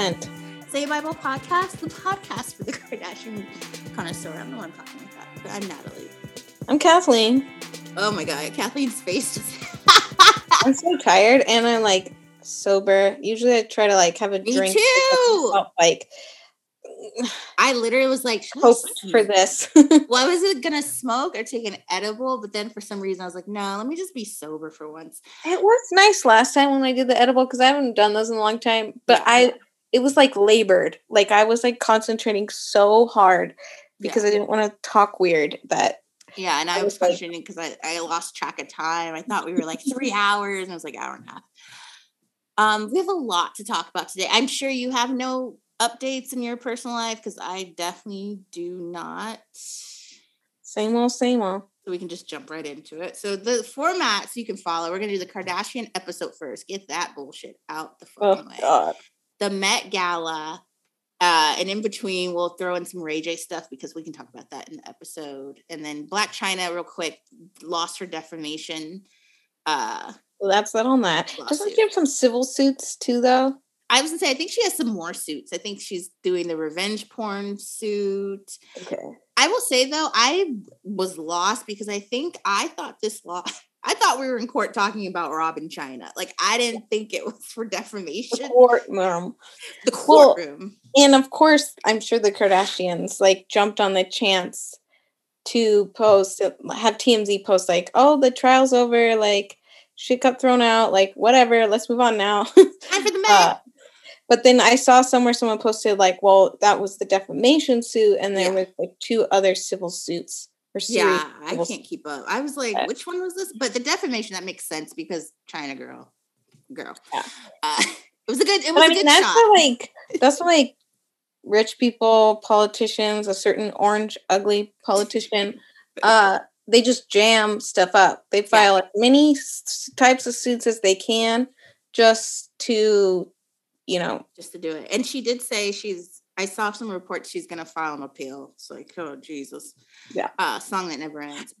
percent. Say Bible podcast, the podcast for the Kardashian connoisseur. I don't know what I'm talking about, but I'm Natalie. I'm Kathleen. Oh my god, Kathleen's face just. I'm so tired, and I'm like sober. Usually, I try to like have a Me drink. too. Like I literally was like, should I hoped smoke? for this. Well, I was it gonna smoke or take an edible, but then for some reason I was like, no, let me just be sober for once. It was nice last time when I did the edible because I haven't done those in a long time. But I, it was like labored. Like I was like concentrating so hard because I didn't want to talk weird. That Yeah, and I I was like- frustrated because I, I lost track of time. I thought we were like three hours, and I was like hour and a half. Um, we have a lot to talk about today. I'm sure you have no updates in your personal life because I definitely do not. same old, same old. So we can just jump right into it. So the formats you can follow, we're gonna do the Kardashian episode first. Get that bullshit out the Oh fucking way. God. The Met Gala. Uh, and in between, we'll throw in some Ray J stuff because we can talk about that in the episode. And then Blac Chyna, real quick, lost her defamation. Uh, Well, that's that on that. Doesn't Lawsuit. she have some civil suits too, though? I was gonna say, I think she has some more suits. I think she's doing the revenge porn suit. Okay. I will say though, I was lost because I think I thought this law. I thought we were in court talking about Rob & Chyna. Like I didn't think it was for The defamation. courtroom. The Well, courtroom. And of course, I'm sure the Kardashians like jumped on the chance to post, have TMZ post like, "Oh, the trial's over. Like, shit got thrown out. Like, whatever. Let's move on now." Time for the Met. Uh, but then I saw somewhere someone posted like, "Well, that was the defamation suit, and there Yeah. was like two other civil suits or series." Yeah, I can't keep up. I was like, Yeah. which one was this? But the defamation that makes sense because Chyna girl, girl. Yeah. Uh, it was a good. It was I a mean, good that's shot. for like that's like rich people, politicians, a certain orange ugly politician. Uh, they just jam stuff up. They file as many s- types of suits as they can, just to, you know, just to do it. And she did say she's. I saw some reports she's going to file an appeal. It's like, oh Jesus, Yeah. uh, song that never ends.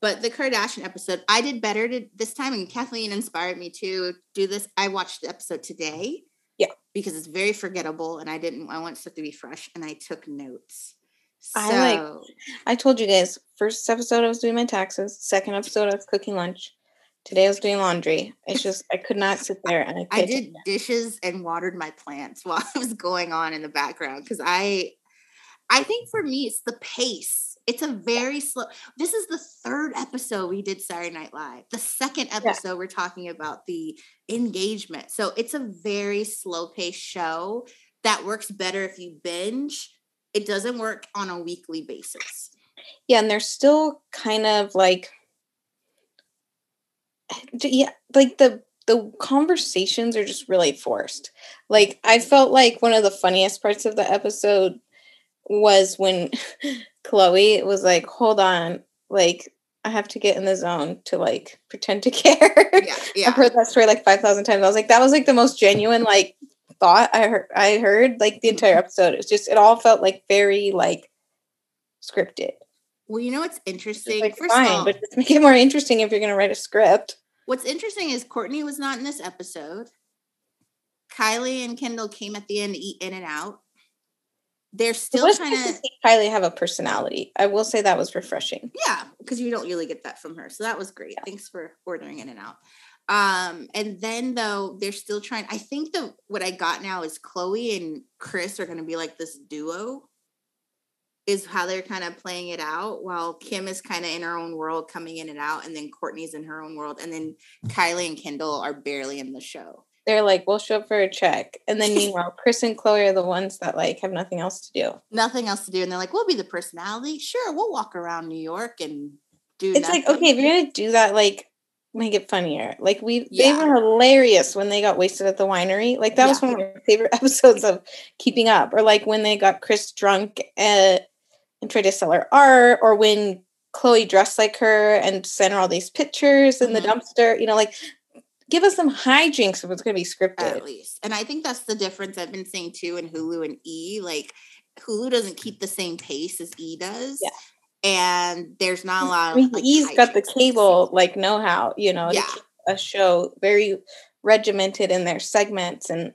But the Kardashian episode, I did better to, this time, and Kathleen inspired me to do this. I watched the episode today. Yeah. because it's very forgettable, and I didn't. I want stuff to be fresh, and I took notes. So I like- I told you guys. First episode, I was doing my taxes. Second episode, I was cooking lunch. Today, I was doing laundry. It's just I could not sit there and I. I did dishes and watered my plants while it was going on in the background because I I think for me it's the pace. It's a very slow. This is the third episode we did Saturday Night Live. The second episode we're talking about the engagement. So it's a very slow paced show that works better if you binge. It doesn't work on a weekly basis. Yeah, and they're still kind of like yeah, like the the conversations are just really forced. Like I felt like one of the funniest parts of the episode was when Khloe was like, "Hold on, like I have to get in the zone to like pretend to care." Yeah, yeah. I've heard that story like 5,000 times. I was like that was like the most genuine like thought I heard I heard like the entire mm-hmm. episode. It's just it all felt like very like scripted. Well, you know what's It's interesting? like First fine, all, but just make it more interesting if you're gonna write a script. What's interesting is Kourtney was not in this episode. Kylie and Kendall came at the end to eat In-N-Out. They're still trying to see Kylie have a personality. I will say that was refreshing. yeah, because you don't really get that from her. So that was great. Thanks for ordering In-N-Out. Um, and then though they're still trying. I think the what I got now is Khloe and Kris are going to be like this duo. Is how they're kind of playing it out, while Kim is kind of in her own world, coming in and out, and then Kourtney's in her own world, and then Kylie and Kendall are barely in the show. They're like, we'll show up for a check. And then meanwhile, Kris and Khloe are the ones that like have nothing else to do. nothing else to do. And they're like, we'll be the personality. Sure, we'll walk around New York and do It's like, okay, if you're gonna do that, like make it funnier. Like we they were hilarious when they got wasted at the winery. Like that was one of my favorite episodes of Keeping Up. Or like when they got Kris drunk uh, and tried to sell her art, or when Khloe dressed like her and sent her all these pictures in the Mhm. dumpster. You know, like give us some hijinks if it's gonna be scripted. at least. And I think that's the difference I've been saying too in Hulu and E. Like Hulu doesn't keep the same pace as E does. Yeah. And there's not a lot of like he's got the cable like know how, you know, to Yeah. keep a show very regimented in their segments and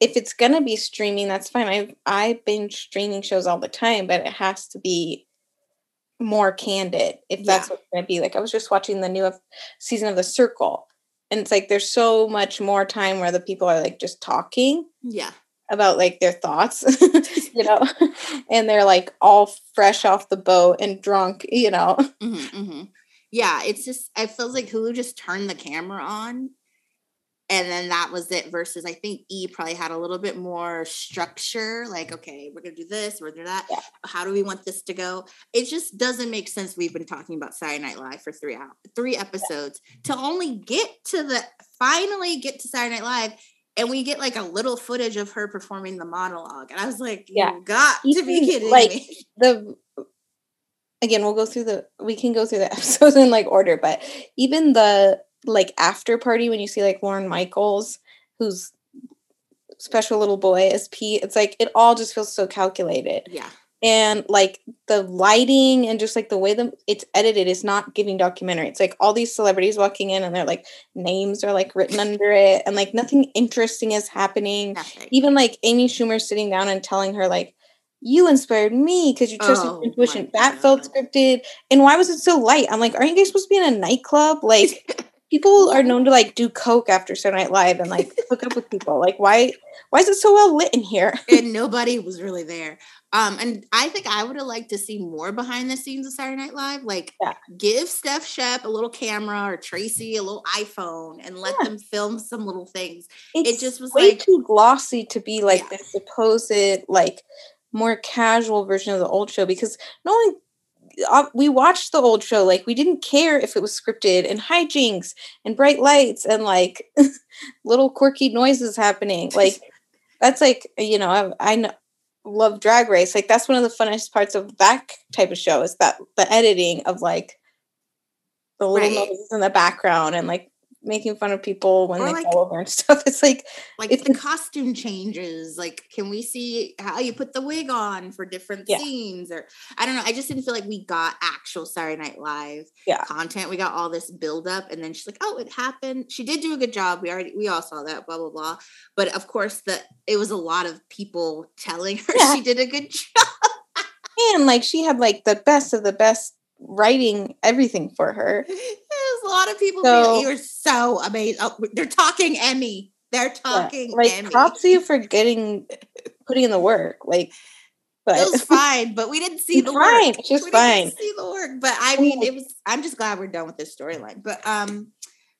if it's gonna be streaming, that's fine. I've I've been streaming shows all the time, but it has to be more candid if that's Yeah. what's gonna be. Like I was just watching the new season of The Circle, and it's like there's so much more time where the people are like just talking Yeah. about like their thoughts, you know, and they're like all fresh off the boat and drunk, you know. hmm hmm Yeah, it's just it feels like Hulu just turned the camera on, and then that was it. Versus, I think E probably had a little bit more structure. Like, okay, we're gonna do this, we're gonna do that. Yeah. How do we want this to go? It just doesn't make sense. We've been talking about Saturday Night Live for three hours, three episodes to only get to the finally get to Saturday Night Live. And we get like a little footage of her performing the monologue. And I was like, Yeah. you got to be Even, kidding like, me. the again we'll go through the we can go through the episodes in like order but even the like after party when you see like lorne michaels who's special little boy as pete it's like it all just feels so calculated Yeah. and like the lighting and just like the way that it's edited is not giving documentary it's like all these celebrities walking in and they're like names are like written under it and like nothing interesting is happening Nothing. even like Amy Schumer sitting down and telling her like you inspired me because you trusted Oh your intuition. That felt scripted. And why was it so light? I'm like, aren't you guys supposed to be in a nightclub? Like people are known to like do coke after Saturday Night Live and like hook up with people. Like why why is it so well lit in here? and nobody was really there. Um, and I think I would have liked to see more behind the scenes of Saturday Night Live. Like, Yeah. give Steph Shep a little camera or Tracy a little iPhone and let Yeah. them film some little things. It's just was way like- too glossy to be like Yeah. the supposed like more casual version of the old show because not only uh, we watched the old show like we didn't care if it was scripted and hijinks and bright lights and like little quirky noises happening like that's like you know I, I love drag race like that's one of the funnest parts of that type of show is that the editing of like the little Right. noises in the background and like making fun of people when Or, they like- fall over and stuff it's like Like It's the costume changes. Like, can we see how you put the wig on for different Yeah. scenes? Or I don't know. I just didn't feel like we got actual Saturday Night Live Yeah. content. We got all this build up, and then she's like, "Oh, it happened." She did do a good job. We already we all saw that. Blah blah blah. But of course, the it was a lot of people telling her Yeah. she did a good job. and like she had like the best of the best writing everything for her a lot of people. So- You're so amazing. Oh, they're talking Emmy. They're Yeah, talking like Emmy. props to you for getting putting in the work like but it was fine, but we didn't see the fine, work. just we didn't fine. see the work, but I mean, it was. I'm just glad we're done with this storyline. But um,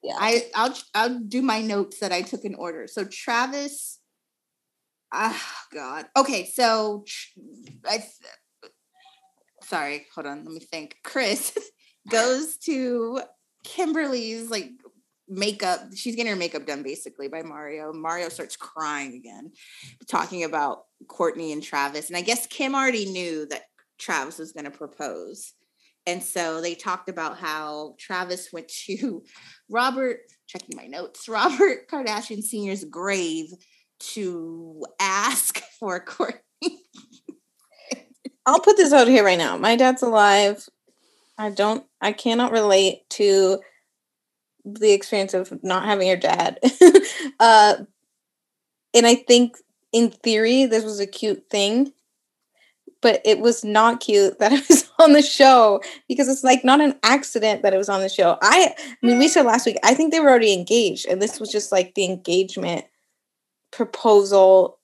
yeah I I'll I'll do my notes that I took in order. So Travis. Ah, God. Okay, so I. Sorry, hold on. Let me think. Kris goes to Kimberly's like makeup. She's getting her makeup done basically by Mario. Mario starts crying again, talking about Kourtney and Travis. And I guess Kim already knew that Travis was going to propose. And so they talked about how Travis went to Robert, checking my notes, Robert Kardashian Sr.'s grave to ask for Kourtney. i'll put this out here right now my dad's alive i don't i cannot relate to the experience of not having your dad uh and i think in theory this was a cute thing but it was not cute that it was on the show because it's like not an accident that it was on the show. I, I mean, we said last week, I think they were already engaged, and this was just like the engagement proposal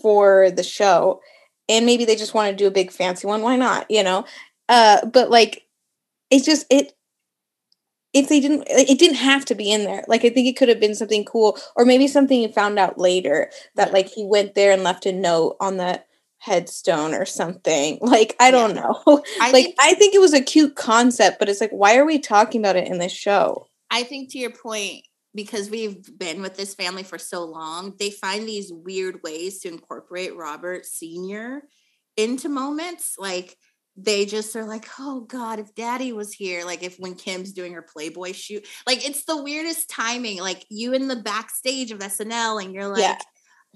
for the show. And maybe they just want to do a big fancy one. Why not? You know? Uh, but like, it's just, it, if they didn't, it didn't have to be in there. Like, I think it could have been something cool, or maybe something you found out later that like he went there and left a note on the headstone or something. Like, I don't Yeah. know. I like think, I think it was a cute concept, but it's like, why are we talking about it in this show? I think to your point, because we've been with this family for so long, they find these weird ways to incorporate Robert Sr. into moments. Like they just are like, oh God, if daddy was here, like if when Kim's doing her Playboy shoot, like it's the weirdest timing. Like you in the backstage of SNL and you're like, Yeah.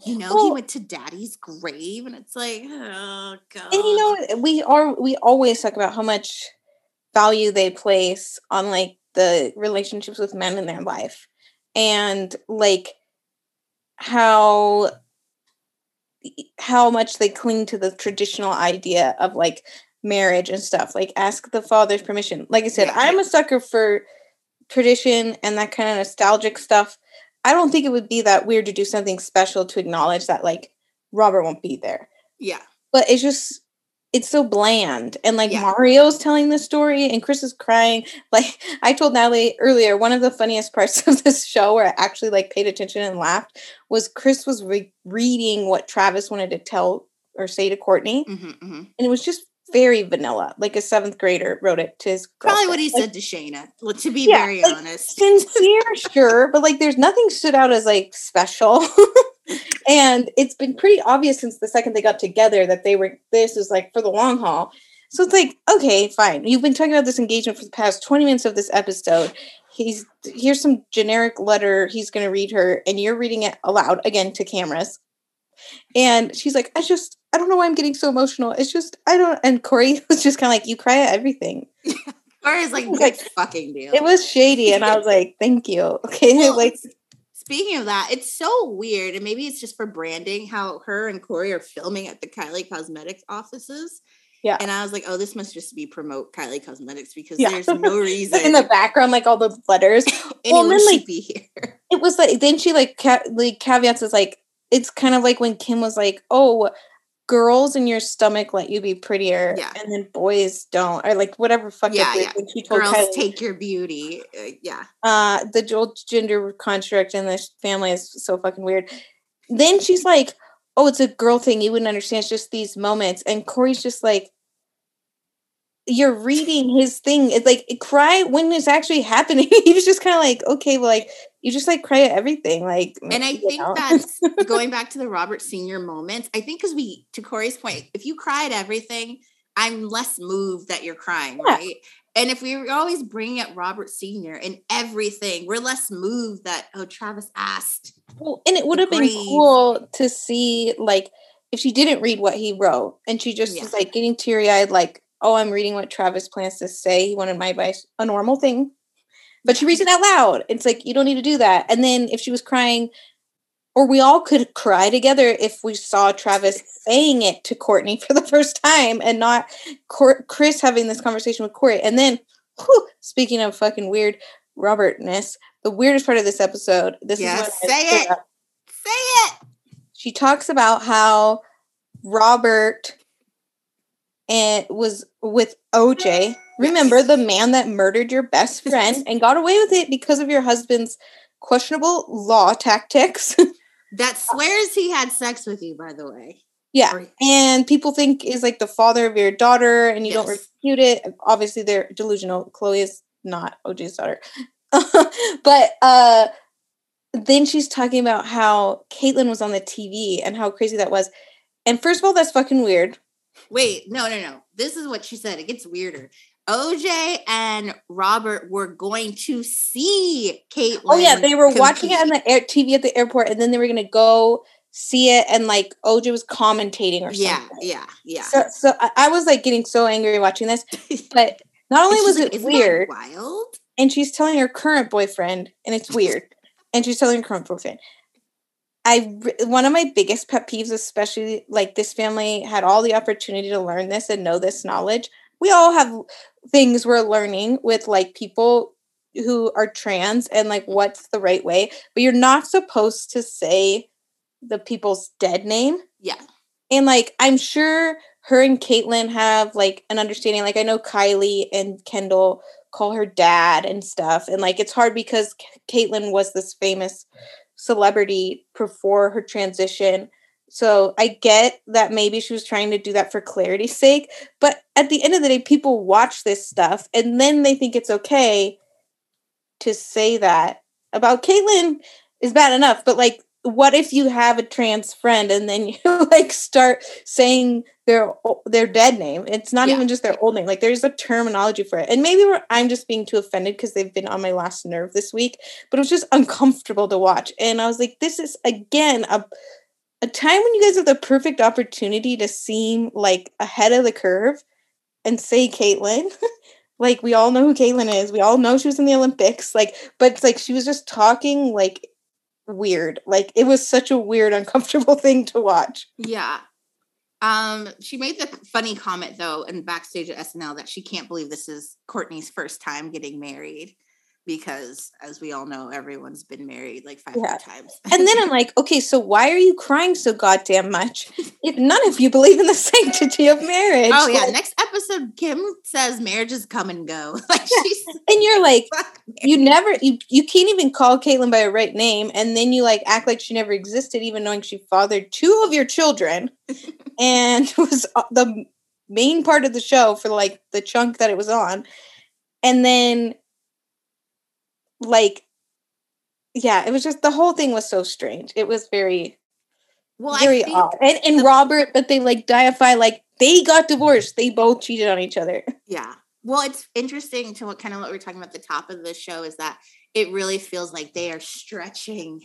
you know, he went to daddy's grave, and it's like, oh God. And you know, we are we always talk about how much value they place on like the relationships with men in their life. And like how how much they cling to the traditional idea of like marriage and stuff. Like ask the father's permission. Like I said. I'm a sucker for tradition and that kind of nostalgic stuff. I don't think it would be that weird to do something special to acknowledge that like Robert won't be there. Yeah. But it's just it's so bland. And like Yeah. Mario's telling the story and Kris is crying. Like I told Natalie earlier, one of the funniest parts of this show where I actually like paid attention and laughed was Kris was re- reading what Travis wanted to tell or say to Kourtney. hmm hmm And it was just very vanilla, like a seventh grader wrote it to his Probably what he girlfriend. said to Shanna. well, To be Yeah, very like, honest. sincere, sure, but like there's nothing stood out as like special. and it's been pretty obvious since the second they got together that they were this is like for the long haul. So it's like, okay, fine. You've been talking about this engagement for the past 20 minutes of this episode. He's here's some generic letter he's gonna read her, and you're reading it aloud again to cameras. And she's like, I just I don't know why I'm getting so emotional. It's just I don't and Corey was just kind of like, you cry at everything. Corey's like, Like, fucking deal. It was shady, and I was like, "Thank you." Okay, Well, like Speaking of that, it's so weird, and maybe it's just for branding how her and Corey are filming at the Kylie Cosmetics offices. Yeah. And I was like, oh, this must just be promote Kylie Cosmetics because Yeah. there's no reason in the background, like all the letters. anyone then, should like- be here. It was like then she like ca- like caveats is like it's kind of like when Kim was like, "Oh, girls in your stomach let you be prettier, Yeah. and then boys don't," or like whatever fucked Yeah, yeah. when she told Girls Kylie, take your beauty. Uh, yeah. uh, the dual gender construct in this family is so fucking weird. Then she's like, "Oh, it's a girl thing. You wouldn't understand. It's just these moments." And Corey's just like, "You're reading his thing. It's like cry when it's actually happening." he was just kind of like, "Okay, well, like you just like cry at everything." Like, And I think know? that's going back to the Robert Senior moments. I think because we, to Corey's point, if you cry at everything, I'm less moved that you're crying, Yeah. right? And if we were always bringing up Robert Senior in everything, we're less moved that oh Travis asked. Well, and it would have been cool to see like if she didn't read what he wrote and she just Yeah. was like getting teary eyed, like, "Oh, I'm reading what Travis plans to say. He wanted my advice, a normal thing." But she reads it out loud. It's like you don't need to do that. And then if she was crying, or we all could cry together if we saw Travis saying it to Kourtney for the first time and not Cor- Kris having this conversation with Corey. And then, whew, speaking of fucking weird Robertness, the weirdest part of this episode. This Yes, is say it. Say it. she talks about how Robert and was with OJ. Remember the man that murdered your best friend and got away with it because of your husband's questionable law tactics. That swears he had sex with you, by the way. yeah. Or- And people think is like the father of your daughter and you don't refute it. Obviously they're delusional. Khloe is not OJ's daughter. but uh then she's talking about how Caitlyn was on the TV and how crazy that was. And first of all, that's fucking weird. Wait, no, no, no. This is what she said. It gets weirder. OJ and Robert were going to see Kate. Oh yeah, they were watching it on the air TV at the airport, and then they were gonna go see it, and like OJ was commentating or Yeah, something. yeah, yeah. yeah. So, so I, I was like getting so angry watching this, but not only was it like, "Isn't that weird, wild. and she's telling her current boyfriend, and it's weird, and she's telling her current boyfriend. I one of my biggest pet peeves, especially like this family had all the opportunity to learn this and know this knowledge. We all have things we're learning with like people who are trans and like what's the right way, but you're not supposed to say the people's dead name. Yeah, And like, I'm sure her and Caitlyn have like an understanding. Like, I know Kylie and Kendall call her dad and stuff. And like, it's hard because Caitlyn was this famous celebrity before her transition. So I get that maybe she was trying to do that for clarity's sake. But at the end of the day, people watch this stuff and then they think it's okay to say that about Caitlyn is bad enough. But like, what if you have a trans friend and then you like start saying their their dead name? It's not Yeah. even just their old name. Like there's a terminology for it. And maybe we're, I'm just being too offended because they've been on my last nerve this week. But it was just uncomfortable to watch. And I was like, this is again a a time when you guys have the perfect opportunity to seem like ahead of the curve and say Caitlyn. like we all know who Caitlyn is. We all know she was in the Olympics. Like, but it's like she was just talking like weird. Like it was such a weird, uncomfortable thing to watch. Yeah. Um, she made the funny comment though in backstage at SNL that she can't believe this is Kourtney's first time getting married because as we all know, everyone's been married like five yeah. times. and then I'm like, okay, so why are you crying so goddamn much if none of you believe in the sanctity of marriage? Oh yeah, like, next episode, Kim says marriages come and go. like she's and you're like, you never you you can't even call Caitlyn by a right name, and then you like act like she never existed, even knowing she fathered two of your children, and was uh, the main part of the show for like the chunk that it was on, and then like yeah, it was just the whole thing was so strange. It was very well, very odd. And and the, Robert, but they like deify like they got divorced. They both cheated on each other. Yeah. Well, it's interesting to what kind of what we are talking about at the top of the show is that it really feels like they are stretching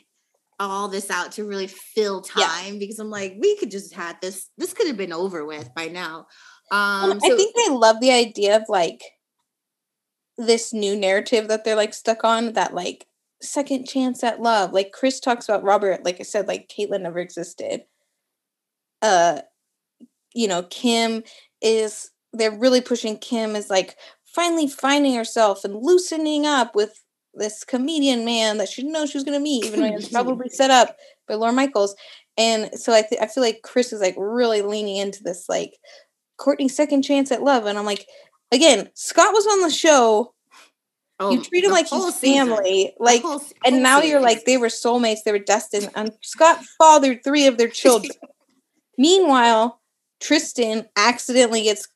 all this out to really fill time yeah. because I'm like, we could just had this, this could have been over with by now. Um well, so, I think they love the idea of like this new narrative that they're like stuck on that like second chance at love. Like Kris talks about Robert, like I said, like Caitlyn never existed. Uh, you know, Kim is they're really pushing Kim as like finally finding herself and loosening up with this comedian man that she didn't know she was gonna meet, even though it's probably set up by Lorne Michaels. And so I th- I feel like Kris is like really leaning into this like Kourtney second chance at love. And I'm like, again, Scott was on the show. Oh, you treat him like his family, like, whole, and now you're like they were soulmates, they were destined. And Scott fathered three of their children. Meanwhile, Tristan accidentally gets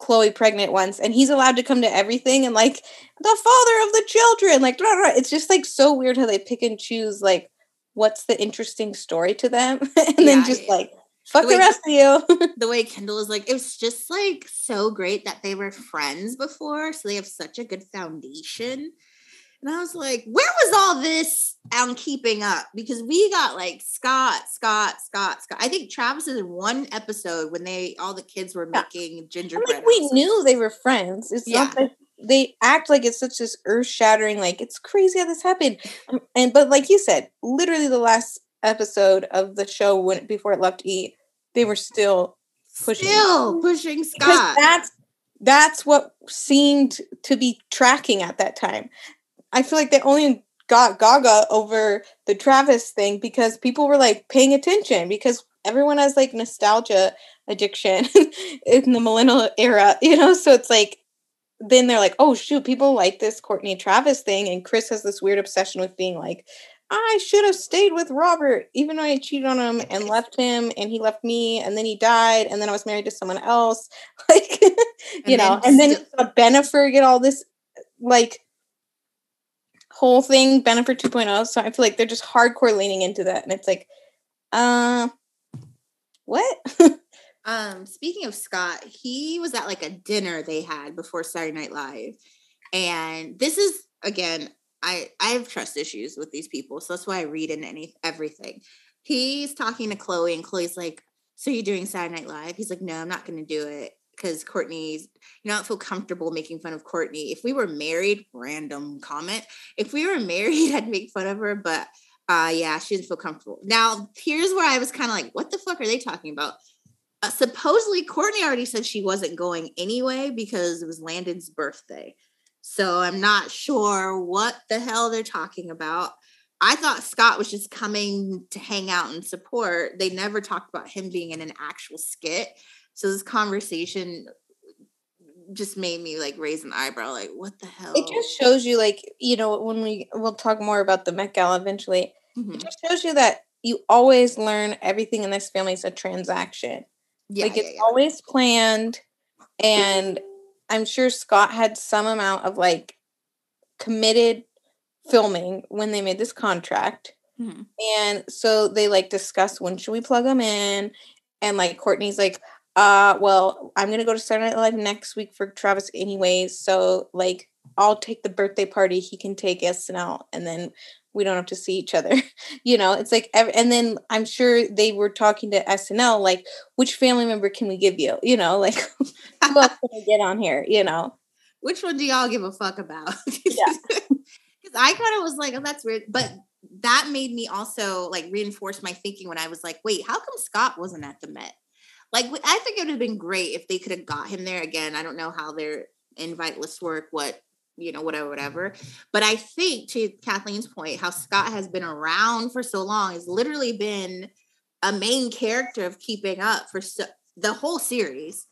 Khloe pregnant once, and he's allowed to come to everything, and like the father of the children, like blah, blah. it's just like so weird how they pick and choose like what's the interesting story to them, and yeah, then just yeah. like Fuck the, the rest of you. the way Kendall is like, it was just like so great that they were friends before. So they have such a good foundation. And I was like, where was all this on keeping up? Because we got like Scott, Scott, Scott, Scott. I think Travis is in one episode when they all the kids were yeah. making gingerbread. I mean, we knew they were friends. It's yeah. not that they act like it's such this earth shattering, like it's crazy how this happened. Um, and but like you said, literally the last episode of the show when before it left E they were still pushing still pushing Scott. Because that's that's what seemed to be tracking at that time. I feel like they only got Gaga over the Travis thing because people were like paying attention because everyone has like nostalgia addiction in the millennial era, you know? So it's like then they're like, oh shoot, people like this Kourtney Travis thing, and Kris has this weird obsession with being like I should have stayed with Robert, even though I cheated on him and left him, and he left me, and then he died, and then I was married to someone else. Like, you know, and then a Bennifer get all this like whole thing, Bennifer 2.0. So I feel like they're just hardcore leaning into that, and it's like, uh, what? um, speaking of Scott, he was at like a dinner they had before Saturday Night Live, and this is again I I have trust issues with these people, so that's why I read in any everything. He's talking to Khloe, and Khloe's like, "So you're doing Saturday Night Live?" He's like, "No, I'm not going to do it because Kourtney's. You know, I don't feel comfortable making fun of Kourtney. If we were married, random comment. If we were married, I'd make fun of her, but." Uh, yeah, she didn't feel comfortable. Now, here's where I was kind of like, what the fuck are they talking about? Uh, supposedly, Kourtney already said she wasn't going anyway because it was Landon's birthday. So I'm not sure what the hell they're talking about. I thought Scott was just coming to hang out and support. They never talked about him being in an actual skit. So this conversation just made me like raise an eyebrow, like, what the hell? It just shows you, like, you know, when we we'll talk more about the Met Gala eventually, mm-hmm. it just shows you that you always learn everything in this family is a transaction. Yeah, like yeah, it's yeah. always planned and I'm sure Scott had some amount of like committed filming when they made this contract. Mm-hmm. And so they like discuss when should we plug them in? And like Kourtney's like, uh, well, I'm gonna go to Saturday Night Live next week for Travis anyways. So like I'll take the birthday party, he can take SNL, and then we don't have to see each other you know it's like and then i'm sure they were talking to snl like which family member can we give you you know like who else can we get on here you know which one do y'all give a fuck about yeah because i kind of was like oh that's weird but that made me also like reinforce my thinking when I was like, wait, how come Scott wasn't at the Met? Like, I think it would have been great if they could have got him there again. I don't know how their invite list work, what you know, whatever, mm-hmm. whatever. But I think to Kathleen's point, how Scott has been around for so long has literally been a main character of keeping up for so, the whole series.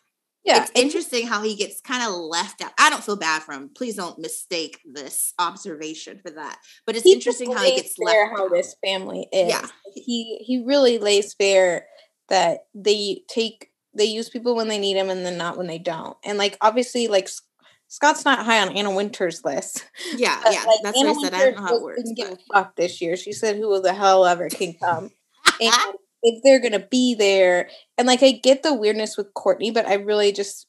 Yeah. It's interesting how he gets kind of left out. I don't feel bad for him. Please don't mistake this observation for that. But it's interesting how he gets left how out. this family is. Yeah. He he really lays bare that they take they use people when they need them and then not when they don't. And like obviously like Scott's not high on Anna Wintour's list. Yeah, yeah. Like, that's Anna what I said. Winter I don't know how it works. Didn't get fucked this year. She said, "Who the hell ever can come?" and if they're gonna be there, and like I get the weirdness with Kourtney, but I really just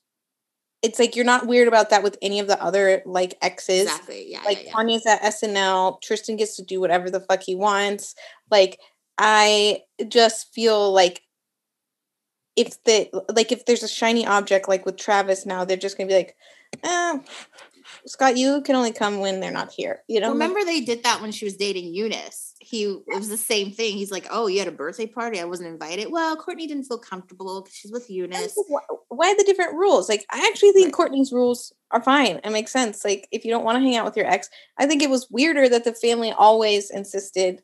it's like you're not weird about that with any of the other like exes. Exactly. Yeah. Like yeah, yeah. Kanye's at SNL. Tristan gets to do whatever the fuck he wants. Like I just feel like if the like if there's a shiny object like with Travis now, they're just gonna be like, eh, Scott, you can only come when they're not here. You know. Remember they did that when she was dating Younes. He it was the same thing. He's like, "Oh, you had a birthday party. I wasn't invited." Well, Kourtney didn't feel comfortable because she's with Younes. Why the different rules? Like, I actually think right. Kourtney's rules are fine. It makes sense. Like, if you don't want to hang out with your ex, I think it was weirder that the family always insisted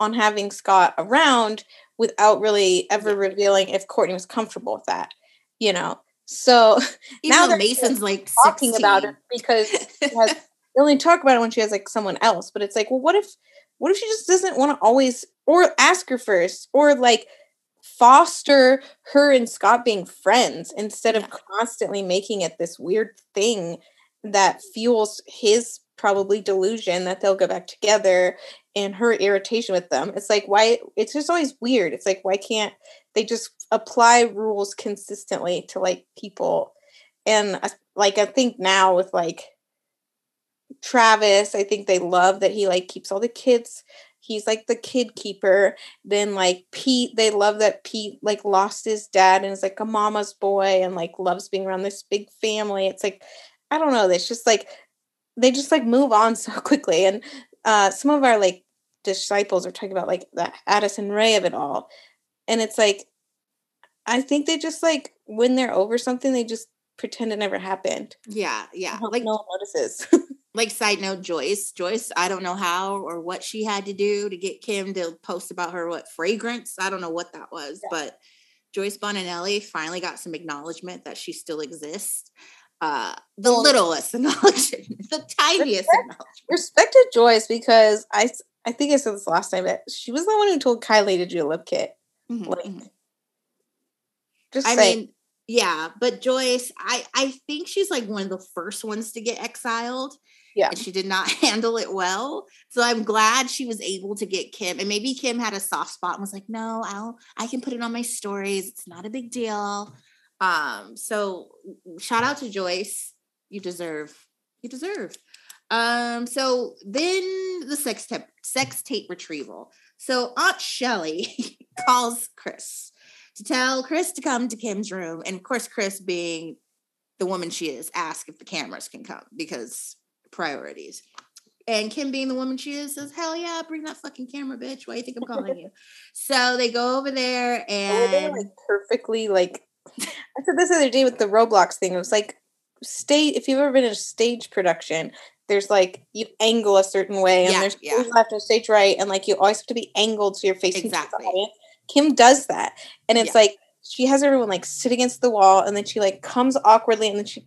on having Scott around without really ever revealing if Kourtney was comfortable with that. You know, so Even now Mason's like talking 16. about it because has, they only talk about it when she has like someone else. But it's like, well, what if what if she just doesn't want to always or ask her first or like foster her and Scott being friends instead yeah. of constantly making it this weird thing that fuels his probably delusion that they'll go back together and her irritation with them. It's like why it's just always weird. It's like why can't they just apply rules consistently to like people? And like I think now with like Travis, I think they love that he like keeps all the kids. He's like the kid keeper. Then like Pete, they love that Pete like lost his dad and is like a mama's boy and like loves being around this big family. It's like I don't know. It's just like they just like move on so quickly. And uh some of our like disciples are talking about like the Addison Rae of it all. And it's like, I think they just like when they're over something, they just pretend it never happened. Yeah, yeah. Like no one notices. like side note, Joyce. Joyce, I don't know how or what she had to do to get Kim to post about her what fragrance. I don't know what that was, yeah. but Joyce Bonanelli finally got some acknowledgement that she still exists. Uh the well, littlest acknowledgement, the tiniest respect, acknowledgement. Respect to Joyce because I I think I said this last time that she was the one who told Kylie to do a lip kit. Mm-hmm. Like, mm-hmm. just I mean, yeah, but Joyce, I I think she's like one of the first ones to get exiled. Yeah, and she did not handle it well. So I'm glad she was able to get Kim, and maybe Kim had a soft spot and was like, "No, I'll I can put it on my stories. It's not a big deal." Um, so shout out to Joyce. You deserve. You deserve. Um, so then the sex tape, sex tape retrieval. So Aunt Shelly calls Kris to tell Kris to come to Kim's room. And of course, Kris being the woman she is, ask if the cameras can come because priorities. And Kim, being the woman she is, says, Hell yeah, bring that fucking camera, bitch. Why do you think I'm calling you? so they go over there oh, and like perfectly like I said this other day with the Roblox thing. It was like state if you've ever been in a stage production, there's like you angle a certain way and yeah, there's yeah. stage left and stage right and like you always have to be angled so you're facing exactly. the audience. Kim does that. And it's yeah. like she has everyone like sit against the wall and then she like comes awkwardly and then she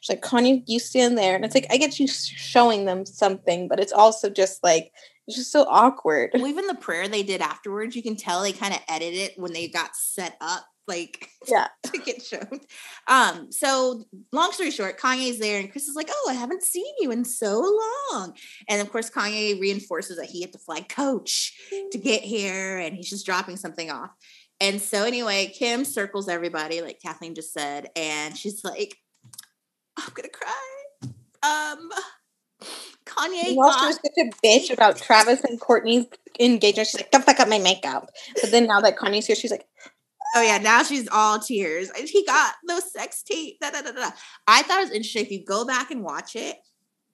she's like Kanye you stand there and it's like I get you showing them something but it's also just like it's just so awkward. Well, even the prayer they did afterwards you can tell they kind of edited it when they got set up like yeah. to get shown. Um so long story short kanye's there and kris is like oh i haven't seen you in so long. And of course kanye reinforces that he had to fly coach to get here and he's just dropping something off. And so anyway kim circles everybody like kathleen just said and she's like i'm gonna cry. Um Kanye also was such a bitch about Travis and Kourtney's engagement. She's like, "Don't fuck up my makeup." But then now that Kanye's here, she's like, Oh yeah, now she's all tears. And He got those sex tape. Da, da, da, da. I thought it was interesting. If you go back and watch it,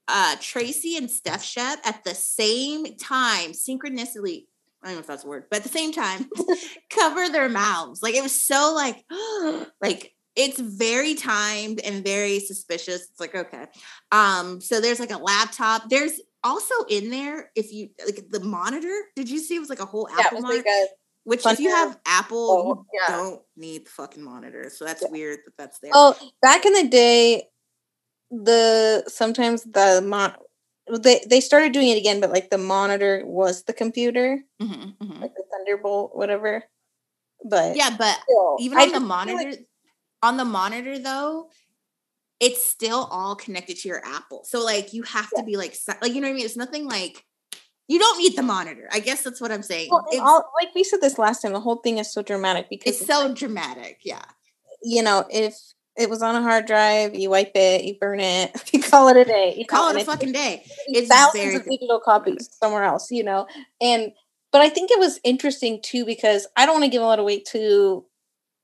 uh Tracy and Steph Shep at the same time, synchronicity. I don't know if that's a word, but at the same time, cover their mouths. Like it was so like, like it's very timed and very suspicious. It's like, okay. Um, so there's like a laptop. There's also in there, if you like the monitor, did you see it was like a whole Yeah, it Apple was monitor? like a Which if you have Apple, Oh, you yeah. don't need the fucking monitor. So that's Yeah. weird that that's there. Oh, back in the day, the sometimes the mon they they started doing it again, but like the monitor was the computer, Mhm, mhm. like the Thunderbolt, whatever. But Yeah, but still, even I on the monitor, like- on the monitor though, it's still all connected to your Apple. So like you have to be like like you know what I mean. It's nothing like you don't need the monitor. I guess that's what I'm saying. well, all, like we said this last time, the whole thing is so dramatic because it's so dramatic. Yeah. you know if it was on a hard drive, you wipe it, you burn it, you call it a day. You Call know, it a fucking day. it's It's thousands very of digital copies somewhere else, you know. And but I think it was interesting too because I don't want to give a lot of weight to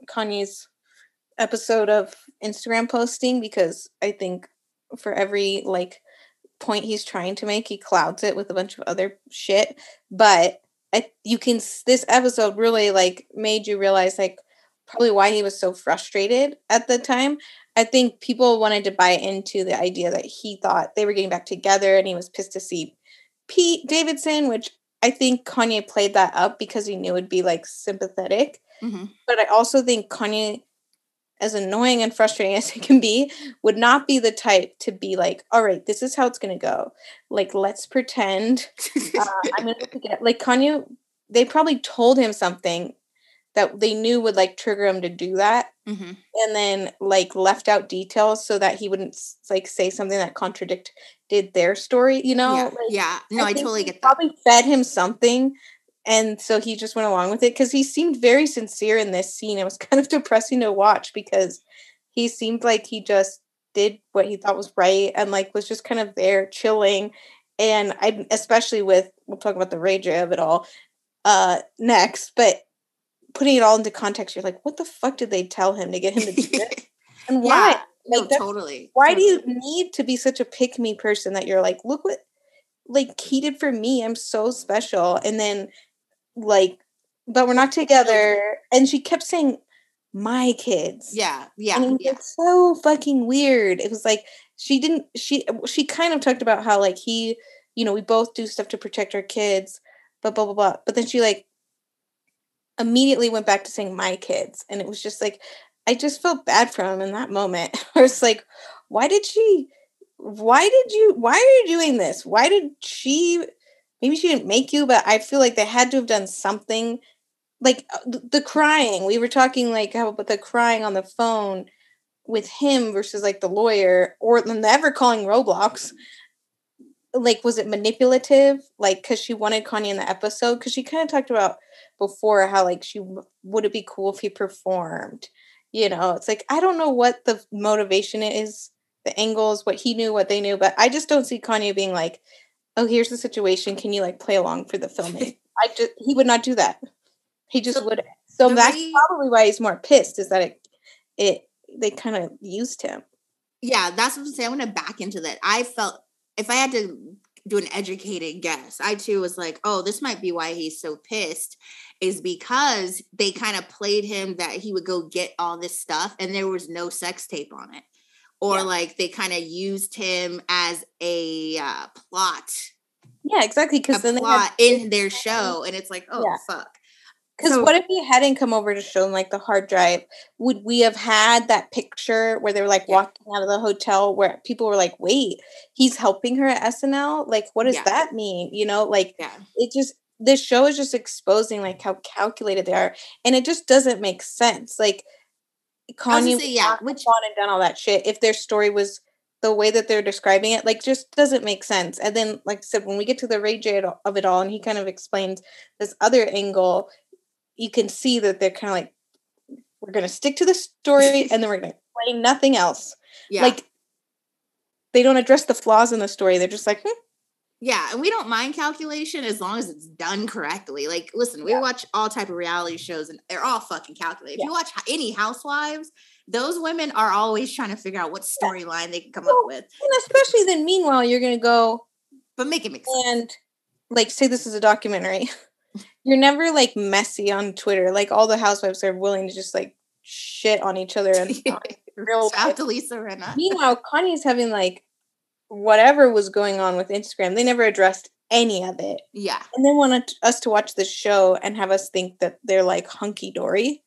Kanye's episode of Instagram posting because I think for every like point he's trying to make, he clouds it with a bunch of other shit. But I, you can this episode really like made you realize like probably why he was so frustrated at the time. I think people wanted to buy into the idea that he thought they were getting back together and he was pissed to see Pete Davidson, which I think Kanye played that up because he knew it'd be like sympathetic. Mhm. But I also think Kanye, as annoying and frustrating as it can be, would not be the type to be like, all right, this is how it's going to go. Like, let's pretend uh, I'm going to get like Kanye. They probably told him something that they knew would like trigger him to do that Mhm. and then like left out details so that he wouldn't like say something that contradicted their story you know yeah. Like, yeah. No, I, think totally get that. probably fed him something and so he just went along with it because he seemed very sincere in this scene it was kind of depressing to watch because he seemed like he just did what he thought was right and like was just kind of there chilling and i especially with we'll talk about the Ray J of it all uh next but putting it all into context you're like what the fuck did they tell him to get him to do this and why yeah. Like, that's- totally. why do you need to be such a pick me person that you're like, look what like he did for me. I'm so special. And then like, but we're not together. And she kept saying, my kids. Yeah. Yeah. And yeah. like, so fucking weird. It was like she didn't she she kind of talked about how like he, you know, we both do stuff to protect our kids, but blah blah blah. But then she like immediately went back to saying my kids. And it was just like I just felt bad for him in that moment. i was like, why did she why did you why are you doing this? Why did she maybe she didn't make you, but I feel like they had to have done something like uh, the crying. We were talking like how about the crying on the phone with him versus like the lawyer or never calling Roblox. Like, was it manipulative? Like, because she wanted Kanye in the episode? Because she kind of talked about before how like she would it be cool if he performed? You know, it's like I don't know what the motivation is, the angles, what he knew, what they knew, but I just don't see Kanye being like, "Oh, here's the situation. Can you like play along for the filming?" I just he would not do that. He just So would. So that's way- probably why he's more pissed. Is that it? It they kind of used him. yeah, that's what I'm saying. I'm gonna back into that. I felt if I had to do an educated guess, I too was like, oh, this might be why he's so pissed, is because they kind of played him that he would go get all this stuff and there was no sex tape on it. Or Yeah. like they kind of used him as a uh, plot, Yeah, exactly. Because then they had in their show, and it's like, oh Yeah. fuck. Because So- what if he hadn't come over to show them like the hard drive? Would we have had that picture where they were like Yeah. walking out of the hotel where people were like, wait, he's helping her at SNL? Like, what does that mean? You know, like Yeah. it just, this show is just exposing like how calculated they are. And it just doesn't make sense. Like, I was gonna Kanye say, would yeah, which gone and done all that shit if their story was the way that they're describing it, like, just doesn't make sense. And then, like I said, when we get to the Ray J of it all, and he kind of explains this other angle, you can see that they're kind of like, we're going to stick to the story and then we're going to explain nothing else. yeah. Like, they don't address the flaws in the story. They're just like, hmm, Yeah, and we don't mind calculation as long as it's done correctly. Like, listen, we Yeah. watch all type of reality shows, and they're all fucking calculated. If you watch any Housewives, those women are always trying to figure out what storyline they can come well, up with. And especially then, meanwhile, you're going to go, but make it make sense. And like, say this is a documentary. you're never like messy on Twitter. Like all the housewives are willing to just like shit on each other and real out to Lisa Rinna. Meanwhile, Kanye's having like whatever was going on with Instagram. They never addressed any of it. Yeah. And they wanted us to watch the show and have us think that they're like hunky dory.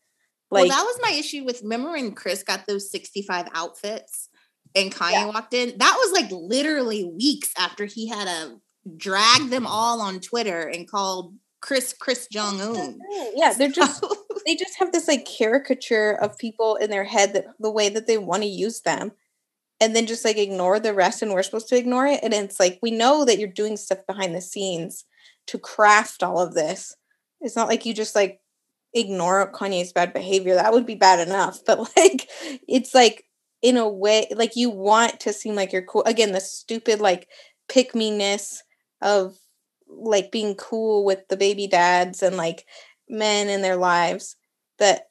Like, well, that was my issue with remember when Kris got those 65 outfits and Kanye yeah. walked in? That was like literally weeks after he had uh, a drag them all on Twitter and called Kris Kris Jong Un. Mm-hmm. Yeah, they're just they just have this like caricature of people in their head that the way that they want to use them and then just like ignore the rest and we're supposed to ignore it and it's like we know that you're doing stuff behind the scenes to craft all of this. It's not like you just like ignore kanye's bad behavior that would be bad enough but like it's like in a way like you want to seem like you're cool. Again the stupid like pick me ness of like being cool with the baby dads and like men in their lives that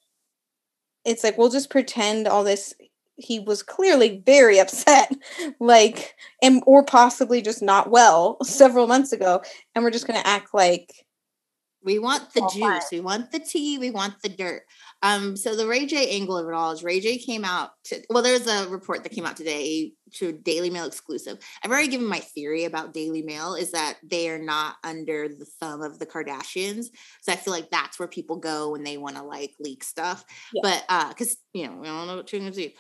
it's like we'll just pretend all this he was clearly very upset like and or possibly just not well several months ago and we're just going to act like we want the juice we want the tea we want the dirt. Um so the ray j angle of it all is ray j came out to well there's a report that came out today to daily mail exclusive. I've already given my theory about daily mail is that they are not under the thumb of the kardashians so i feel like that's where people go when they want to like leak stuff. Yeah. but uh because you know we don't know what gonna do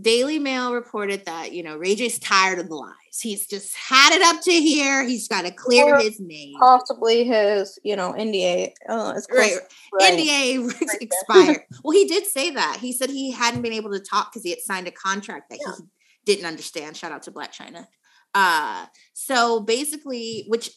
Daily Mail reported that, you know, Ray J's tired of the lies. He's just had it up to here. He's got to clear or his name. Possibly his, you know, NDA. Oh, right. right. NDA right expired. well, he did say that. He said he hadn't been able to talk because he had signed a contract that yeah. he didn't understand. Shout out to Blac Chyna. Uh, so basically, which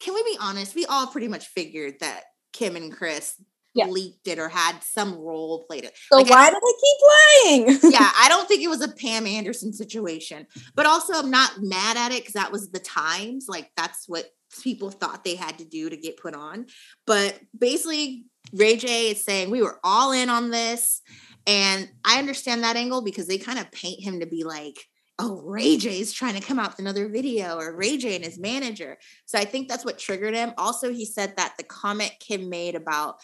can we be honest? We all pretty much figured that Kim and Kris yeah. leaked it or had some role played it. So like, why do they keep lying? yeah, I don't think it was a Pam Anderson situation. But also I'm not mad at it because that was the times. Like that's what people thought they had to do to get put on. But basically, Ray J is saying we were all in on this. And I understand that angle because they kind of paint him to be like, oh, Ray J is trying to come out with another video or Ray J and his manager. So I think that's what triggered him. Also, he said that the comment Kim made about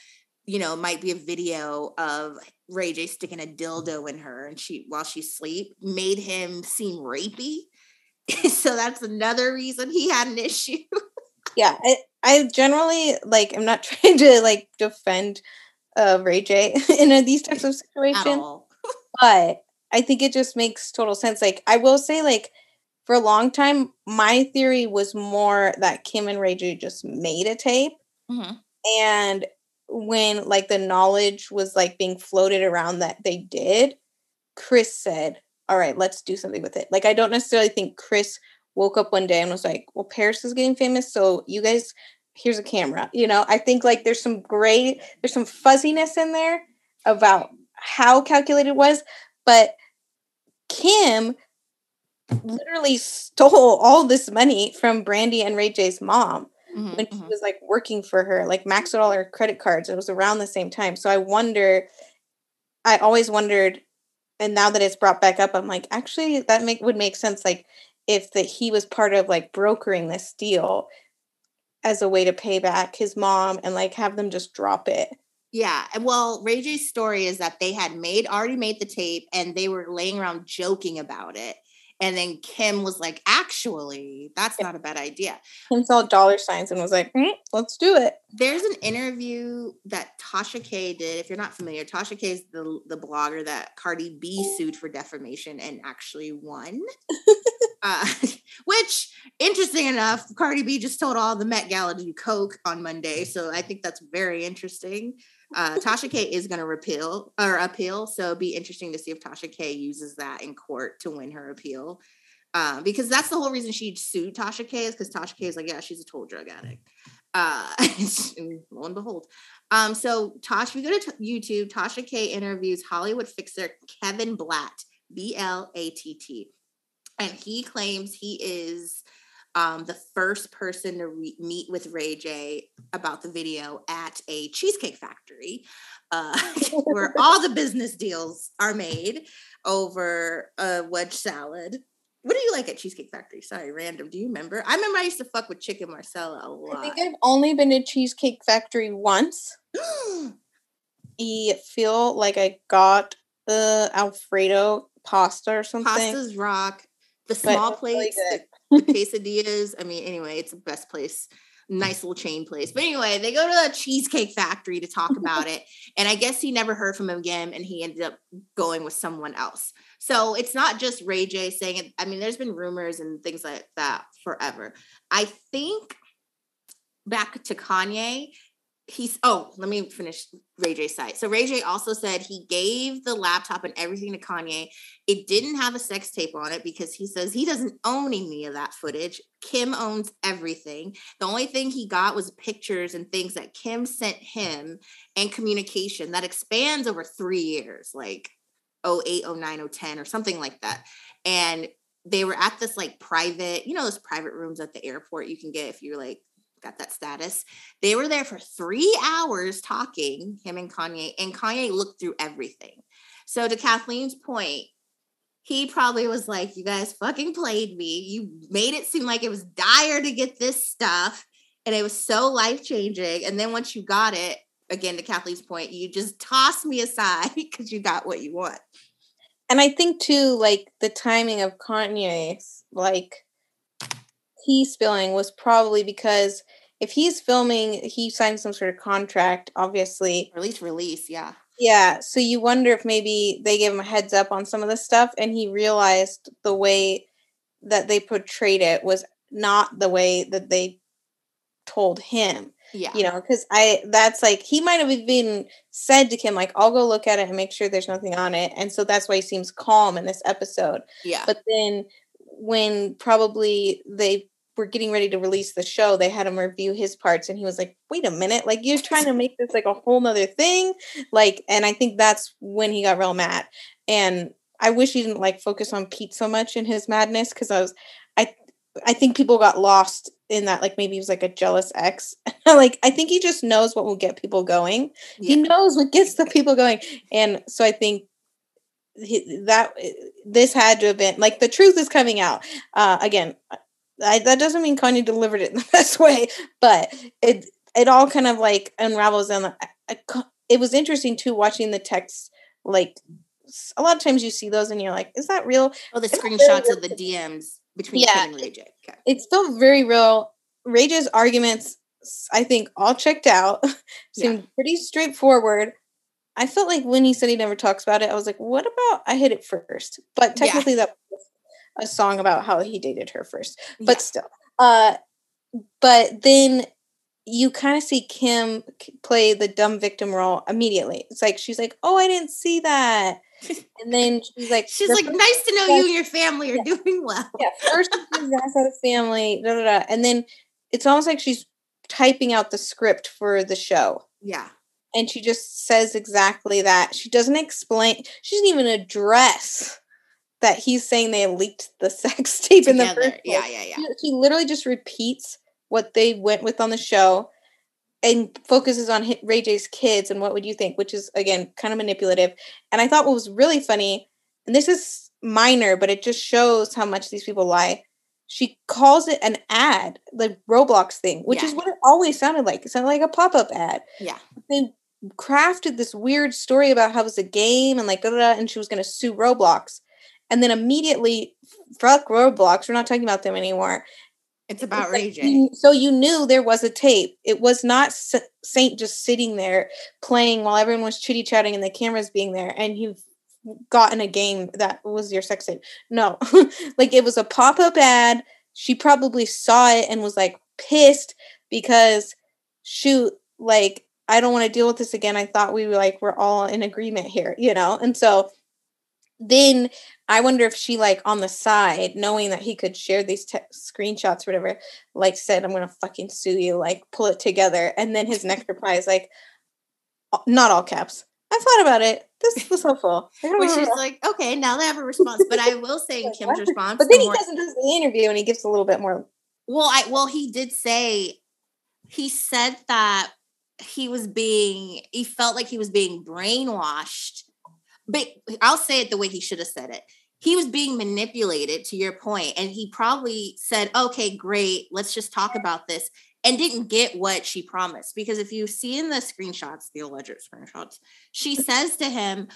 you know, might be a video of Ray J sticking a dildo in her and she while she's sleep made him seem rapey. so that's another reason he had an issue. yeah, I, I generally like I'm not trying to like defend uh Ray J in these types of situations. but I think it just makes total sense. Like I will say like for a long time my theory was more that Kim and Ray J just made a tape. Mm-hmm. And when like the knowledge was like being floated around that they did, Kris said, "All right, let's do something with it." Like I don't necessarily think Kris woke up one day and was like, "Well, Paris is getting famous, so you guys here's a camera." You know, I think like there's some gray there's some fuzziness in there about how calculated it was, but Kim literally stole all this money from Brandy and Ray J's mom mm-hmm, when she mm-hmm. was like working for her, like maxed out all her credit cards. It was around the same time. So I wonder, I always wondered, and now that it's brought back up, I'm like, actually, that make would make sense. Like if that he was part of like brokering this deal as a way to pay back his mom and like have them just drop it. Yeah. Well, Ray J's story is that they had made already made the tape and they were laying around joking about it. And then Kim was like, actually, that's not a bad idea. Kim saw dollar signs and was like, mm, let's do it. There's an interview that Tasha K did. If you're not familiar, Tasha K is the, the blogger that Cardi B sued for defamation and actually won. uh, which, interesting enough, Cardi B just told all the Met Gala to do Coke on Monday. So I think that's very interesting. Uh, Tasha K is going to repeal or appeal, so it'd be interesting to see if Tasha K uses that in court to win her appeal. Uh, because that's the whole reason she sued Tasha K is because Tasha K is like, yeah, she's a total drug addict. Uh, and lo and behold. Um, so Tasha, we go to t- YouTube. Tasha K interviews Hollywood fixer Kevin Blatt, B L A T T, and he claims he is um, the first person to re- meet with Ray J about the video at a cheesecake factory, uh, where all the business deals are made over a wedge salad. What do you like at Cheesecake Factory? Sorry, random. Do you remember? I remember I used to fuck with chicken marsala a lot. I think I've only been to Cheesecake Factory once. I feel like I got the Alfredo pasta or something. Pastas rock. The small plates, really quesadillas. I mean, anyway, it's the best place. Nice little chain place. But anyway, they go to the Cheesecake Factory to talk about it. And I guess he never heard from him again and he ended up going with someone else. So it's not just Ray J saying it. I mean, there's been rumors and things like that forever. I think back to Kanye, he's oh let me finish ray j's side so ray j also said he gave the laptop and everything to kanye. It didn't have a sex tape on it because he says he doesn't own any of that footage. Kim owns everything. The only thing he got was pictures and things that kim sent him and communication that expands over three years like 08 09 010 or something like that. And they were at this like private you know those private rooms at the airport you can get if you're like got that status. They were there for three hours talking, him and Kanye, and Kanye looked through everything. So, to Kathleen's point, he probably was like, You guys fucking played me. You made it seem like it was dire to get this stuff, and it was so life changing. And then once you got it, again, to Kathleen's point, you just toss me aside because you got what you want. And I think too, like the timing of Kanye's, like he spilling was probably because if he's filming, he signed some sort of contract, obviously. Or at least release, yeah. Yeah. So you wonder if maybe they gave him a heads up on some of the stuff and he realized the way that they portrayed it was not the way that they told him. Yeah. You know, because I that's like he might have even said to Kim, like, I'll go look at it and make sure there's nothing on it. And so that's why he seems calm in this episode. Yeah. But then when probably they were getting ready to release the show, they had him review his parts, and he was like, "Wait a minute! Like you're trying to make this like a whole nother thing." Like, and I think that's when he got real mad. And I wish he didn't like focus on Pete so much in his madness because I was, I, I think people got lost in that. Like maybe he was like a jealous ex. like I think he just knows what will get people going. Yeah. He knows what gets the people going, and so I think that this had to have been like the truth is coming out. Uh again I, that doesn't mean Kanye delivered it in the best way, but it it all kind of like unravels and it was interesting too watching the text like a lot of times you see those and you're like is that real? Oh the screenshots of the dms between yeah, and ray j. Okay. it's still very real. Ray j's arguments i think all checked out seemed yeah. pretty straightforward i felt like when he said he never talks about it i was like what about i hit it first but technically yeah. that was a song about how he dated her first. But yeah. still. Uh but then you kind of see Kim play the dumb victim role immediately. It's like she's like, "Oh, I didn't see that." And then she's like, "She's like, nice to know you and your family are yeah. doing well." Yeah, first she's out of family, da, da, da. and then it's almost like she's typing out the script for the show. Yeah, and she just says exactly that. She doesn't explain. She doesn't even address that he's saying they leaked the sex tape Together. in the first place. Yeah, yeah, yeah. He, he, literally just repeats what they went with on the show and focuses on Ray J's kids and what would you think, which is again kind of manipulative. And I thought what was really funny, and this is minor, but it just shows how much these people lie. She calls it an ad, the Roblox thing, which yeah. is what it always sounded like. It sounded like a pop up ad. Yeah. They crafted this weird story about how it was a game and like, da, da, da, and she was going to sue Roblox and then immediately fuck Roblox. We're not talking about them anymore. It's about like, So you knew there was a tape. It was not Saint just sitting there playing while everyone was chitty chatting and the cameras being there, and you've gotten a game that was your sex tape. No, like it was a pop up ad. She probably saw it and was like pissed because shoot, like I don't want to deal with this again. I thought we were like we're all in agreement here, you know, and so then I wonder if she like on the side, knowing that he could share these te- screenshots, whatever, like said, "I'm gonna fucking sue you," like pull it together, and then his next reply is like, not all caps. I thought about it. This was helpful. Which is like, okay, now they have a response. But I will say Kim's response. But then he more- doesn't do the interview and he gives a little bit more Well, I well he did say he said that he was being he felt like he was being brainwashed. But I'll say it the way he should have said it. He was being manipulated to your point and he probably said, "Okay, great. Let's just talk about this." And didn't get what she promised because if you see in the screenshots, the alleged screenshots, she says to him,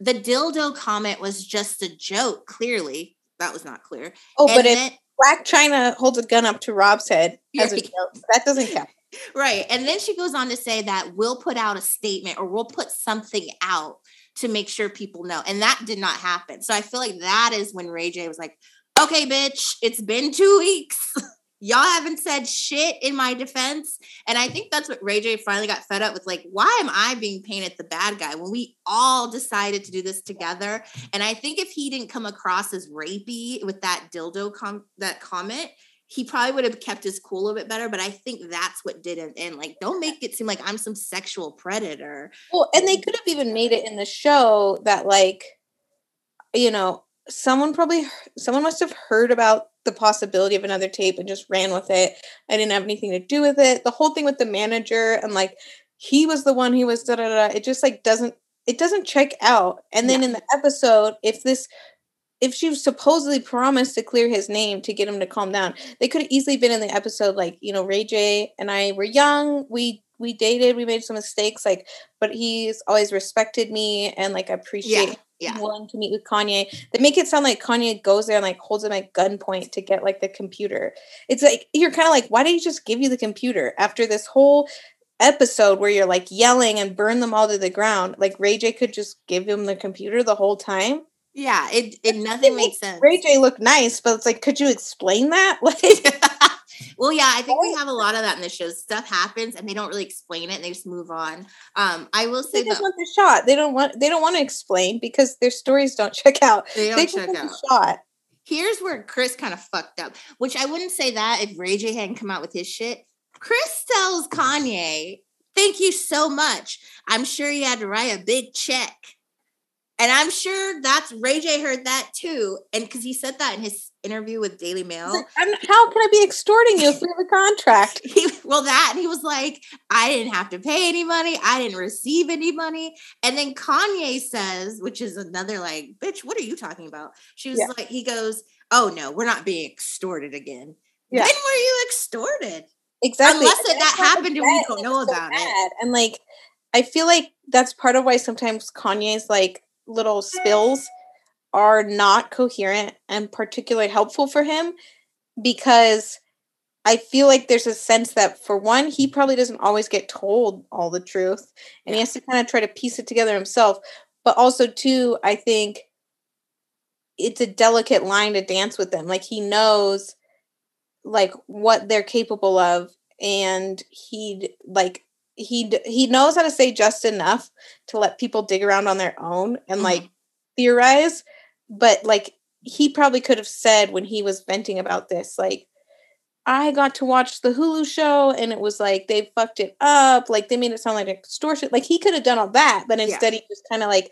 "The dildo comment was just a joke." Clearly, that was not clear. Oh, And but then- Blac Chyna holds a gun up to Rob's head as a joke, that doesn't count. Right. And then she goes on to say that we'll put out a statement or we'll put something out to make sure people know. And that did not happen. So I feel like that is when Ray J was like, okay, bitch, it's been two weeks. Y'all haven't said shit in my defense. And I think that's what Ray J finally got fed up with. Like, why am I being painted the bad guy when we all decided to do this together? And I think if he didn't come across as rapey with that dildo com- that comment, he probably would have kept his cool a bit better. But I think that's what did it. And like, don't make it seem like I'm some sexual predator. Well, and they could have even made it in the show that like, you know, someone probably someone must have heard about the possibility of another tape and just ran with it. I didn't have anything to do with it. The whole thing with the manager and like he was the one who was da da da. It just like doesn't it doesn't check out. And then in the episode, if this if she supposedly promised to clear his name to get him to calm down, they could have easily been in the episode like, you know, Ray J and I were young, we we dated, we made some mistakes, like, but he's always respected me and like I appreciate Yeah. Yeah. willing to meet with Kanye. They make it sound like Kanye goes there and like holds him at gunpoint to get like the computer. It's like you're kind of like, why did he just give you the computer after this whole episode where you're like yelling and burn them all to the ground? Like Ray J could just give him the computer the whole time. Yeah. It, it nothing makes sense. Ray J looked nice, but it's like, could you explain that? Like, well, yeah, I think we have a lot of that in the show. Stuff happens and they don't really explain it and they just move on. Um, I will say they just that want the shot. They don't want. They don't want to explain because their stories don't check out. they don't They check out. the shot. Here's where Kris kind of fucked up, which I wouldn't say that if Ray J hadn't come out with his shit. Kris tells Kanye, Thank you so much. I'm sure you had to write a big check. And I'm sure that's Ray J heard that too. And because he said that in his interview with Daily Mail. Like, how can I be extorting you if we have a contract? he well that and he was like i didn't have to pay any money i didn't receive any money and then kanye says which is another like bitch what are you talking about she was Yeah. like he goes oh no we're not being extorted again Yeah. when were you extorted Exactly. Unless And that happened and we don't know so about it. And like, I feel like that's part of why sometimes Kanye's like little spills are not coherent and particularly helpful for him because I feel like there's a sense that for one, he probably doesn't always get told all the truth and he has to kind of try to piece it together himself. But also, too, I think it's a delicate line to dance with them. Like he knows like what they're capable of and he'd like he he knows how to say just enough to let people dig around on their own and Mhm. like theorize but like he probably could have said when he was venting about this like I got to watch the Hulu show and it was like they fucked it up like they made it sound like extortion like he could have done all that but Yeah. instead he was kind of like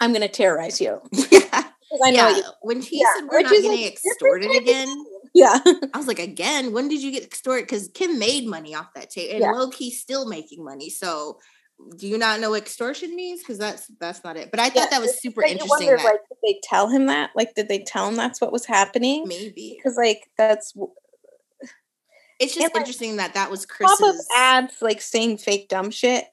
I'm going to terrorize you yeah, I know yeah. when he Yeah, said we're which not getting extorted again yeah I was like, again, when did you get extorted? Because Kim made money off that tape, and Yeah. low key still making money. So, do you not know what extortion means? Because that's that's not it. But I thought Yeah, that was super But interesting. wonder, that like, did they tell him that? Like, did they tell him that's what was happening? maybe Because, like, that's it's just and, like, interesting that that was pop Kris's. ads, like saying fake dumb shit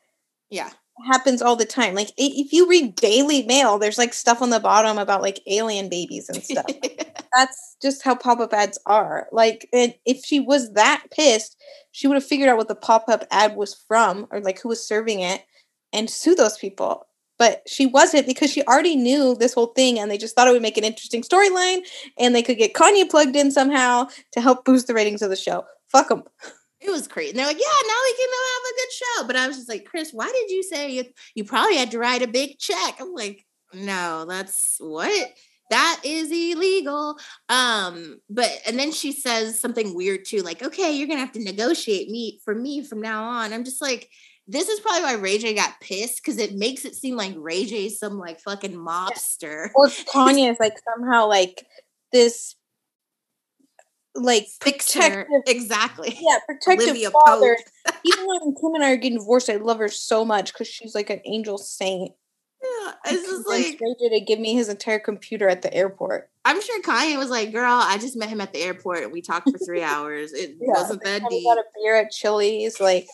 Yeah, happens all the time. Like, if you read Daily Mail, there's like stuff on the bottom about like alien babies and stuff. that's just how pop up ads are. Like, and if she was that pissed, she would have figured out what the pop up ad was from or like who was serving it and sue those people. But she wasn't because she already knew this whole thing and they just thought it would make an interesting storyline and they could get Kanye plugged in somehow to help boost the ratings of the show. Fuck them. It was crazy. And they're like, yeah, now we can have a good show. But I was just like, Kris, why did you say you, you probably had to write a big check? I'm like, no, that's what that is illegal. Um, but and then she says something weird too, like, okay, you're gonna have to negotiate me for me from now on. I'm just like, this is probably why Ray J got pissed because it makes it seem like Ray J is some like fucking mobster. Or Kanye is like somehow like this like protective Exactly. yeah, protective Olivia father. Even when Kim and I are getting divorced, I love her so much because she's like an angel saint. Yeah, it's just like J to give me his entire computer at the airport. I'm sure Kanye was like, "Girl, I just met him at the airport and we talked for three hours. It Yeah, wasn't that deep." got a beer at Chili's, like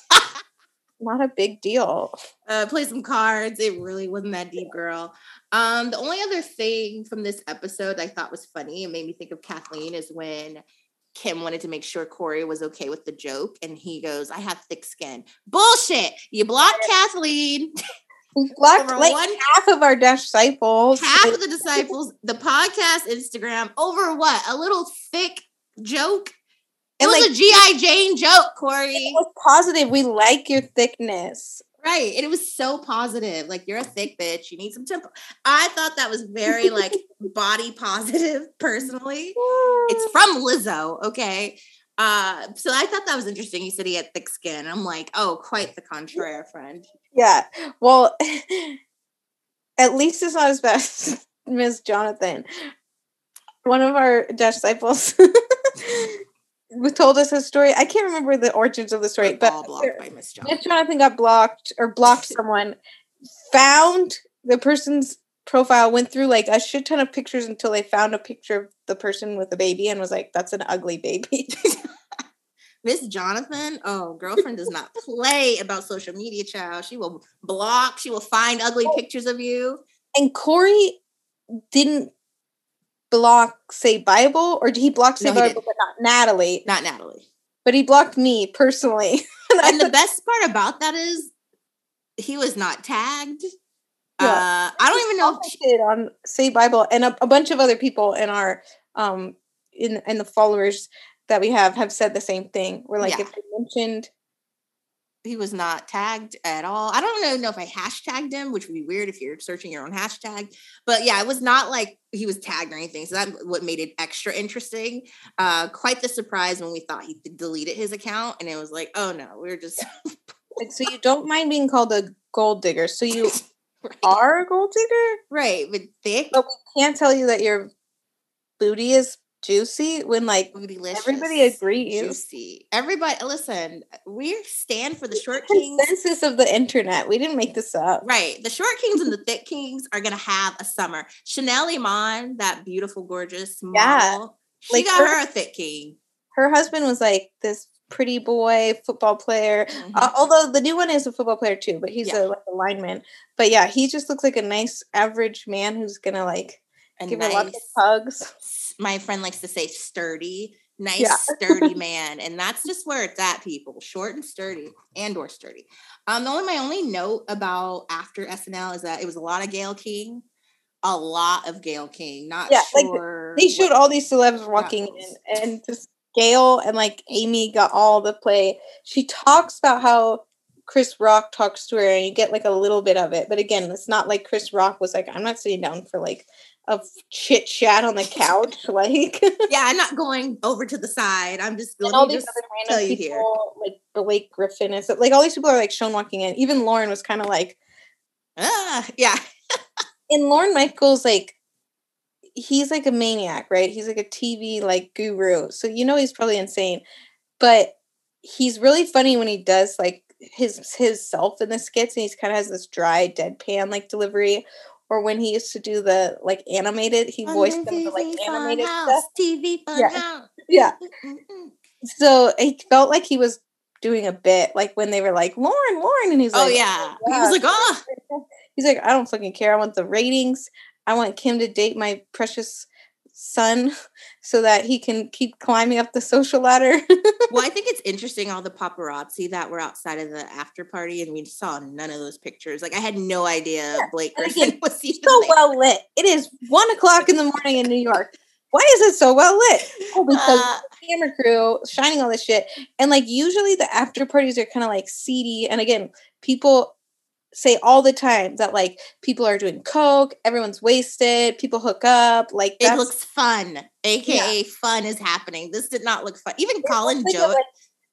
not a big deal. uh, play some cards. It really wasn't that deep, girl. Um, the only other thing from this episode I thought was funny and made me think of Kathleen is when Kim wanted to make sure Corey was okay with the joke, and he goes, "I have thick skin." Bullshit! You blocked Kathleen. We blocked Over like one- half of our disciples. half of the disciples, the podcast, Instagram, over what? A little thick joke. It And, was like- a GI Jane joke, Corey. it was positive. We like your thickness. Right. And it was so positive. Like, you're a thick bitch. You need some tempo. I thought that was very like body positive personally. It's from Lizzo, okay? Uh, so I thought that was interesting. He said he had thick skin. I'm like, oh, quite the contrary, friend. Yeah. Well, at least it's not as bad as Miss Jonathan. One of our Dash disciples told us a story. I can't remember the origins of the story, but all blocked by Miss John. Miss Jonathan got blocked or blocked someone, found the person's profile, went through like a shit ton of pictures until they found a picture of the person with the baby and was like, that's an ugly baby. Miss Jonathan, oh, girlfriend does not play about social media, child. She will block, she will find ugly Oh. pictures of you. and Corey didn't block Say Bible, or did he block Say No, Bible, but not Natalie? Not Natalie. But he blocked me personally. and And the best part about that is he was not tagged. Yeah. Uh, I don't even know if she- on Say Bible, and a, a bunch of other people in our um in in the followers that we have have said the same thing. We're like, Yeah. if they mentioned, he was not tagged at all. I don't know, know if I hashtagged him, which would be weird if you're searching your own hashtag. But yeah, it was not like he was tagged or anything. So that's what made it extra interesting. Uh, quite the surprise when we thought he deleted his account, and it was like, oh no, we are just like, so you don't mind being called a gold digger, so you right. are a gold digger, right, but thick, but we can't tell you that your booty is juicy when like bootylicious, everybody agrees. juicy. Everybody, listen, we stand for the short kings. consensus of the internet. We didn't make this up. Right. The short kings and the thick kings are gonna have a summer. Chanel Iman, that beautiful, gorgeous model, Yeah. she Like got her- her a thick king. Her husband was like this pretty boy football player. Mhm. Uh, although the new one is a football player too, but he's Yeah. a like a lineman. But yeah, he just looks like a nice average man who's gonna like a give her lots of hugs. My friend likes to say sturdy, nice Yeah. sturdy man, and that's just where it's at. People, short and sturdy, and or sturdy. Um, the only my only note about after SNL is that it was a lot of Gayle King, a lot of Gayle King. Not Yeah, like, sure. They showed all these celebs walking in, and just Gayle and like Amy got all the play. She talks about how Chris Rock talks to her, and you get like a little bit of it. But again, it's not like Chris Rock was like, "I'm not sitting down for like a chit chat on the couch." Like, yeah, I'm not going over to the side. I'm just let all these other tell random you people, here. like Blake Griffin and stuff. Like all these people are like shown walking in. Even Lorne was kind of like, Ah, yeah. and Lorne Michaels like. He's like a maniac, right? He's like a TV like guru. So you know he's probably insane. But he's really funny when he does like his his self in the skits and he's kind of has this dry deadpan like delivery or when he used to do the like animated he voiced them for like animated stuff TV fun Yeah. house. yeah so it felt like he was doing a bit like when they were like lorne lorne and he's like Oh like yeah. Oh, he yeah. was like, oh, he's like i don't fucking care i want the ratings i want kim to date my precious son so that he can keep climbing up the social ladder well, I think it's interesting all the paparazzi that were outside of the after party, and we saw none of those pictures. Like I had no idea Yeah, Blake Griffin again, was even so there. well lit. It is one o'clock in the morning in New York. Why is it so well lit? Oh, because Uh, the camera crew shining all this shit. And like usually the after parties are kind of like seedy. And again, people say all the time that like people are doing coke, everyone's wasted, people hook up. Like it looks fun, aka fun is happening. This did not look fun. Even Colin like Joe. like,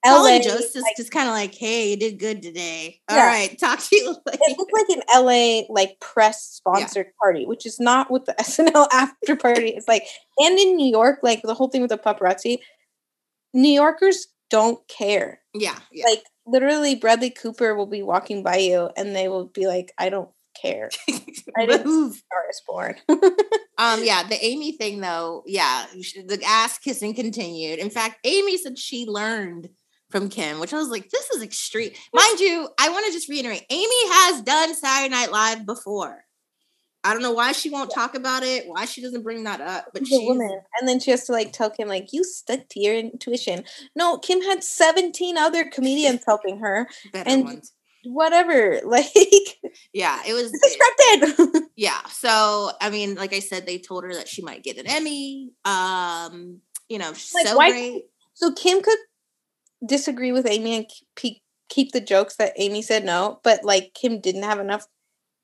Colin Jost is like, just kind of like, hey, you did good today. All Yeah. right, talk to you later. it looked like an LA like press sponsored party, which is not what the SNL after party is like. And in New York, like the whole thing with the paparazzi, New Yorkers don't care. Yeah, yeah. Like literally, Bradley Cooper will be walking by you, and they will be like, "I don't care. I didn't. Star is born." Um, yeah, the Amy thing though, yeah, the ass kissing continued. In fact, Amy said she learned from Kim, which I was like, this is extreme. Mind you, I want to just reiterate, Amy has done Saturday Night Live before. I don't know why she won't talk about it, why she doesn't bring that up, but She's a woman, and then she has to like tell Kim like, "You stuck to your intuition." No, Kim had seventeen other comedians helping her. better and- ones. Whatever, like Yeah, it was scripted. yeah. So I mean, like I said, they told her that she might get an Emmy. Um, you know, Like, so why- great. So Kim could disagree with Amy and keep keep the jokes that Amy said no, but like Kim didn't have enough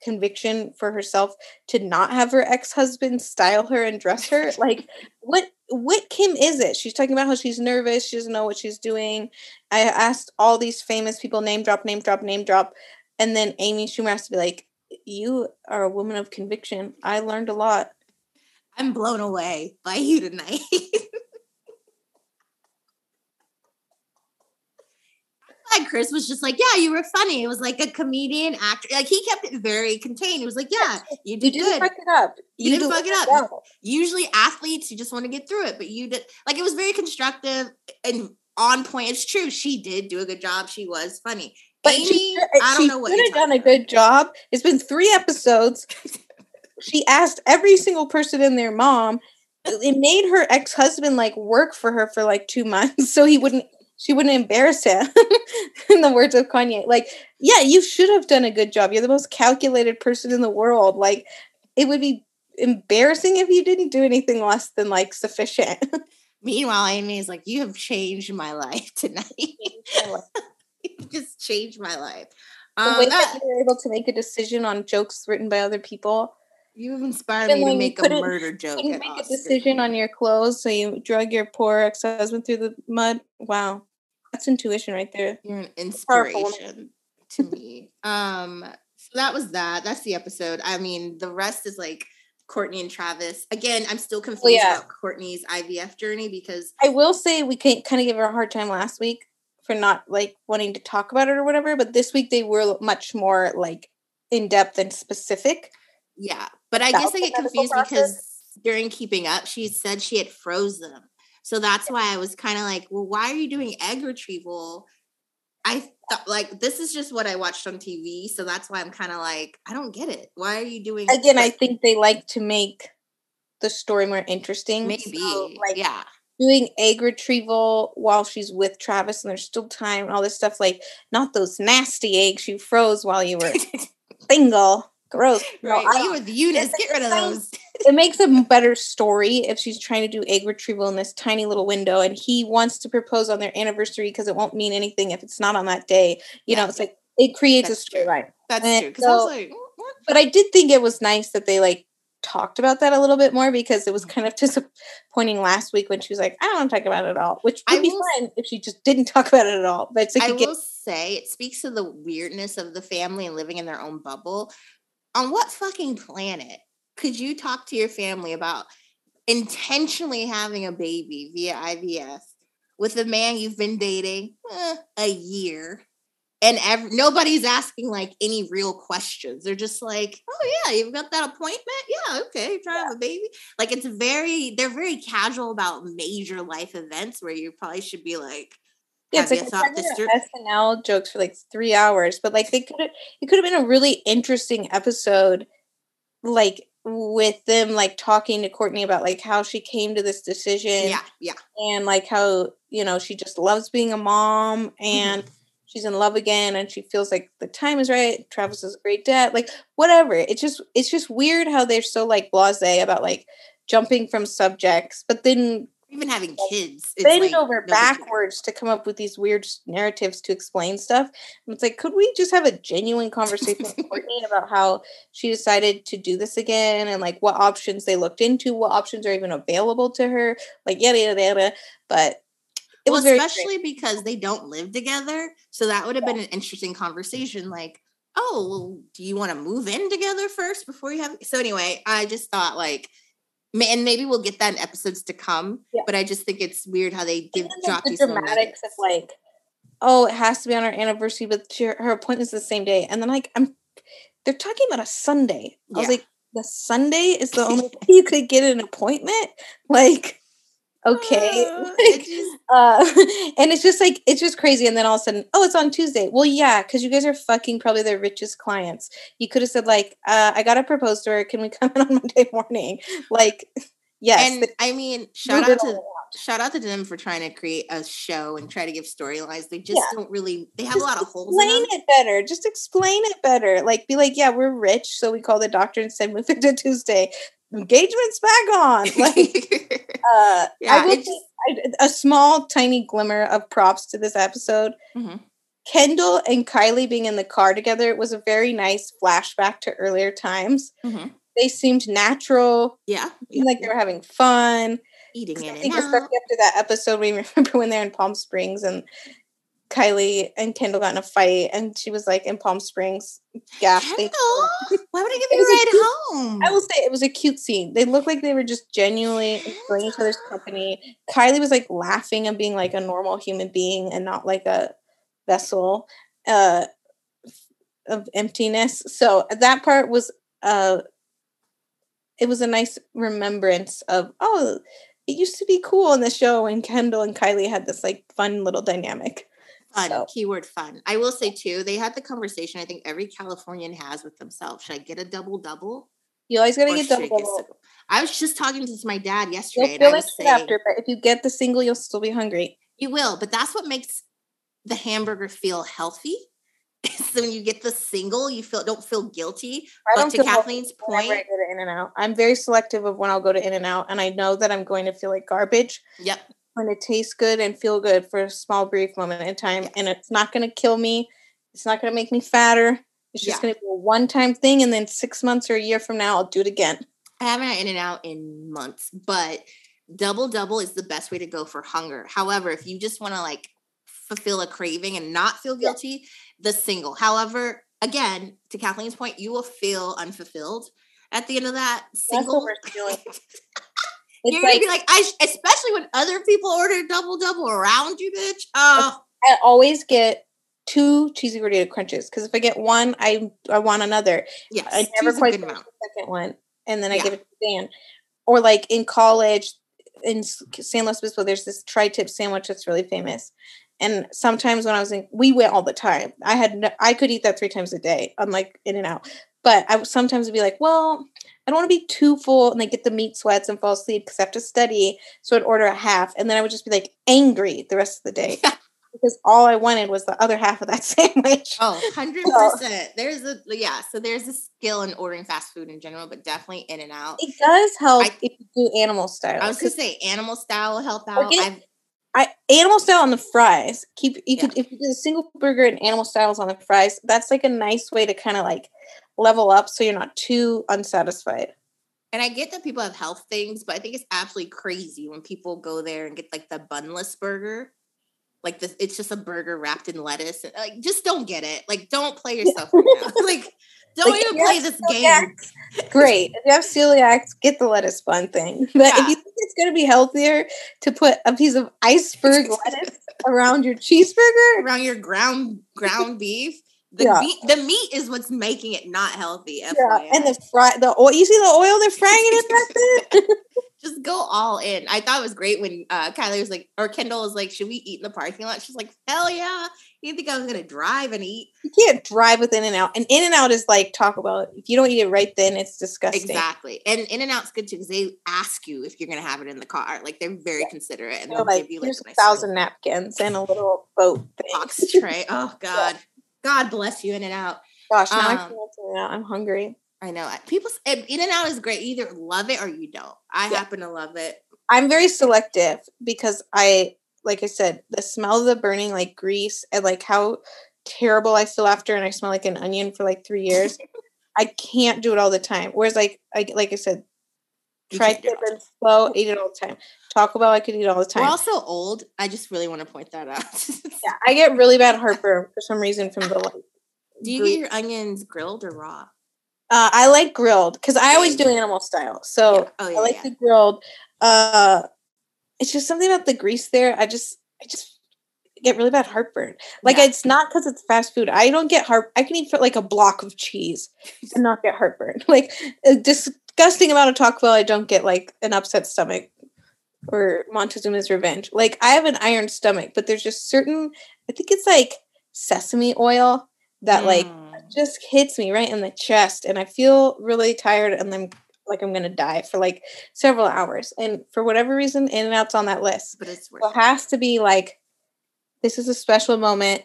conviction for herself to not have her ex-husband style her and dress her. like what what Kim is it? She's talking about how she's nervous, she doesn't know what she's doing. I asked all these famous people name drop, name drop, name drop, and then Amy Schumer has to be like, "You are a woman of conviction. I learned a lot." I'm blown away by you tonight. Chris was just like, yeah, you were funny. It was like a comedian actor. Like he kept it very contained. He was like, yeah, you You did didn't good. fuck it up. You didn't fuck it up. well. Usually athletes, you just want to get through it, but you did. Like it was very constructive and on point. It's true. She did do a good job. She was funny. But Amy, she, I don't she know what could have done a good job. It's been three episodes. she asked every single person and their mom. It made her ex husband like work for her for like two months, so he wouldn't. She wouldn't embarrass him. in the words of Kanye, like, yeah, you should have done a good job. You're the most calculated person in the world. Like, it would be embarrassing if you didn't do anything less than like sufficient. Meanwhile, Amy is like, you have changed my life tonight. You just changed my life. the Um, way that- that you were able to make a decision on jokes written by other people You've inspired me to make a murder joke. at make a decision on your clothes, so you drug your poor ex-husband through the mud. Wow, that's intuition right there. You're an inspiration to me. Um, so that was that. That's the episode. I mean, the rest is like Kourtney and Travis. Again, I'm still confused yeah. about Kourtney's IVF journey because I will say we can kind of give her a hard time last week for not like wanting to talk about it or whatever, but this week they were much more like in depth and specific. yeah. But I guess I get confused process? because during keeping up, she said she had frozen them. So that's why I was kind of like, well, why are you doing egg retrieval? I thought like this is just what I watched on TV, so that's why I'm kind of like, I don't get it. Why are you doing Again, I think they like to make the story more interesting. maybe So, like yeah. doing egg retrieval while she's with Travis and there's still time and all this stuff, like not those nasty eggs you froze while you were single. Gross. No, Right. You with Younes, get rid of those. It makes a better story if she's trying to do egg retrieval in this tiny little window and he wants to propose on their anniversary because it won't mean anything if it's not on that day. You know, it's like it creates That's a storyline. That's And true. Because I was like, what? But I did think it was nice that they like talked about that a little bit more because it was mm-hmm. kind of disappointing last week when she was like, I don't want to talk about it at all, which I would be will fine if she just didn't talk about it at all. But it's like I will say it speaks to the weirdness of the family and living in their own bubble. On what fucking planet could you talk to your family about intentionally having a baby via IVF with a man you've been dating eh, a year? And ev- nobody's asking like any real questions. They're just like, "Oh yeah, you've got that appointment. Yeah, okay, you're trying to have a baby." Like it's very, they're very casual about major life events where you probably should be like, Yeah, it's like thought this through? SNL jokes for like three hours, but like they could have, it could have been a really interesting episode, like with them like talking to Kourtney about like how she came to this decision, Yeah, yeah. and like how you know she just loves being a mom Mm-hmm. and she's in love again and she feels like the time is right. Travis is a great dad, like whatever. It's just it's just weird how they're so like blasé about like jumping from subjects, but then Even having kids. it's bend like, over no backwards to come up with these weird narratives to explain stuff. And it's like, could we just have a genuine conversation with Kourtney about how she decided to do this again and like what options they looked into, what options are even available to her, like yada yada yada. But it well, was especially because they don't live together. So that would have been an interesting conversation. Like, oh, well, do you want to move in together first before you have? So anyway, I just thought like And maybe we'll get that in episodes to come. Yeah. But I just think it's weird how they give drop the dramatics of like, oh, it has to be on our anniversary, but she, her appointment's the same day. And then like I'm they're talking about a Sunday. I was like, the Sunday is the only you could get an appointment? Like, okay. Uh, Like, just- uh, and it's just like it's just crazy. And then all of a sudden, oh, it's on Tuesday. Well, yeah, because you guys are fucking probably their richest clients. You could have said like, uh, I got to propose to her. Can we come in on Monday morning? Like, yes. and I mean, shout out to shout out to them for trying to create a show and try to give storylines. They just Yeah. don't really. They have Just a lot of holes. In explain it better. Just explain it better. Like, be like, yeah, we're rich, so we call the doctor and said move it to Tuesday. Engagement's back on. Like, uh, Yeah, I will it say, I- a small, tiny glimmer of props to this episode. Mhm. Kendall and Kylie being in the car together was a very nice flashback to earlier times. Mhm. They seemed natural, yeah, seemed like they were having fun. Eating in I think especially after that episode, we remember when they're in Palm Springs and Kylie and Kendall got in a fight, and she was like in Palm Springs, gasping. Kendall, why would I give you a a ride cute- home? I will say it was a cute scene. They looked like they were just genuinely enjoying each other's company. Kylie was like laughing and being like a normal human being and not like a vessel uh, of emptiness. So that part was uh, it was a nice remembrance of oh, it used to be cool in the show when Kendall and Kylie had this like fun little dynamic. Fun So- keyword fun. I will say too, they had the conversation I think every Californian has with themselves. Should I get a double double? You always gotta get double double. I was just talking to my dad You'll yesterday, and feel I was it saying after, but if you get the single, you'll still be hungry. you will, but that's what makes the hamburger feel healthy. so when you get the single, you feel don't feel guilty. I But don't to feel healthy Kathleen's whenever I point, go to In-N-Out. I'm very selective of when I'll go to In-N-Out, and I know that I'm going to feel like garbage yep, when to taste good and feel good for a small, brief moment in time, and it's not going to kill me. It's not going to make me fatter. It's just Yeah. going to be a one-time thing, and then six months or a year from now, I'll do it again. I haven't had In-N-Out in months, but double double is the best way to go for hunger. However, if you just want to like fulfill a craving and not feel Yeah. guilty, the single. However, again, to Kathleen's point, you will feel unfulfilled at the end of that single. You're It's gonna like be like, I especially when other people order double double around you, bitch. Oh, I always get two cheesy gordita crunches because if I get one, I I want another. yes, I never quite amount. the second one, and then I Yeah. give it to Dan. Or like in college in San Luis Obispo, there's this tri-tip sandwich that's really famous. And sometimes when I was in, we went all the time. I had no, I could eat that three times a day, unlike In-N-Out. But I sometimes would be like, well, I don't want to be too full, and I get the meat sweats and fall asleep because I have to study. So I'd order a half, and then I would just be like angry the rest of the day because all I wanted was the other half of that sandwich. Oh, 100%. There's a, yeah, so there's a skill in ordering fast food in general, but definitely In-N-Out. It does help I- if you do animal style. I was 'cause gonna say animal style will help out. I animal style on the fries. Keep you Yeah. could if you do a single burger and animal styles on the fries, that's like a nice way to kind of like level up so you're not too unsatisfied. and I get that people have health things, but I think it's absolutely crazy when people go there and get like the bunless burger. Like this, it's just a burger wrapped in lettuce. Like, just don't get it. Like, don't play yourself right. Like, don't Like, even play this celiac- game. Great. if you have celiacs, get the lettuce bun thing. But Yeah. if you think it's gonna be healthier to put a piece of iceberg lettuce around your cheeseburger, around your ground ground beef. The Yeah. meat, the meat is what's making it not healthy. yeah, and the fry the oil you see the oil they're frying it in that just go all in. I thought it was great when uh, Kylie was like, or Kendall was like, "Should we eat in the parking lot?" She's like, "Hell yeah!" You think I was gonna drive and eat? You can't drive with In-N-Out. And In-N-Out is like Taco Bell. If you don't eat it right then, it's disgusting. Exactly. And In-N-Out's good too because they ask you if you're gonna have it in the car. Like they're very considerate and they'll like, give you like a nice thousand napkins and a little boat thing. box tray. Oh God, God bless you, In-N-Out. Gosh, now I Um, can't In-N-Out. I'm hungry. I know people. In-N-Out is great. Either love it or you don't. I Yeah. happen to love it. I'm very selective because I, like I said, the smell of the burning like grease and like how terrible I feel after, and I smell like an onion for like three years. I can't do it all the time. Whereas, like, I like I said, You try can't do it tip all the and slow, eat it all the time. Taco Bell, I could eat all the time. We're also old. I just really want to point that out. yeah, I get really bad heartburn for some reason from the like. Do you get your onions grilled or raw? Uh, I like grilled because I always do animal style. So Yeah. Oh, yeah, I like yeah. the grilled. Uh, it's just something about the grease there. I just, I just get really bad heartburn. Like it's not because it's fast food. I don't get heart. I can eat for like a block of cheese and not get heartburn. Like a disgusting amount of Taco Bell. I don't get like an upset stomach or Montezuma's Revenge. Like I have an iron stomach, but there's just certain. I think it's like sesame oil that like Mm. just hits me right in the chest and I feel really tired and I'm like I'm gonna die for like several hours. And for whatever reason, In-N-Out's on that list. but it's So it has to be like this is a special moment,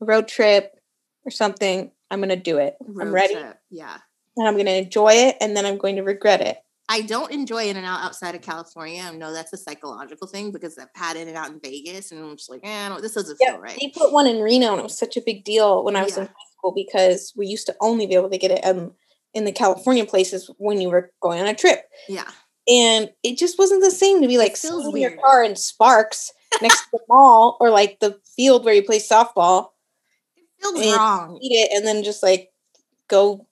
road trip or something. I'm gonna do it. I'm ready trip, Yeah. And I'm gonna enjoy it and then I'm going to regret it. I don't enjoy In-N-Out outside of California. I know that's a psychological thing because I've had In-N-Out in Vegas and I'm just like, eh, this doesn't Yeah, feel right. they put one in Reno and it was such a big deal when I was in high school because we used to only be able to get it um, in the California places when you were going on a trip. Yeah. and it just wasn't the same to be like sitting in your car in Sparks next to the mall or like the field where you play softball, It feels wrong. eat it, and then just like go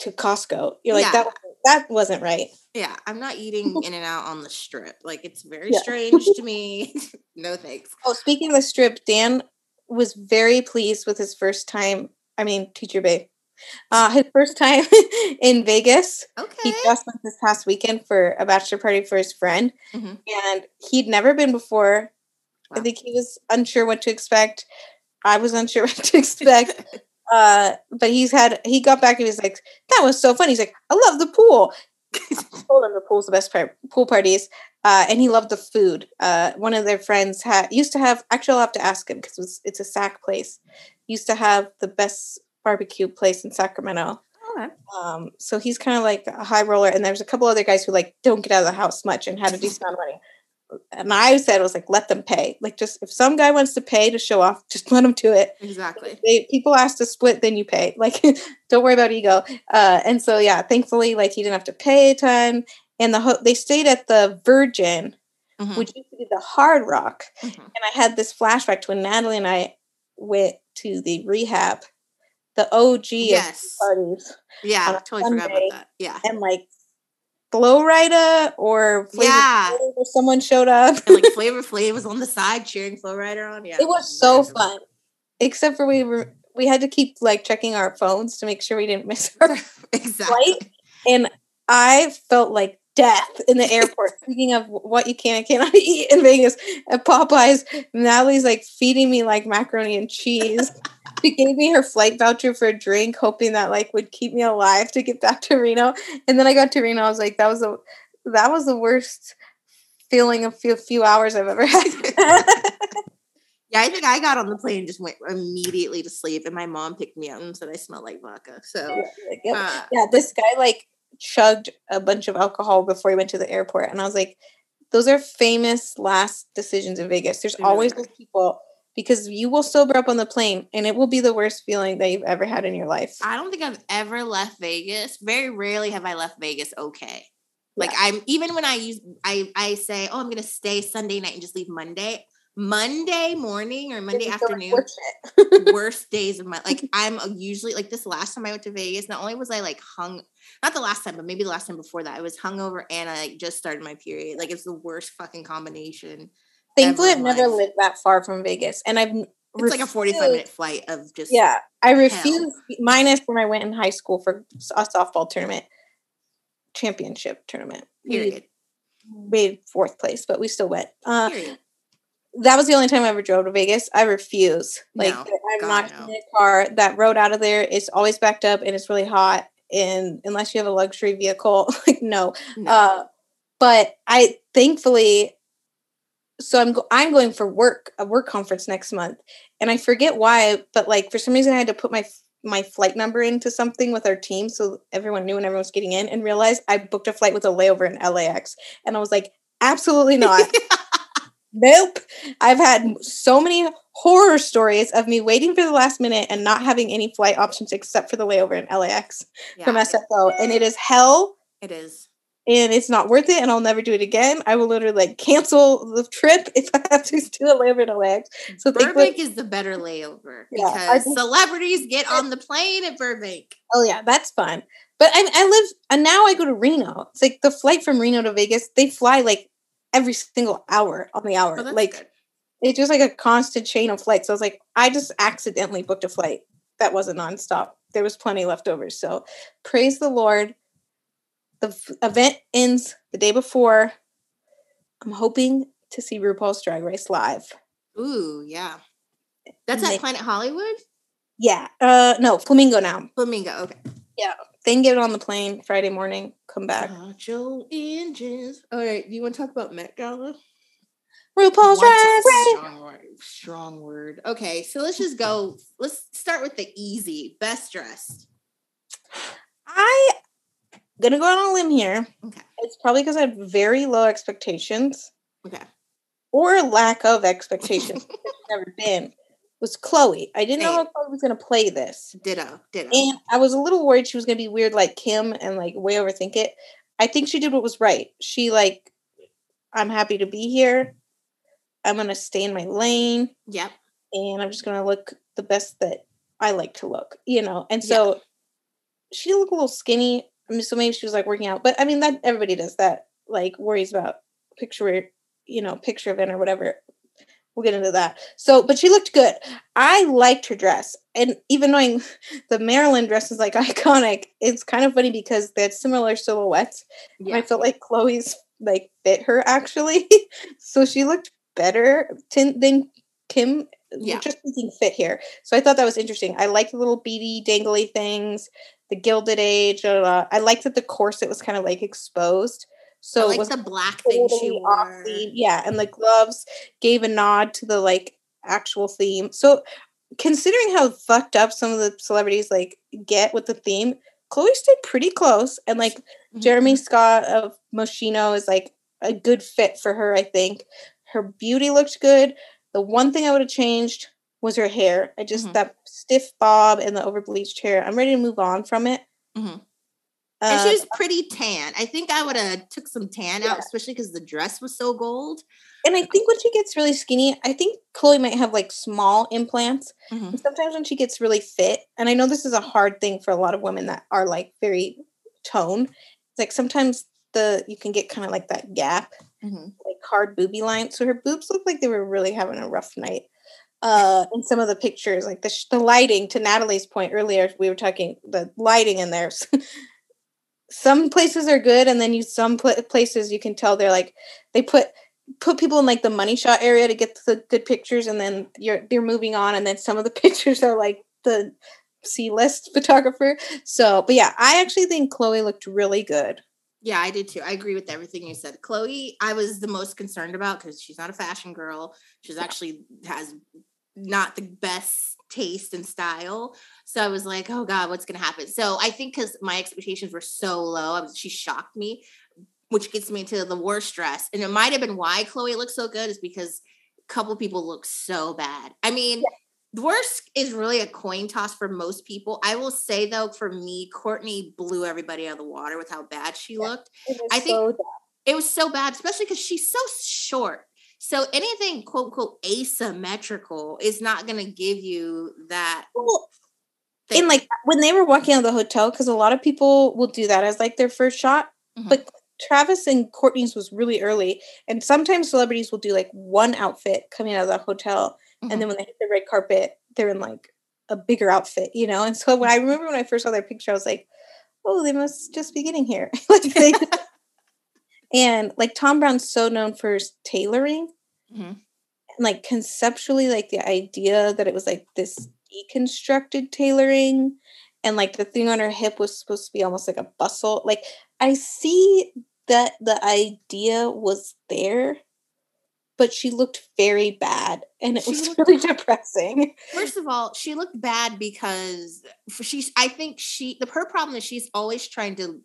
to Costco. You're like Yeah. that. That wasn't right. Yeah, I'm not eating In-N-Out on the strip. Like it's very Yeah. strange to me. no thanks. Oh, speaking of the strip, Dan was very pleased with his first time. I mean, Teacher Bay, uh, his first time in Vegas. Okay. He just went this past weekend for a bachelor party for his friend, Mhm. and he'd never been before. I think he was unsure what to expect. I was unsure what to expect. Uh, but he's had he got back and he's like, "That was so fun." He's like, "I love the pool." I told him the pool's the best part. Pool parties, uh, and he loved the food. Uh, one of their friends had used to have. Actually, I'll have to ask him because it it's a Sac place. Used to have the best barbecue place in Sacramento. Okay. Um, so he's kind of like a high roller, and there's a couple other guys who like don't get out of the house much and had a decent amount of money. And I said, I was like, let them pay. Like, just if some guy wants to pay to show off, just let him do it. Exactly. They, people ask to split, then you pay. Like, don't worry about ego. Uh, and so yeah, thankfully, like he didn't have to pay a ton. And the ho- they stayed at the Virgin, Mhm, which used to be the Hard Rock. mhm. And I had this flashback to when Natalie and I went to the rehab, the OG Yes. of parties Yeah, I totally forgot about that. Yeah. and like Flo Rida or Flavor Yeah. Flav or someone showed up. And like Flavor Flav was on the side cheering Flo Rida on. Yeah. it was so fun. Except for we were we had to keep like checking our phones to make sure we didn't miss our exactly. flight. And I felt like death in the airport. Speaking of what you can and cannot eat in Vegas at Popeyes, Natalie's like feeding me like macaroni and cheese. she gave me her flight voucher for a drink, hoping that like would keep me alive to get back to Reno. And then I got to Reno. I was like, that was a that was the worst feeling of few few hours I've ever had. Yeah, I think I got on the plane and just went immediately to sleep, and my mom picked me up and said I smelled like vodka. So, yep. uh, yeah, this guy like chugged a bunch of alcohol before he went to the airport, and I was like, those are famous last decisions in Vegas. There's always those people because you will sober up on the plane, and it will be the worst feeling that you've ever had in your life. I don't think I've ever left Vegas. Very rarely have I left Vegas okay. Like I'm even when I use I I say, oh, I'm gonna stay Sunday night and just leave Monday. Monday morning or Monday afternoon, worst days of my like I'm usually like this last time I went to Vegas, not only was I like hung not the last time, but maybe the last time before that, I was hungover and I like, just started my period. Like it's the worst fucking combination. Thankfully, I've never life. lived that far from Vegas, and I've It's like a 45 minute flight of just Yeah, I refuse. Minus when I went in high school for a softball tournament, championship tournament. We period. made fourth place, but we still went. Uh, that was the only time I ever drove to Vegas. I refuse. Like No, I'm God, not no. in a car. That road out of there is always backed up and it's really hot. And unless you have a luxury vehicle, like no. No. Uh, but I thankfully, so I'm go- I'm going for work a work conference next month, and I forget why, but like for some reason I had to put my my flight number into something with our team so everyone knew when everyone was getting in, and realized I booked a flight with a layover in LAX, and I was like, absolutely not. Nope. I've had so many horror stories of me waiting for the last minute and not having any flight options except for the layover in LAX from SFO. And it is hell it is. And it's not worth it and I'll never do it again. I will literally like cancel the trip if I have to do a layover in LAX. So Burbank is the better layover Yeah, because think- celebrities get on the plane at Burbank. Oh yeah, that's fun. But I, I live and now I go to Reno. It's like the flight from Reno to Vegas. They fly like every single hour on the hour. Oh, like good. it's just like a constant chain of flights. So I was like, I just accidentally booked a flight that wasn't nonstop. There was plenty left over. So praise the Lord. The f- event ends the day before. I'm hoping to see RuPaul's Drag Race live. Ooh, yeah. That's They- at Planet Hollywood? Yeah. Uh no, Flamingo now. Flamingo, okay. They can get it on the plane Friday morning, come back. Your engines. All right, do you want to talk about Met Gala? RuPaul's Drag Race. strong word? Strong word. Okay, so let's just go. Let's start with the easy. Best dressed. I gonna go on a limb here. Okay. It's probably because I have very low expectations Okay. or lack of expectations. never been. Was Khloe. I didn't know Same. how Khloe was gonna play this. Ditto. Ditto. And I was a little worried she was gonna be weird like Kim and like way overthink it. I think she did what was right. She like, I'm happy to be here. I'm gonna stay in my lane yep. and I'm just gonna look the best that I like to look, you know. And so she looked a little skinny. I mean, so maybe she was like working out, but I mean that everybody does that, like worries about picture, you know, picture event or whatever. We'll get into that. So, but she looked good. I liked her dress, and even knowing the Marilyn dress is like iconic, it's kind of funny because they had similar silhouettes. and I felt like Khloe's like fit her actually, so she looked better tin- than Kim. Yeah. just thinking fit here. So I thought that was interesting. I like the little beady dangly things, the gilded age. blah, blah, blah. I liked that the corset was kind of like exposed. So like was the black thing she wore. theme. Yeah, and the gloves gave a nod to the like actual theme. So considering how fucked up some of the celebrities like get with the theme, Khloe stayed pretty close. And like Mhm. Jeremy Scott of Moschino is like a good fit for her, I think. Her beauty looked good. The one thing I would have changed was her hair. I just Mhm. that stiff bob and the over bleached hair. I'm ready to move on from it. Mhm. and she Uh, was pretty tan. I think I would have took some tan Yeah. out, especially because the dress was so gold. and I think when she gets really skinny, I think Khloe might have like small implants. Mhm. Sometimes when she gets really fit, and I know this is a hard thing for a lot of women that are like very toned. It's like sometimes the you can get kind of like that gap, Mhm. like hard booby line. So her boobs look like they were really having a rough night. Uh, in some of the pictures, like the sh- the lighting. To Natalie's point earlier, we were talking the lighting in there. some places are good, and then you some pla places you can tell they're like they put put people in like the money shot area to get the good pictures and then you're you're moving on and then some of the pictures are like the C list photographer. So, but yeah, I actually think Khloe looked really good. Yeah, I did too. I agree with everything you said. Khloe, I was the most concerned about because she's not a fashion girl. She's actually has not the best taste and style. So I was like, oh God, what's gonna happen? So I think because my expectations were so low, I was, she shocked me, which gets me to the worst dress. And it might have been why Khloe looked so good, is because a couple people look so bad. I mean, the worst is really a coin toss for most people. I will say though, for me, Kourtney blew everybody out of the water with how bad she Yeah. looked I think- so it was so bad, especially because she's so short. So anything quote unquote asymmetrical is not going to give you that. Well, thing. in like when they were walking out of the hotel, because a lot of people will do that as like their first shot. Mhm. But Travis and Kourtney's was really early, and sometimes celebrities will do like one outfit coming out of the hotel, Mhm. and then when they hit the red carpet, they're in like a bigger outfit, you know. And so when I remember when I first saw their picture, I was like, "Oh, they must just be getting here." like they, and like Thom Browne's so known for his tailoring, Mhm. and like conceptually, like the idea that it was like this deconstructed tailoring, and like the thing on her hip was supposed to be almost like a bustle. Like I see that the idea was there, but she looked very bad, and it She was really depressing. First of all, she looked bad because she's. I think she. The her problem is she's always trying to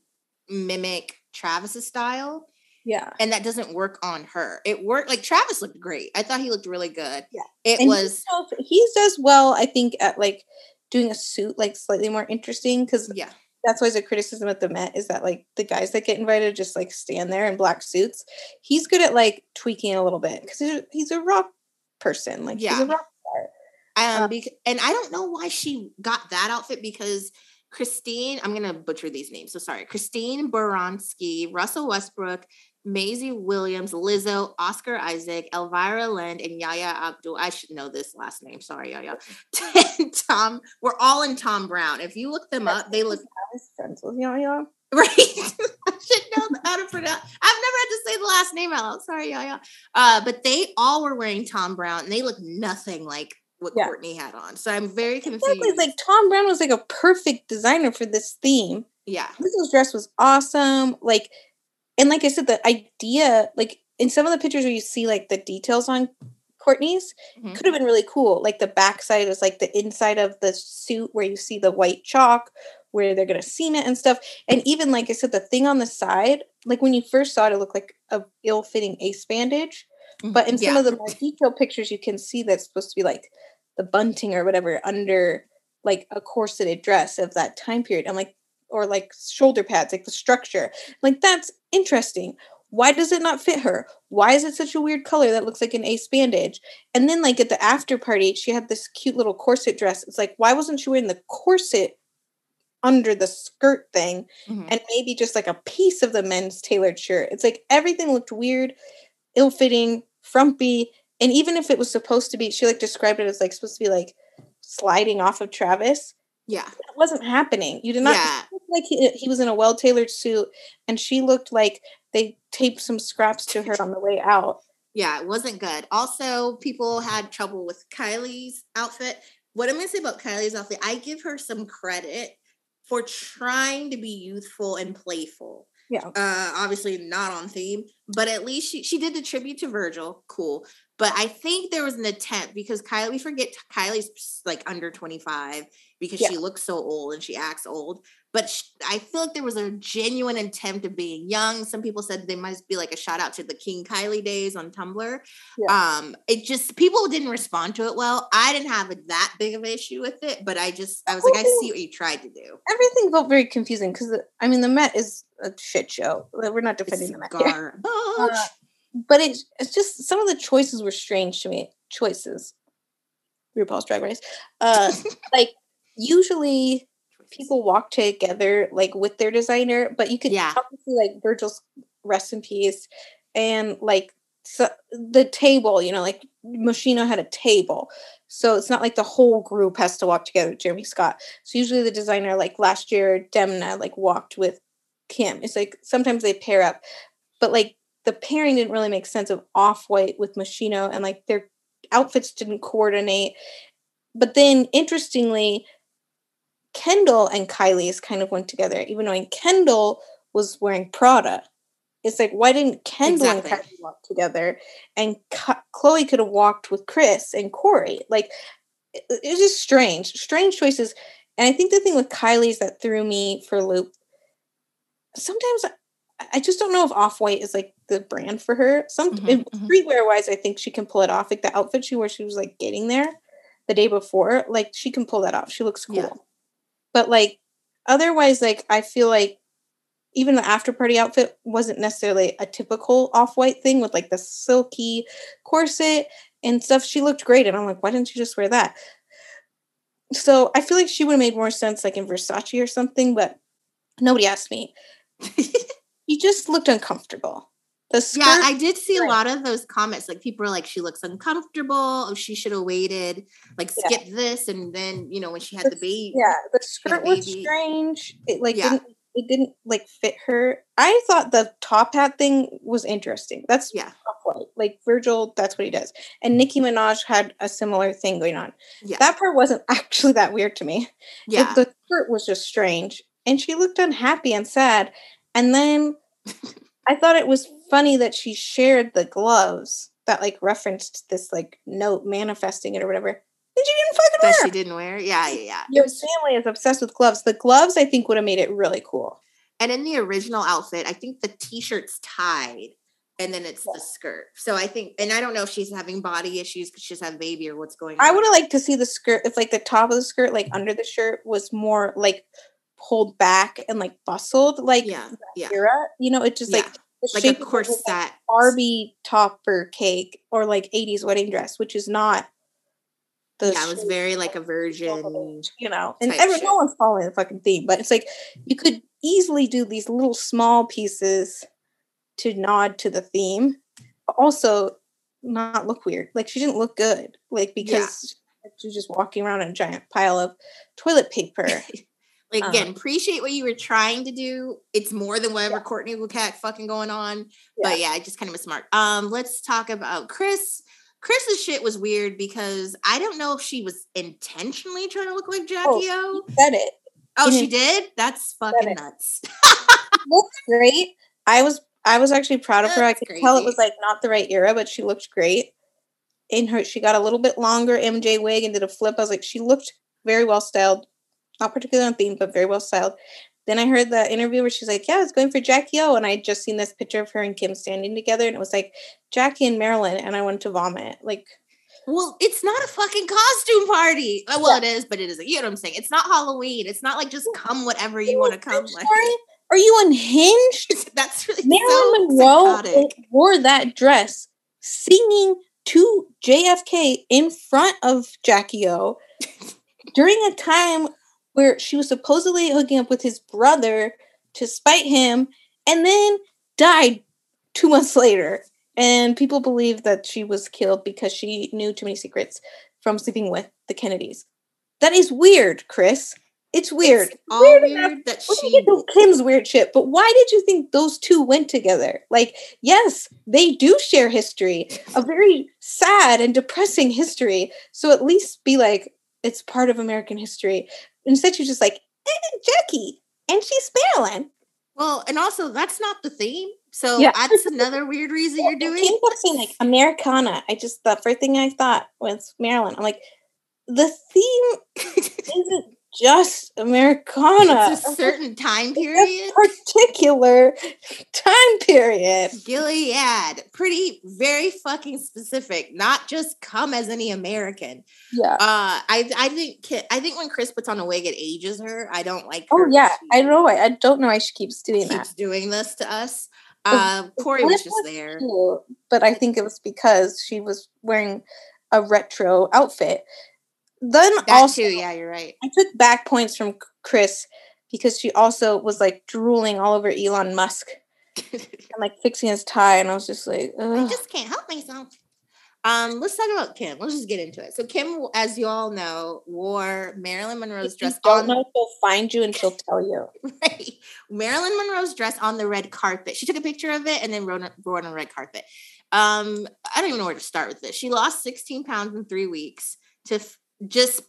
mimic Travis's style, Yeah. and that doesn't work on her. It worked. Like Travis looked great. I thought he looked really good. Yeah. it And was. he does, he does well, I think, at like doing a suit like slightly more interesting because Yeah, that's always a criticism at the Met is that like the guys that get invited just like stand there in black suits. He's good at like tweaking a little bit because he's, a- rock person. Like he's Yeah. a rock star. Um, bec- and I don't know why she got that outfit because Christine, I'm gonna butcher these names, so sorry. Christine Baranski, Russell Westbrook, Maisie Williams, Lizzo, Oscar Isaac, Elvira Lind, and Yahya Abdul. I should know this last name. Sorry, Yaya. Tom, we're all in Thom Browne. If you look them up, they look. I was friends with Yaya. Right. I should know how to pronounce. I've never had to say the last name out loud. Sorry, Yaya. Uh, but they all were wearing Thom Browne, and they look nothing like what yeah. Kourtney had on. So I'm very confused. Exactly. Like Thom Browne was like a perfect designer for this theme. Yeah. Lizzo's dress was awesome. Like and like I said, the idea, like in some of the pictures where you see like the details on Kourtney's, mm-hmm. could have been really cool. Like the backside is like the inside of the suit where you see the white chalk, where they're gonna seam it and stuff. And even like I said, the thing on the side, like when you first saw it, it looked like a ill-fitting ace bandage. Mm-hmm. But in some yeah. of the more detailed pictures, you can see that's supposed to be like the bunting or whatever under like a corseted dress of that time period. I'm like, or like shoulder pads, like the structure. Like that's interesting. Why does it not fit her? Why is it such a weird color that looks like an ace bandage? And then like at the after party, she had this cute little corset dress. It's like, why wasn't she wearing the corset under the skirt thing mm-hmm. and maybe just like a piece of the men's tailored shirt? It's like everything looked weird, ill-fitting, frumpy. And even if it was supposed to be, she like described it as like supposed to be like sliding off of Travis. Yeah. It wasn't happening. You did not yeah. Like he, he was in a well tailored suit and she looked like they taped some scraps to her on the way out. Yeah, it wasn't good. Also, people had trouble with Kylie's outfit. What I'm going to say about Kylie's outfit, I give her some credit for trying to be youthful and playful. Yeah. Uh, obviously not on theme, but at least she, she did the tribute to Virgil. Cool. But I think there was an attempt because Kylie, we forget Kylie's like under 25 because yeah. she looks so old and she acts old. But I feel like there was a genuine attempt of being young. Some people said they might be like a shout out to the King Kylie days on Tumblr. Yeah. Um, it just people didn't respond to it well. I didn't have that big of an issue with it, but I just I was like, I see what you tried to do. Everything felt very confusing because I mean the Met is a shit show. We're not defending it's the Met. Here. Uh, but it's it's just some of the choices were strange to me. Choices. RuPaul's Drag Race. Uh, like usually people walk together like with their designer, but you could yeah. obviously like Virgil's rest in peace and like so the table, you know, like Moschino had a table. So it's not like the whole group has to walk together with Jeremy Scott. So usually the designer, like last year, Demna like walked with Kim. It's like sometimes they pair up, but like the pairing didn't really make sense of off white with Moschino and like their outfits didn't coordinate. But then interestingly, Kendall and Kylie's kind of went together, even though Kendall was wearing Prada. It's like, why didn't Kendall exactly. and Kylie walk together? And Khloe could have walked with Kris and Corey. Like, it, it was just strange, strange choices. And I think the thing with Kylie's that threw me for loop. Sometimes I just don't know if Off White is like the brand for her. Some mm-hmm, mm-hmm. streetwear wise, I think she can pull it off. Like the outfit she wore, she was like getting there the day before. Like she can pull that off. She looks cool. Yeah. But like otherwise, like I feel like even the after party outfit wasn't necessarily a typical off white thing with like the silky corset and stuff. She looked great, and I'm like, why didn't you just wear that? So I feel like she would have made more sense like in Versace or something, but nobody asked me. he just looked uncomfortable. The skirt, yeah, I did see a lot of those comments. Like people are like, she looks uncomfortable. Oh, she should have waited. Like skip yeah. this, and then you know when she had the, the baby. Yeah, the skirt was strange. It like yeah. didn't it didn't like fit her. I thought the top hat thing was interesting. That's yeah, like Virgil. That's what he does. And Nicki Minaj had a similar thing going on. Yeah, that part wasn't actually that weird to me. Yeah, it, the skirt was just strange, and she looked unhappy and sad. And then I thought it was funny that she shared the gloves that like referenced this like note manifesting it or whatever. And she didn't fucking that wear. she didn't wear. Yeah, yeah, yeah. Your family is obsessed with gloves. The gloves, I think, would have made it really cool. And in the original outfit, I think the t-shirt's tied and then it's yeah. the skirt. So I think, and I don't know if she's having body issues because she's had baby or what's going on. I would have liked to see the skirt if like the top of the skirt, like under the shirt, was more like pulled back and like bustled, like yeah, yeah. era. You know, it just yeah. like like a corset like Barbie topper cake or like 80s wedding dress, which is not the yeah, it was very like a version. you know, and every, shit. no one's following the fucking theme, but it's like you could easily do these little small pieces to nod to the theme, but also not look weird. Like she didn't look good, like because she was just walking around in a giant pile of toilet paper. Like again, Um, appreciate what you were trying to do. It's more than whatever Kourtney Lukac fucking going on. But yeah, it just kind of was smart. Um, let's talk about Kris. Kris's shit was weird because I don't know if she was intentionally trying to look like Jackie O. Said it. Oh, she didn't- That's fucking nuts. looked great. I was I was actually proud of her. I That's could tell it was like not the right era, but she looked great. In her, she got a little bit longer MJ wig and did a flip. I was like, she looked very well styled, not particularly on theme, but very well styled. Then I heard the interview where she's like, "Yeah, I was going for Jackie O," and I just seen this picture of her and Kim standing together, and it was like Jackie and Marilyn, and I wanted to vomit. Like, Well, it's not a fucking costume party. Uh, Well, Yeah. it is, but it isn't. You know what I'm saying? It's not Halloween. It's not like just come whatever you want to come. Like, Sorry? Are you unhinged? that's really Marilyn so Monroe wore that dress singing to JFK in front of Jackie O during a time where she was supposedly hooking up with his brother to spite him and then died two months later. And people believe that she was killed because she knew too many secrets from sleeping with the Kennedys. That is weird, Kris. It's weird. It's all Weird weird, that she get Kim's weird shit, but why did you think those two went together? Like, yes, they do share history, a very sad and depressing history. So at least be like, it's part of American history. Instead, you're just like, eh, Jackie, and she's Marilyn. Well, and also that's not the theme. So Yeah. that's another weird reason you're doing. Kim kept saying like Americana. I just the first thing I thought was Marilyn. I'm like, the theme isn't just Americana. it's a certain time period. particular time period. Gilead, pretty, very fucking specific. Not just come as any American. Yeah. Uh, I I think I think when Kris puts on a wig, it ages her. I don't like. Oh yeah, I know. why- I don't know why she keeps doing Keeps that. doing this to us. Uh, Corey was just there. Cute, but I think it was because she was wearing a retro outfit. Then That also, too. Yeah, you're right. I took back points from Kris because she also was like drooling all over Elon Musk and like fixing his tie, and I was just like, I just can't help myself. Um, let's talk about Kim. Let's just get into it. So Kim, as you all know, wore Marilyn Monroe's dress don't on know, she'll find you and she'll tell you. right. Marilyn Monroe's dress on the red carpet. She took a picture of it and then wrote, wore it on the red carpet. Um, I don't even know where to start with this. She lost 16 pounds in three weeks to just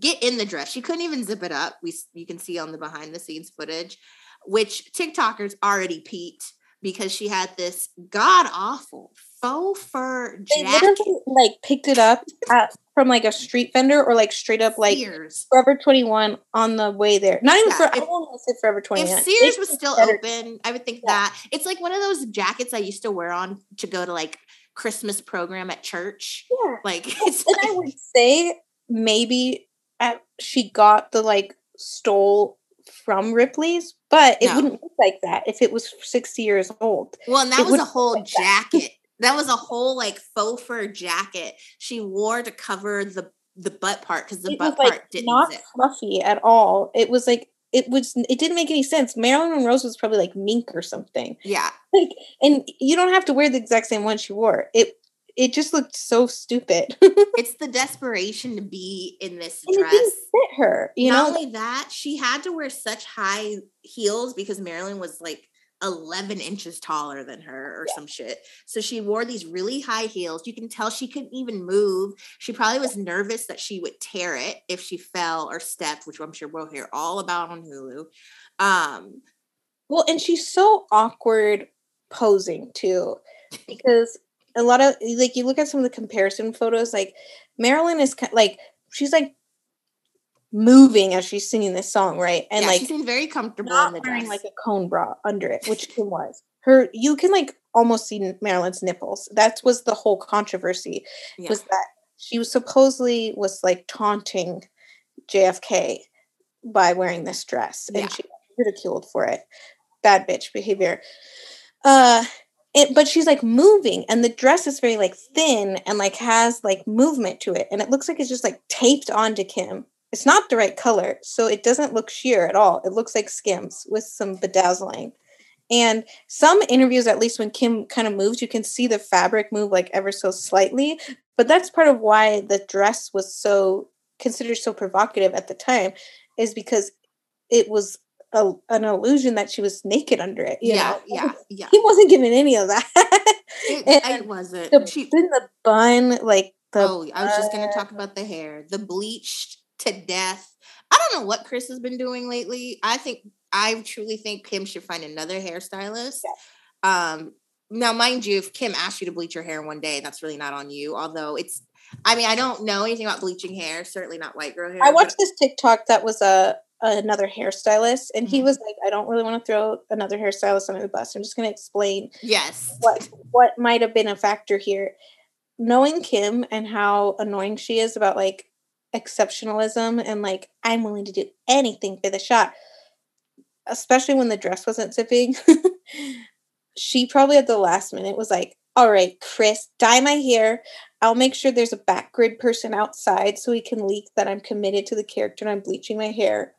get in the dress. She couldn't even zip it up. We you can see on the behind the scenes footage, which TikTokers already peaked because she had this god awful faux fur They jacket. literally like picked it up at, from like a street vendor or like straight up like Sears. Forever 21 on the way there. Not even Yeah, for, I if- don't want to say Forever 21. If Sears was still better. open, I would think Yeah. that it's like one of those jackets I used to wear on to go to like Christmas program at church. Yeah. Like it's And I would say maybe at, she got the like stole from Ripley's, but it No. wouldn't look like that if it was 60 years old. well, and that it was a whole like jacket. That was a whole like faux fur jacket she wore to cover the the butt part because the it butt was like part didn't not zip. fluffy at all. It was like it was it didn't make any sense. Marilyn Monroe's was probably like mink or something. Yeah, Like and you don't have to wear the exact same one she wore. It it just looked so stupid. it's the desperation to be in this and dress. fit her, you Not know? only that, she had to wear such high heels because Marilyn was like 11 inches taller than her or some shit. So she wore these really high heels. You can tell she couldn't even move. She probably was nervous that she would tear it if she fell or stepped, which I'm sure we'll hear all about on Hulu. Um, Well, and she's so awkward posing too, because a lot of like you look at some of the comparison photos, like Marilyn is like she's like moving as she's singing this song, right? And yeah, like she very comfortable in not the wearing dress. like a cone bra under it, which Kim was. Her, you can like almost see Marilyn's nipples. That was the whole controversy. Yeah. Was that she was supposedly was like taunting JFK by wearing this dress, and Yeah. she ridiculed for it. Bad bitch behavior. Uh, it, but she's like moving, and the dress is very like thin and like has like movement to it, and it looks like it's just like taped onto Kim. It's not the right color, so it doesn't look sheer at all. It looks like skims with some bedazzling. And some interviews, at least when Kim kind of moves, you can see the fabric move like ever so slightly. But that's part of why the dress was so considered so provocative at the time, is because it was a, an illusion that she was naked under it. yeah, know? yeah, yeah. He wasn't given any of that. It, it wasn't. the, She- then the bun, like the oh, I was just gonna talk about the hair, the bleached to death. I don't know what Chris has been doing lately. I think I truly think Kim should find another hairstylist. Um, now, mind you, if Kim asked you to bleach your hair one day, that's really not on you. Although it's, I mean, I don't know anything about bleaching hair. Certainly not white girl hair. I watched this TikTok that was a another hairstylist, and he Mhm. was like, "I don't really want to throw another hairstylist under the bus. I'm just going to explain Yes. what what might have been a factor here. Knowing Kim and how annoying she is about like exceptionalism and like I'm willing to do anything for the shot, especially when the dress wasn't zipping. she probably at the last minute was like, "All right, Chris, dye my hair. I'll make sure there's a Backgrid person outside so he can leak that I'm committed to the character and I'm bleaching my hair."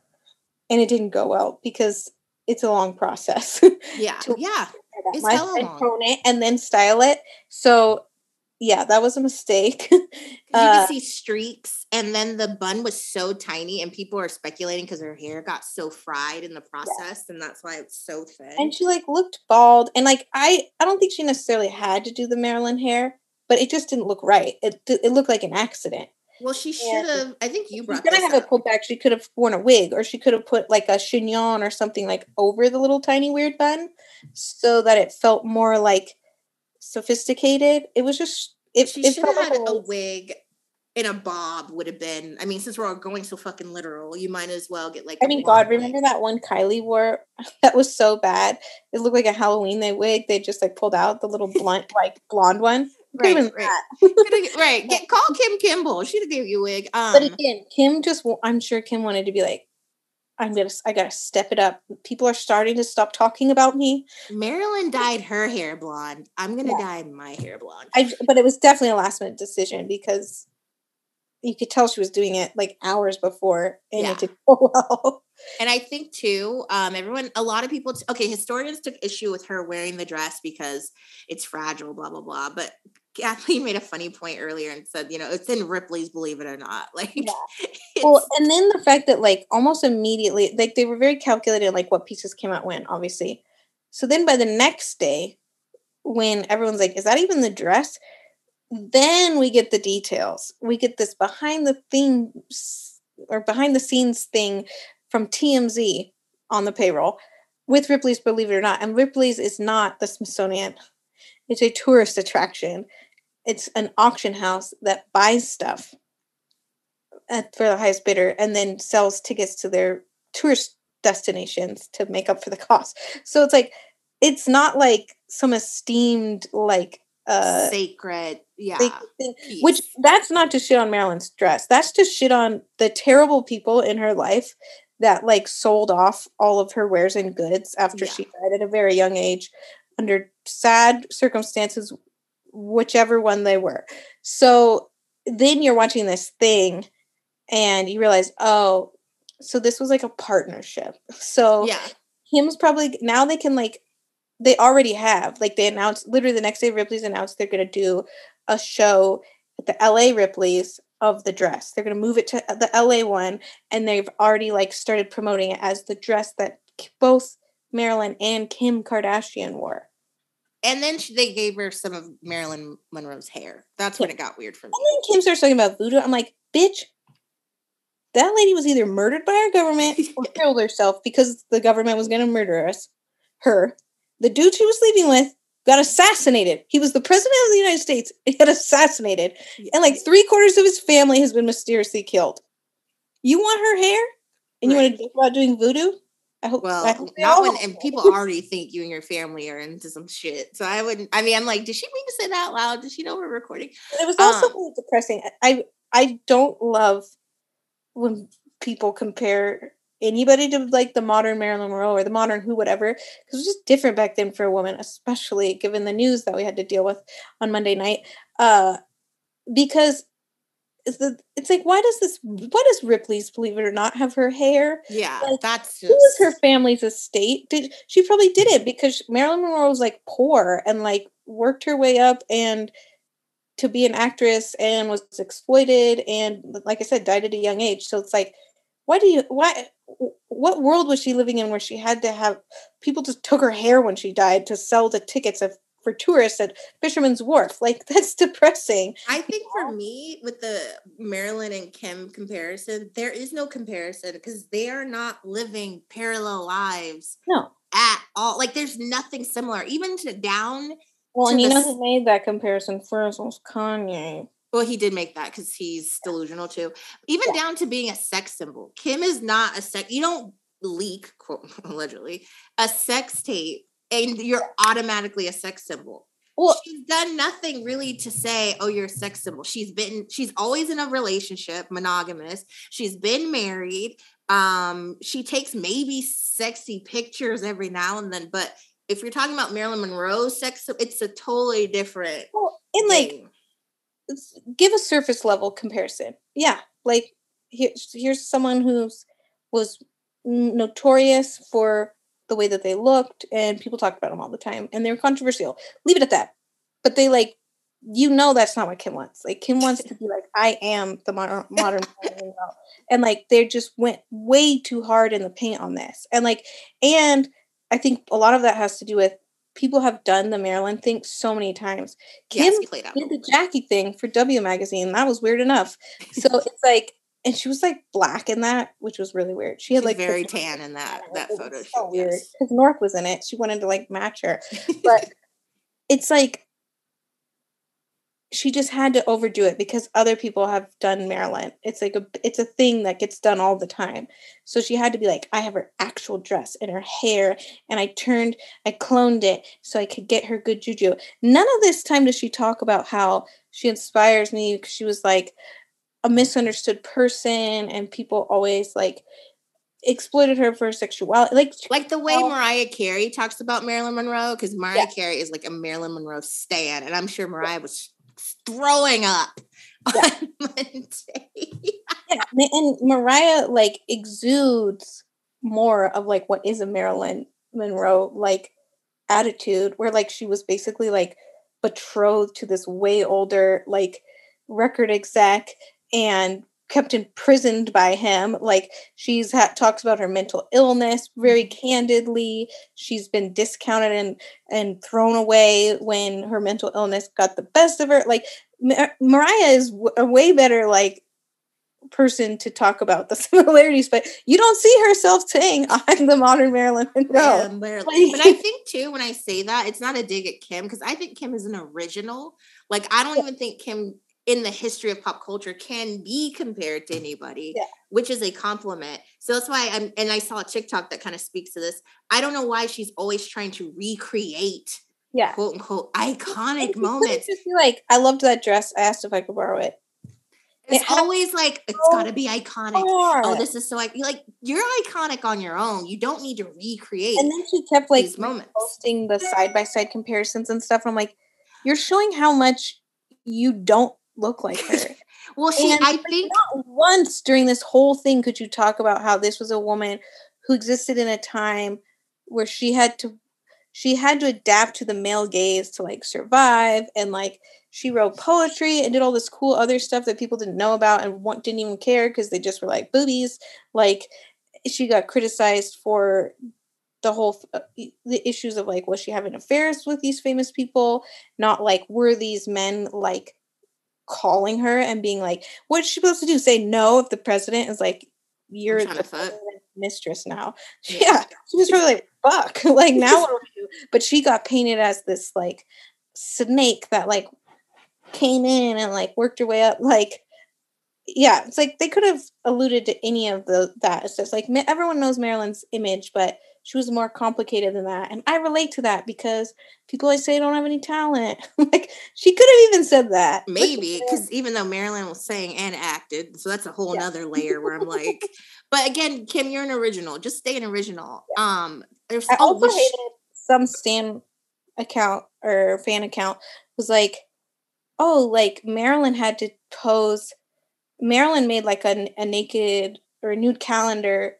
And it didn't go well because it's a long process. Yeah. to- Yeah. It's hella and long. tone it and then style it. So yeah, that was a mistake. You Uh, could see streaks, and then the bun was so tiny, and people are speculating because her hair got so fried in the process, and that's why it's so thin. and she like looked bald and like I I don't think she necessarily had to do the Marilyn hair, but it just didn't look right. It it looked like an accident. Well, she should have. I think you brought. She's gonna have up. pulled back. She could have worn a wig, or she could have put like a chignon or something like over the little tiny weird bun, so that it felt more like sophisticated. It was just it. She it should have had like a wig and a bob. Would have been. I mean, since we're all going so fucking literal, you might as well get like. I mean, God, wig. remember that one Kylie wore? That was so bad. It looked like a Halloween they wig. They just like pulled out the little blunt, like blonde one. Right, right. that. Right. Get, call Kim Kimble. She'd have gave you a wig. Um, But again, Kim just, I'm sure Kim wanted to be like, I'm gonna, I gotta step it up. People are starting to stop talking about me. Marilyn dyed her hair blonde. I'm gonna Yeah. dye my hair blonde. I, but it was definitely a last minute decision because you could tell she was doing it like hours before, and Yeah. it didn't go well. And I think too, um, everyone, a lot of people, t- okay, historians took issue with her wearing the dress because it's fragile, blah blah blah. But Kathleen made a funny point earlier and said, you know, it's in Ripley's Believe It or Not. Like, Yeah. well, and then the fact that like almost immediately, like they were very calculated, like what pieces came out when, obviously. So then by the next day, when everyone's like, "Is that even the dress?" Then we get the details. We get this behind the things or behind the scenes thing from TMZ on the payroll with Ripley's Believe It or Not. And Ripley's is not the Smithsonian. It's a tourist attraction. It's an auction house that buys stuff at, for the highest bidder and then sells tickets to their tourist destinations to make up for the cost. So it's like it's not like some esteemed like uh sacred. Yeah. sacred which that's not to shit on Marilyn's dress. That's to shit on the terrible people in her life that like sold off all of her wares and goods after Yeah. she died at a very young age under sad circumstances whichever one they were. So then you're watching this thing and you realize, oh, so this was like a partnership. So yeah. Him's probably now they can like they already have like they announced literally the next day Ripley's announced they're going to do a show at the LA Ripley's of the dress. They're going to move it to uh, the LA one and they've already like started promoting it as the dress that both Marilyn and Kim Kardashian wore. And then she, they gave her some of Marilyn Monroe's hair. That's when it got weird for me. And then Kim starts talking about voodoo. I'm like, bitch, that lady was either murdered by our government or killed herself because the government was going to murder us. Her. The dude she was sleeping with got assassinated. He was the president of the United States. He got assassinated. And like three quarters of his family has been mysteriously killed. You want her hair? And you want to think about doing voodoo? I hope. I Well, hope not when and people already think you and your family are into some shit. So I wouldn't. I mean, I'm like, did she mean to say that out loud? Does she know we're recording? It was also Um, really depressing. I I don't love when people compare anybody to like the modern Marilyn Monroe or the modern who, whatever, because it was just different back then for a woman, especially given the news that we had to deal with on Monday night. Uh, because it's, the, it's like, why does this, why does Ripley's, believe it or not, have her hair? Yeah, Like, that's Who just was her family's estate? Did she probably did it because Marilyn Monroe was like poor and like worked her way up and to be an actress and was exploited and like I said, died at a young age. So it's like, why do you why what world was she living in where she had to have people just took her hair when she died to sell the tickets of for tourists at Fisherman's Wharf? Like that's depressing. I think for me, with the Marilyn and Kim comparison, there is no comparison because they are not living parallel lives No. at all. Like there's nothing similar, even to down. Well, To and you the know who made that comparison first was Kanye. Well, he did make that because he's delusional too. Even Yeah. down to being a sex symbol. Kim is not a sex. You don't leak, quote allegedly, a sex tape, and you're automatically a sex symbol. Well, she's done nothing really to say, oh, you're a sex symbol. She's been, she's always in a relationship, monogamous. She's been married. Um, she takes maybe sexy pictures every now and then, but if you're talking about Marilyn Monroe's sex, it's a totally different. well and like thing. Give a surface level comparison. Yeah, like here's here's someone who's was notorious for the way that they looked, and people talked about them all the time, and they were controversial. Leave it at that. But they like, you know, that's not what Kim wants. Like Kim wants to be like, I am the modern modern, and like they just went way too hard in the paint on this, and like, and I think a lot of that has to do with people have done the Marilyn thing so many times. Kim yes, played out. did the Jackie thing for W magazine. That was weird enough. So it's like, and she was like black in that, which was really weird. She had She's like very tan in that that photo. So shoot, weird because North was in it. She wanted to like match her, but it's like she just had to overdo it because other people have done Marilyn. It's like a it's a thing that gets done all the time. So she had to be like, I have her actual dress and her hair, and I turned, I cloned it so I could get her good juju. None of this time does she talk about how she inspires me because she was like a misunderstood person and people always like exploited her for sexuality. Like like the way. Mariah Carey talks about Marilyn Monroe, because Mariah Yeah. Carey is like a Marilyn Monroe stan, and I'm sure Mariah was throwing up Yeah. on Monday. yeah, and Mariah like exudes more of like what is a Marilyn Monroe like attitude, where like she was basically like betrothed to this way older like record exec and kept imprisoned by him. Like she's had talks about her mental illness very mm-hmm. candidly. She's been discounted and and thrown away when her mental illness got the best of her. Like Mar- mariah is w- a way better like person to talk about the similarities but you don't see herself saying i'm the modern marilyn monroe. Yeah, Marilyn. Like- but I think too, when I say that, it's not a dig at Kim because I think Kim is an original. Like I don't even think Kim in the history of pop culture can be compared to anybody, Yeah. which is a compliment. So that's why I'm and I saw a TikTok that kind of speaks to this. I don't know why she's always trying to recreate yeah quote unquote iconic moments. just be like i loved that dress i asked if i could borrow it It's It always like it's so got to be iconic. Or- Oh, this is so like like you're iconic on your own. You don't need to recreate and then she kept like moments. posting the side by side comparisons and stuff. I'm like, you're showing how much you don't look like her. Well, she And, I think Not once during this whole thing could you talk about how this was a woman who existed in a time where she had to she had to adapt to the male gaze to like survive and like she wrote poetry and did all this cool other stuff that people didn't know about and want, didn't even care because they just were like boobies like she got criticized for the whole uh, the issues of like was she having affairs with these famous people not like were these men like calling her and being like what's she supposed to do? Say no if the president is like you're the mistress now. Yeah. yeah she was really like fuck. Like now what do we do? But she got painted as this like snake that like came in and like worked her way up like yeah it's like they could have alluded to any of the that. It's just like everyone knows marilyn's image but she was more complicated than that. And I relate to that because people always say I don't have any talent. like she could have even said that. Maybe because even though Marilyn was saying and acted, so that's a whole yeah. other layer where I'm like, but again, Kim, you're an original. Just stay an original. Yeah. Um, there's I also wish- hated some Stan account or fan account was like, oh, like Marilyn had to pose. Marilyn made like a, a naked or a nude calendar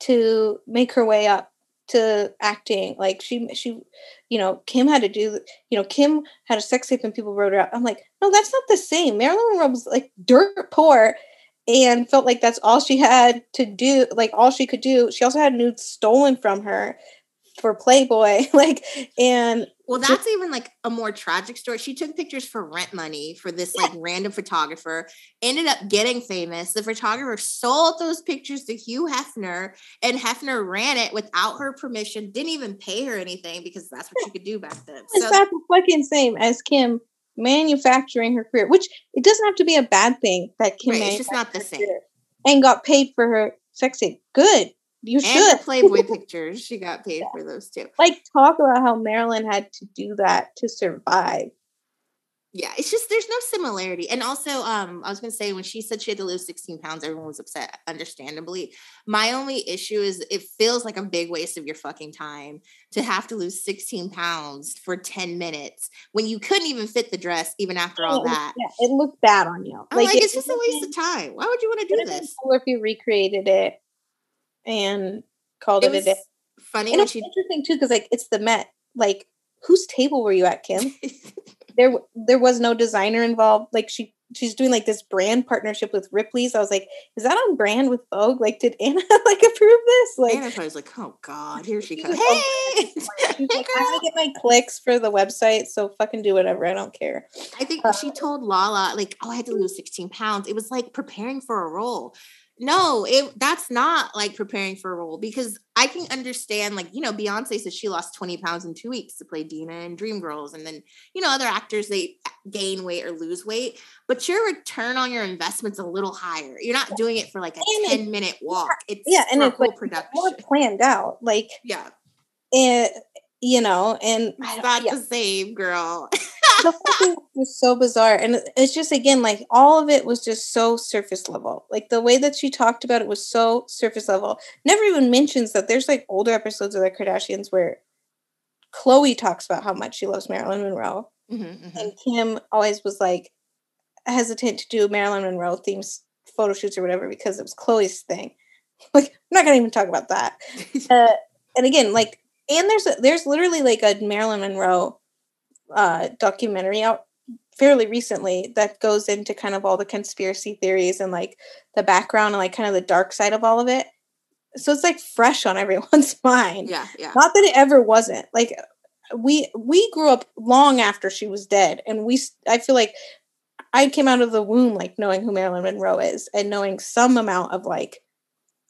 to make her way up to acting. Like she, she, you know, Kim had to do. You know, Kim had a sex tape and people wrote her out. I'm like, no, that's not the same. Marilyn Monroe was like dirt poor and felt like that's all she had to do. Like all she could do. She also had nudes stolen from her for Playboy. like, and well, that's even like a more tragic story. She took pictures for rent money for this like random photographer, ended up getting famous. The photographer sold those pictures to Hugh Hefner, and Hefner ran it without her permission, didn't even pay her anything because that's what she could do back then. It's so, not the fucking same as Kim manufacturing her career, which it doesn't have to be a bad thing that Kim right, it's just not the same. And got paid for her sex tape. Good. You and should. Playboy pictures. She got paid yeah. for those too. Like talk about how Marilyn had to do that to survive. Yeah, it's just there's no similarity. And also, um, I was gonna say when she said she had to lose 16 pounds, everyone was upset, understandably. My only issue is it feels like a big waste of your fucking time to have to lose 16 pounds for 10 minutes when you couldn't even fit the dress even after all that. Yeah, it looked bad on you. I'm like, like it's just a waste of time. Why would you want to do this? Or if you recreated it and called it, it a day. Funny, and it's she... interesting too because like it's the Met. Like, whose table were you at, Kim? there, there was no designer involved. Like she, she's doing like this brand partnership with Ripley's. I was like, is that on brand with Vogue? Like, did Anna like approve this? Like, Anna was like, oh god, here she comes. Hey, she's like, I'm gonna get my clicks for the website, so fucking do whatever. I don't care. I think uh, she told Lala like, oh, I had to lose 16 pounds. It was like preparing for a role no, it that's not like preparing for a role because I can understand, like, you know, Beyonce says she lost 20 pounds in two weeks to play Deena in Dreamgirls. And then, you know, other actors they gain weight or lose weight, but your return on your investment's a little higher. You're not doing it for like a and 10 minute walk. It's yeah, and it's like production. more planned out. Like yeah. It you know, and not yeah. the same, girl. the whole thing was so bizarre, and it's just again like all of it was just so surface level. Like the way that she talked about it was so surface level. Never even mentions that there's like older episodes of the Kardashians where Khloe talks about how much she loves Marilyn Monroe, mm-hmm, mm-hmm. and Kim always was like hesitant to do Marilyn Monroe themes photo shoots or whatever because it was Khloe's thing. Like I'm not gonna even talk about that. uh, and again, like and there's a, there's literally like a Marilyn Monroe uh, documentary out fairly recently that goes into kind of all the conspiracy theories and like the background and like kind of the dark side of all of it. So it's like fresh on everyone's mind. Yeah, yeah. Not that it ever wasn't. Like we we grew up long after she was dead, and we I feel like I came out of the womb like knowing who Marilyn Monroe is and knowing some amount of like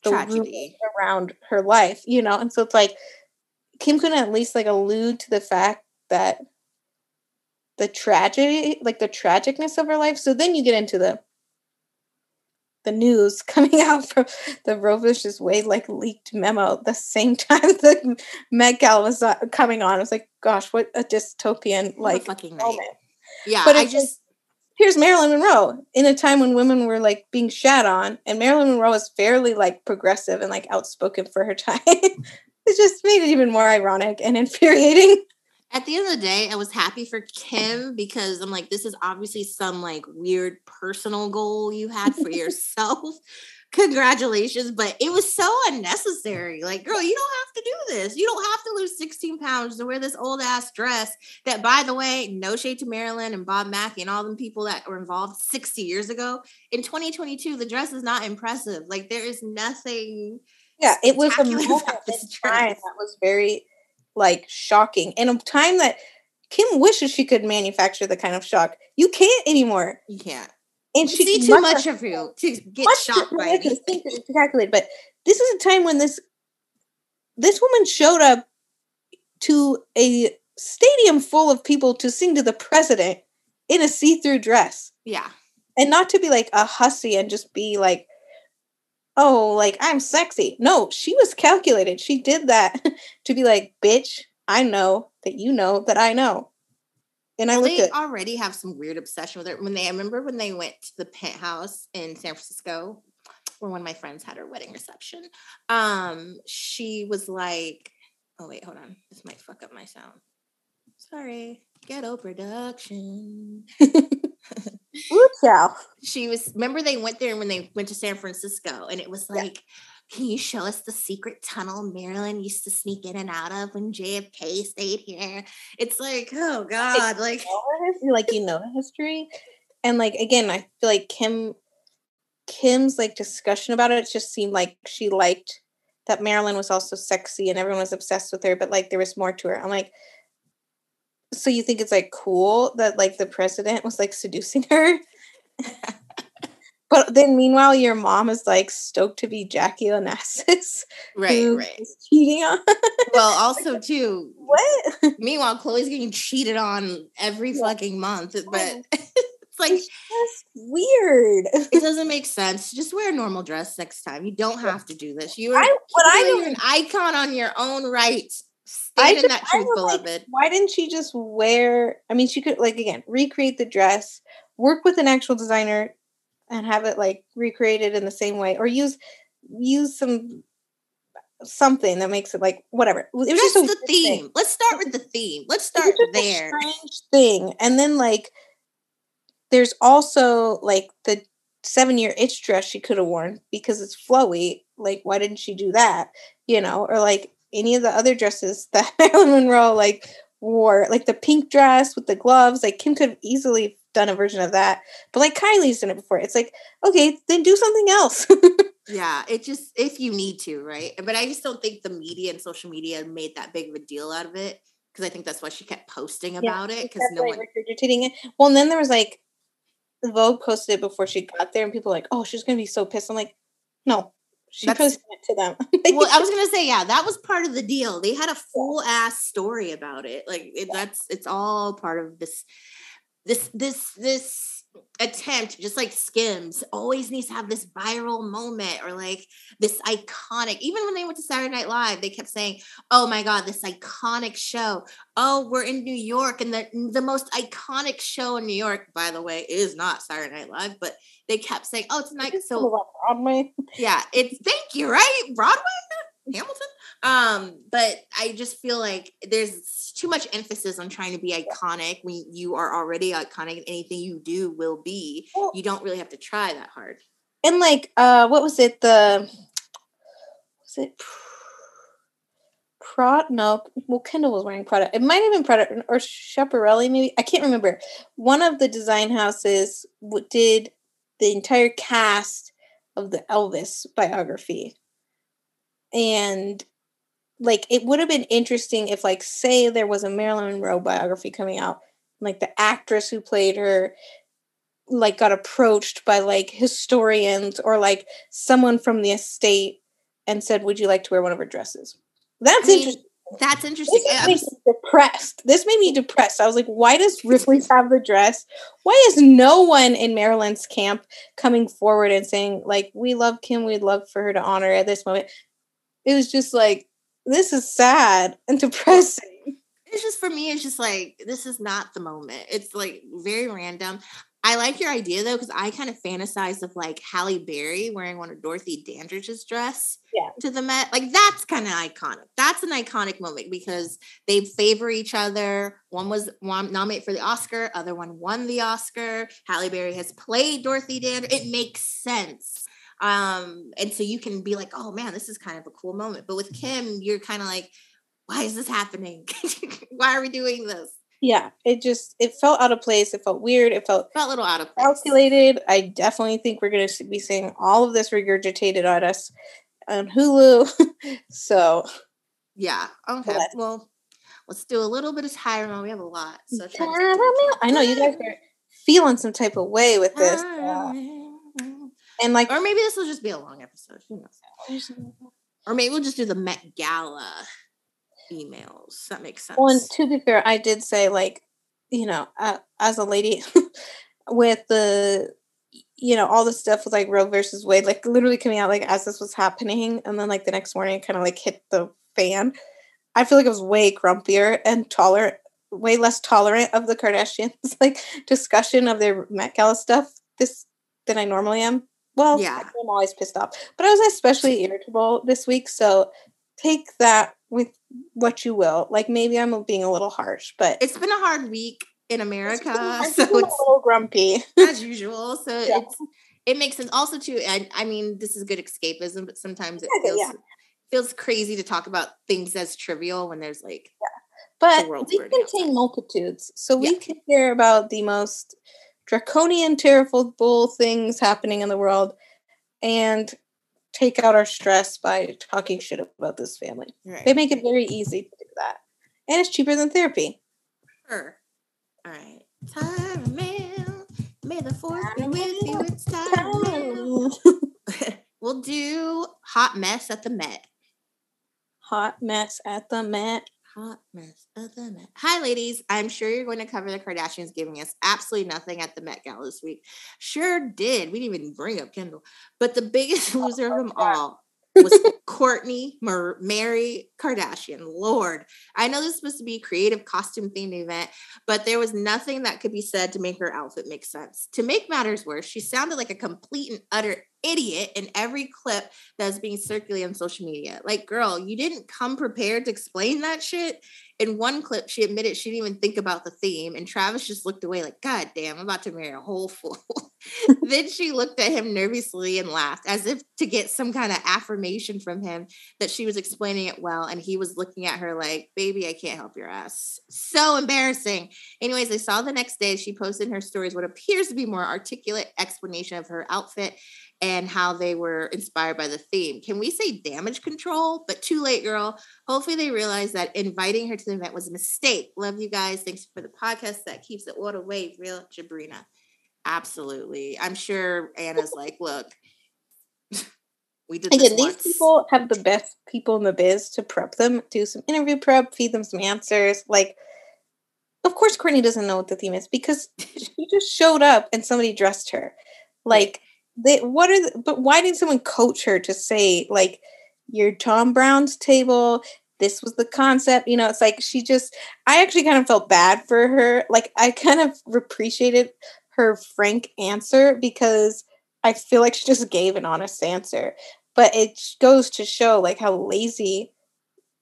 the tragedy around her life, you know. And so it's like Kim couldn't at least like allude to the fact that the tragedy, like the tragicness of her life. So then you get into the the news coming out from the Roe vs. Wade like leaked memo the same time the Met Gala was uh, coming on. I was like, gosh, what a dystopian like fucking moment. Yeah, but I just here's Marilyn Monroe in a time when women were like being shat on, and Marilyn Monroe was fairly like progressive and like outspoken for her time. it just made it even more ironic and infuriating. At the end of the day, I was happy for Kim because I'm like, this is obviously some like weird personal goal you had for yourself. Congratulations, but it was so unnecessary. Like, girl, you don't have to do this. You don't have to lose 16 pounds to wear this old ass dress. That, by the way, no shade to Marilyn and Bob Mackie and all them people that were involved 60 years ago. In 2022, the dress is not impressive. Like, there is nothing yeah, it was a moment that was very like shocking, in a time that Kim wishes she could manufacture the kind of shock. You can't anymore. You can't. And she see too much of you to get shocked by it. To calculate, but this is a time when this this woman showed up to a stadium full of people to sing to the president in a see-through dress. Yeah. And not to be like a hussy and just be like oh, like I'm sexy. No, she was calculated. She did that to be like, bitch, I know that you know that I know. And I they at already have some weird obsession with it. When they, I remember when they went to the penthouse in San Francisco, where one of my friends had her wedding reception. Um, she was like, "Oh wait, hold on, this might fuck up my sound." Sorry, ghetto production. Ooh. She was. Remember they went there when they went to San Francisco, and it was Yeah. like. Can you show us the secret tunnel Marilyn used to sneak in and out of when JFK stayed here? It's like, oh God, like know like you know the history and like again i feel like kim kim's like discussion about it just seemed like she liked that marilyn was also sexy and everyone was obsessed with her but like there was more to her i'm like so you think it's like cool that like the president was like seducing her but then meanwhile your mom is like stoked to be jackie onassis right, right. cheating on Well, also too, what Meanwhile, Khloe's getting cheated on every fucking month, but it's like it's just weird it doesn't make sense. Just wear a normal dress next time. You don't have to do this. You are I, what I you're an icon on your own right. I Stay in just- that I truth, was like, beloved. why didn't she just wear i mean she could like again recreate the dress work with an actual designer and have it like recreated in the same way or use use some something that makes it like whatever it was just the weird thing. theme. Let's start with the theme. Let's start there. strange thing and then like there's also like the seven year itch dress she could have worn because it's flowy like why didn't she do that you know or like any of the other dresses that marilyn monroe like wore like the pink dress with the gloves like kim could have easily done a version of that but like kylie's done it before it's like okay then do something else Yeah, it just if you need to, right? But I just don't think the media and social media made that big of a deal out of it because I think that's why she kept posting about it because no like, one. regurgitating it well and then there was like vogue posted it before she got there and people were like oh she's gonna be so pissed i'm like no she That's- posted it to them Well, I was gonna say, yeah, that was part of the deal. They had a full ass story about it. Like it, that's it's all part of this, this, this, this attempt. Just like Skims, always needs to have this viral moment or like this iconic. Even when they went to Saturday Night Live, they kept saying, "Oh my god, this iconic show! Oh, we're in New York, and the the most iconic show in New York, by the way, is not Saturday Night Live, but." They kept saying, "Oh, tonight." So Broadway. yeah, it's thank you, right? Broadway, Hamilton. Um, but I just feel like there's too much emphasis on trying to be iconic when you are already iconic and anything you do will be. You don't really have to try that hard. And like, uh, what was it? The was it Prada? No, well, Kendall was wearing Prada. It might have been Prada or Schiaparelli, maybe. I can't remember. One of the design houses did the entire cast of the Elvis biography, and like it would have been interesting if, like, say there was a Marilyn Monroe biography coming out, like the actress who played her like got approached by like historians or like someone from the estate and said, "Would you like to wear one of her dresses?" That's I mean, interesting. That's interesting. This made me depressed. This made me depressed. I was like, "Why does Ripley have the dress? Why is no one in Marilyn's camp coming forward and saying like, we love Kim. We'd love for her to honor at this moment." It was just like, this is sad and depressing. it's just for me it's just like this is not the moment. It's like very random. I like your idea though because i kind of fantasize of like halle berry wearing one of dorothy dandridge's dress Yeah. to the met. Like that's kind of iconic. That's an iconic moment because they favor each other. One was one nominated for the oscar other one won the oscar. Halle berry has played dorothy dandridge. It makes sense um and so you can be like oh man this is kind of a cool moment but with kim you're kind of like why is this happening? why are we doing this? Yeah, it just it felt out of place. It felt weird. It felt Felt a little out of place. calculated. I definitely think we're going to be seeing all of this regurgitated at us on Hulu. so Yeah. Okay. Let's- Well, let's do a little bit of Tyra Mail. We have a lot. So. I know you guys are feeling some type of way with this, uh, and like Or maybe this will just be a long episode. Who knows? Or maybe we'll just do the Met Gala emails. That makes sense. Well, and to be fair, I did say like, you know, uh, as a lady with the you know, all the stuff with like Roe versus Wade, like literally coming out like as this was happening, and then like the next morning kind of like hit the fan. I feel like I was way grumpier and taller, way less tolerant of the Kardashians like discussion of their Met Gala stuff this than I normally am. Well, Yeah. I'm always pissed off, but I was especially irritable this week. So take that with what you will. Like maybe I'm being a little harsh, but It's been a hard week in America, I'm so feeling a little grumpy. as usual. So Yeah. it's it makes sense. Also, too, and I mean, this is good escapism, but sometimes it Yeah, feels yeah. feels crazy to talk about things as trivial when there's like But world's we contain outside. multitudes, so we can hear about the most draconian, terrible bull things happening in the world, and take out our stress by talking shit about this family. right. They make it very easy to do that, and it's cheaper than therapy. Sure. All right. Time man. May the force be with you. It's time man. we'll do hot mess at the Met. Hot mess at the Met. Hot mess at the Met. Hi, ladies. I'm sure you're going to cover the Kardashians giving us absolutely nothing at the Met Gala this week. Sure did. We didn't even bring up Kendall. But the biggest loser of oh, them all was Kourtney Mar- Mary Kardashian. Lord, I know this is supposed to be a creative costume themed event, but there was nothing that could be said to make her outfit make sense. To make matters worse, she sounded like a complete and utter idiot in every clip that's being circulated on social media. Like, girl, you didn't come prepared to explain that shit. In one clip, she admitted she didn't even think about the theme, and Travis just looked away, like, God damn, I'm about to marry a whole fool. then she looked at him nervously and laughed, as if to get some kind of affirmation from him that she was explaining it well. And he was looking at her like, Baby, I can't help your ass. So embarrassing. Anyways, I saw the next day she posted in her stories what appears to be more articulate explanation of her outfit and how they were inspired by the theme. Can we say damage control? But too late, girl. Hopefully, they realize that inviting her to the event was a mistake. Love you guys. Thanks for the podcast that keeps it all the way real, Jabrina. Absolutely. I'm sure Anna's like, look, we did this Again, these people have the best people in the biz to prep them, do some interview prep, feed them some answers. Like, of course, Kourtney doesn't know what the theme is because she just showed up and somebody dressed her. Like, they what are the, but why did someone coach her to say like your Thom Browne's table? This was the concept, you know. It's like she just. I actually kind of felt bad for her. Like, I kind of appreciated her frank answer because I feel like she just gave an honest answer but it goes to show like how lazy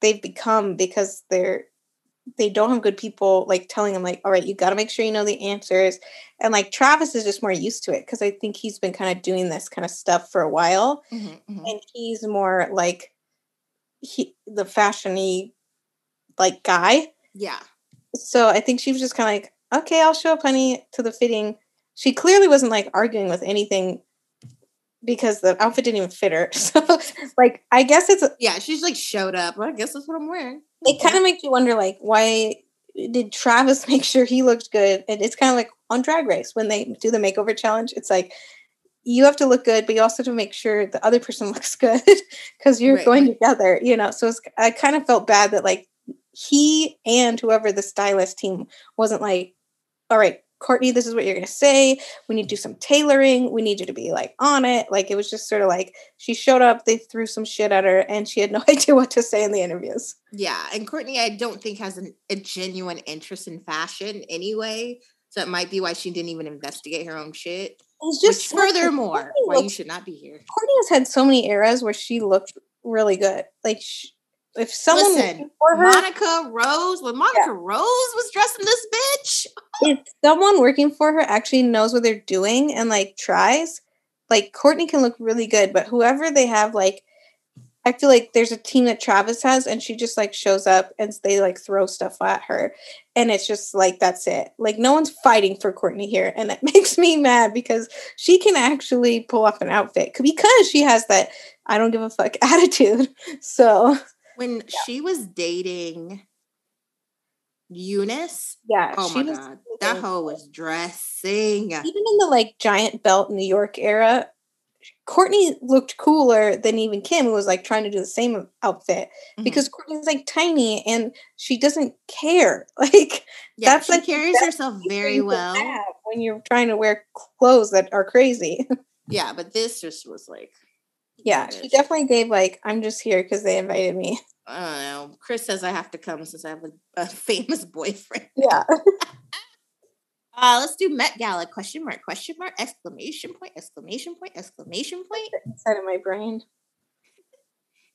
they've become because they're they don't have good people like telling them like all right you got to make sure you know the answers and like travis is just more used to it because i think he's been kind of doing this kind of stuff for a while Mhm, mhm. and he's more like he the fashiony like guy Yeah. so i think she was just kind of like okay i'll show up honey to the fitting she clearly wasn't like arguing with anything because the outfit didn't even fit her so like i guess it's Yeah. She's like showed up. Well, I guess that's what I'm wearing. it kind of makes you wonder like why did travis make sure he looked good and it's kind of like on drag race when they do the makeover challenge it's like you have to look good but you also have to make sure the other person looks good because you're Right, going right. together you know so it's, i kind of felt bad that like he and whoever the stylist team wasn't like all right kourtney this is what you're going to say we need to do some tailoring we need you to be like on it like it was just sort of like she showed up they threw some shit at her and she had no idea what to say in the interviews Yeah, and Kourtney, I don't think has an, a genuine interest in fashion anyway. So it might be why she didn't even investigate her own shit. It's Which just furthermore, Kourtney why you should not be here. Kourtney has had so many eras where she looked really good. Like sh if someone Listen, for her, Monica Rose, when Monica Rose was dressing this bitch, if someone working for her actually knows what they're doing and like tries, like Kourtney can look really good. But whoever they have, like I feel like there's a team that Travis has, and she just like shows up and they like throw stuff at her, and it's just like that's it. Like no one's fighting for Kourtney here, and it makes me mad because she can actually pull off an outfit because she has that I don't give a fuck attitude. So when she was dating Younes, yeah, oh she my was god, that hoe was dressing. even in the like giant belt New York era, Kourtney looked cooler than even Kim, who was like trying to do the same outfit Mm-hmm. because Kourtney's like tiny and she doesn't care. Like yeah, that's she like carries best herself very well. when you're trying to wear clothes that are crazy. Yeah, but this just was like, yeah, she definitely gave like I'm just here because they invited me. I don't know. Kris says I have to come since I have a, a famous boyfriend. Yeah. Uh, let's do Met Gala question mark question mark exclamation point exclamation point exclamation point. Inside of my brain.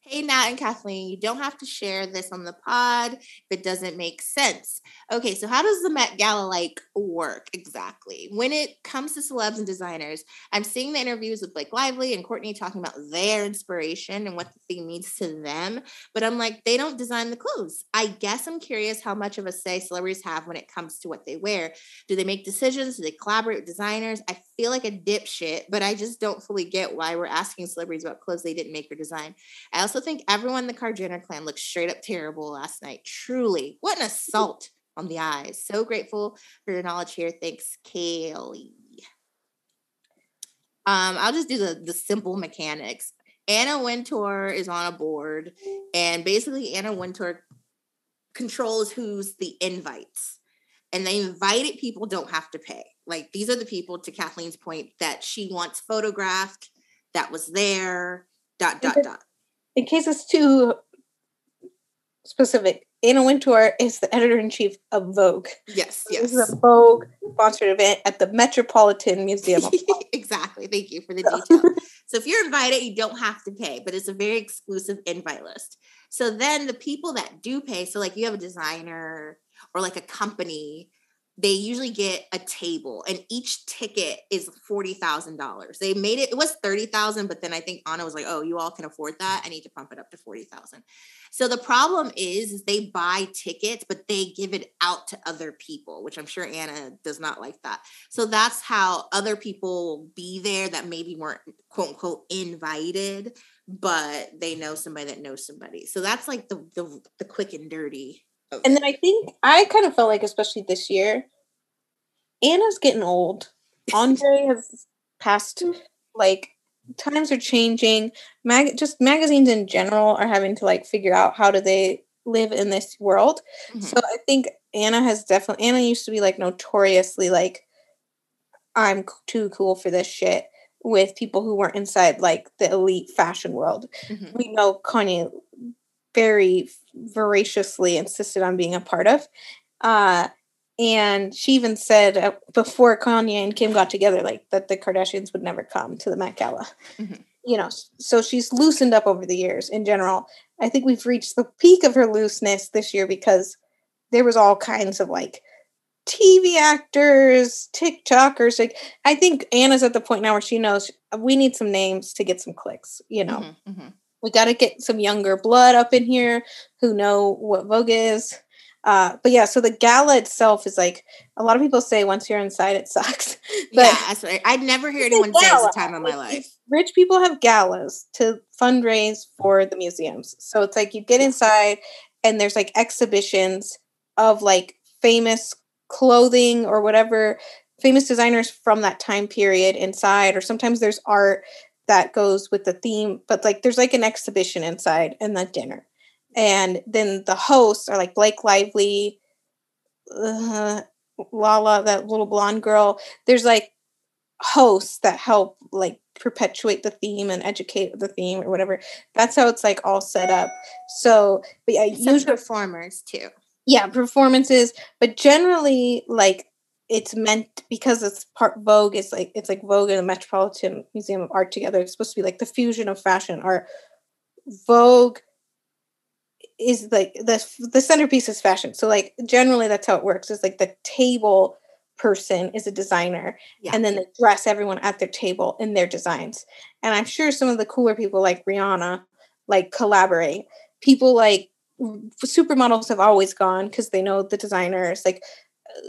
Hey Nat and Kathleen, you don't have to share this on the pod if it doesn't make sense. Okay, so how does the Met Gala like work exactly? When it comes to celebs and designers, I'm seeing the interviews with Blake Lively and Kourtney talking about their inspiration and what the theme means to them, but I'm like, they don't design the clothes. I guess I'm curious how much of a say celebrities have when it comes to what they wear. Do they make decisions? Do they collaborate with designers? I feel like a dipshit, but I just don't fully get why we're asking celebrities about clothes they didn't make or design. I also think everyone in the KarJenner clan looked straight up terrible last night. Truly, what an assault on the eyes. So grateful for your knowledge here. Thanks, Kaylee. Um, I'll just do the the simple mechanics. Anna Wintour is on a board, and basically Anna Wintour controls who's the invites. And the invited people don't have to pay. Like these are the people, to Kathleen's point, that she wants photographed, that was there, dot dot dot. In case it's too specific, Anna Wintour is the editor in chief of Vogue. Yes, This yes. is a Vogue sponsored event at the Metropolitan Museum. of exactly. Thank you for the detail. so if you're invited, you don't have to pay, but it's a very exclusive invite list. So then the people that do pay, so like you have a designer or like a company, they usually get a table and each ticket is $40,000. They made it, it was 30,000, but then I think Anna was like, oh, you all can afford that. I need to pump it up to 40,000. So the problem is, is they buy tickets, but they give it out to other people, which I'm sure Anna does not like that. So that's how other people be there that maybe weren't quote unquote invited, but they know somebody that knows somebody. So that's like the the, the quick and dirty. And then I think I kind of felt like, especially this year, Anna's getting old. Andre has passed. Like times are changing. Mag just magazines in general are having to like figure out how do they live in this world. Mhm. So I think Anna has definitely. Anna used to be like notoriously like, I'm too cool for this shit with people who weren't inside like the elite fashion world Mhm. we know Kanye very voraciously insisted on being a part of. Uh, and she even said uh, before Kanye and Kim got together, like that the Kardashians would never come to the Met Gala. Mhm. You know, so she's loosened up over the years in general. I think we've reached the peak of her looseness this year because there was all kinds of like TV actors, TikTokers. Like I think Anna's at the point now where she knows we need some names to get some clicks. You know, Mhm, mhm. We got to get some younger blood up in here who know what Vogue is. Uh, but yeah, so the gala itself is like a lot of people say once you're inside it sucks. But yeah. I'd never hear anyone say it's the time of my life. Rich people have galas to fundraise for the museums. So it's like you get inside and there's like exhibitions of like famous clothing or whatever famous designers from that time period inside or sometimes there's art that goes with the theme but like there's like an exhibition inside and the dinner. And then the hosts are like blake lively uh, lala that little blonde girl. There's like hosts that help like perpetuate the theme and educate the theme or whatever. That's how it's like all set up. So but yeah usually performers too. yeah performances but generally like it's meant because it's part vogue it's like it's like vogue and the metropolitan museum of art together it's supposed to be like the fusion of fashion art. Vogue is like the the centerpiece is fashion so like generally that's how it works it's like the table person is a designer Yeah. and then they dress everyone at their table in their designs. And i'm sure some of the cooler people like rihanna like collaborate. People like supermodels have always gone because they know the designers like uh,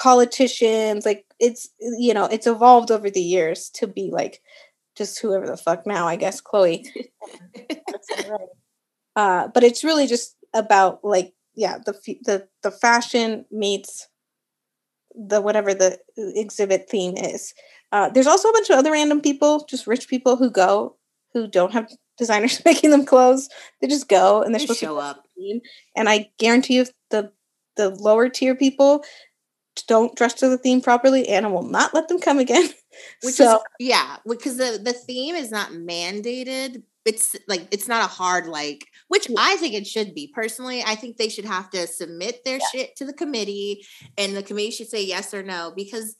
politicians like it's you know it's evolved over the years to be like just whoever the fuck now i guess khloe uh but it's really just about like yeah the the the fashion meets the whatever the exhibit theme is. Uh, there's also a bunch of other random people, just rich people who go who don't have designers making them clothes. They just go and they're They supposed show to up. And I guarantee you, the the lower tier people don't dress to the theme properly, Anna will not let them come again. Which so is yeah, because the the theme is not mandated. It's like it's not a hard like, which Yeah. I think it should be. Personally, I think they should have to submit their shit to the committee, and the committee should say yes or no because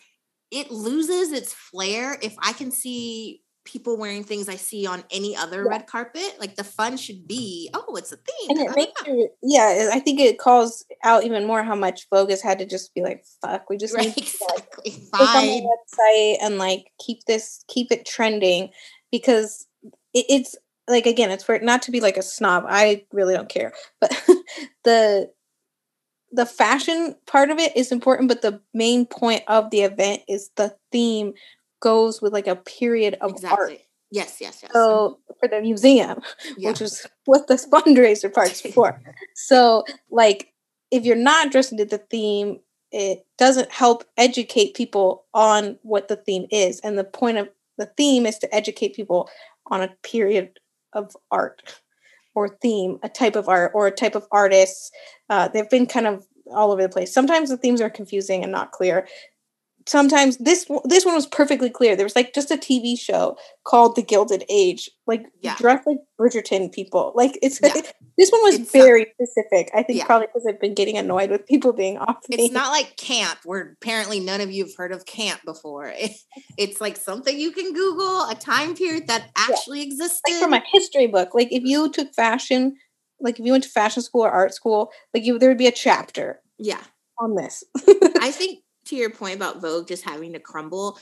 it loses its flair if I can see people wearing things I see on any other Yeah. red carpet. Like the fun should be, oh, it's a theme. and it makes you, yeah, I think it calls out even more how much Vogue has had to just be like, fuck, we just right, need to like, exactly. on Fine. the website and like keep this keep it trending because it, it's like again it's for not to be like a snob i really don't care but the the fashion part of it is important but the main point of the event is the theme goes with like a period of art Exactly. Yes, yes, yes. so for the museum yeah. which is what this fundraiser part's for. So, like, if you're not dressing to the theme, it doesn't help educate people on what the theme is. And the point of the theme is to educate people on a period of art or theme, a type of art or a type of artists. Uh, they've been kind of all over the place. Sometimes the themes are confusing and not clear. Sometimes this one- this one was perfectly clear. There was like just a TV show called The Gilded Age, like Yeah. dressed like Bridgerton people. Like it's Yeah. this one was It's not- very specific. I think Yeah. probably because I've been getting annoyed with people being off. It's not like camp, where apparently none of you have heard of camp before. It, it's like something you can Google, a time period that actually existed. like from a history book. Like if you took fashion, like if you went to fashion school or art school, like you there would be a chapter yeah. on this. I think to your point about Vogue just having to crumble,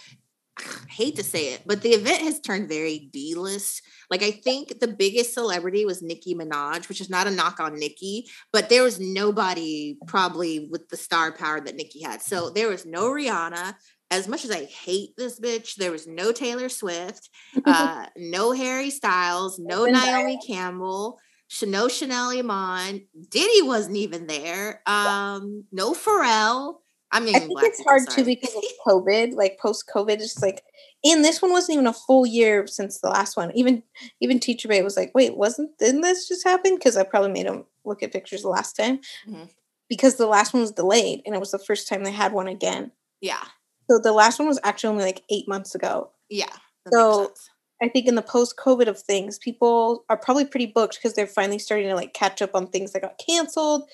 I hate to say it, but the event has turned very D list. Like I think the biggest celebrity was Nicki Minaj, which is not a knock on Nicki, but there was nobody probably with the star power that Nicki had. So there was no Rihanna. As much as I hate this bitch, there was no Taylor Swift, uh, no Harry Styles, no Naomi Campbell, no Chanel Iman. Diddy wasn't even there. Um, no Pharrell. I mean, I think it's hard too because of COVID, like post COVID. It's like, and this one wasn't even a full year since the last one. Even even Teacher Bay was like, wait, wasn't didn't this just happen? Because I probably made him look at pictures the last time Mhm. because the last one was delayed and it was the first time they had one again. yeah, So the last one was actually only like eight months ago. yeah. So. I think in the post COVID of things, people are probably pretty booked because they're finally starting to like catch up on things that got canceled.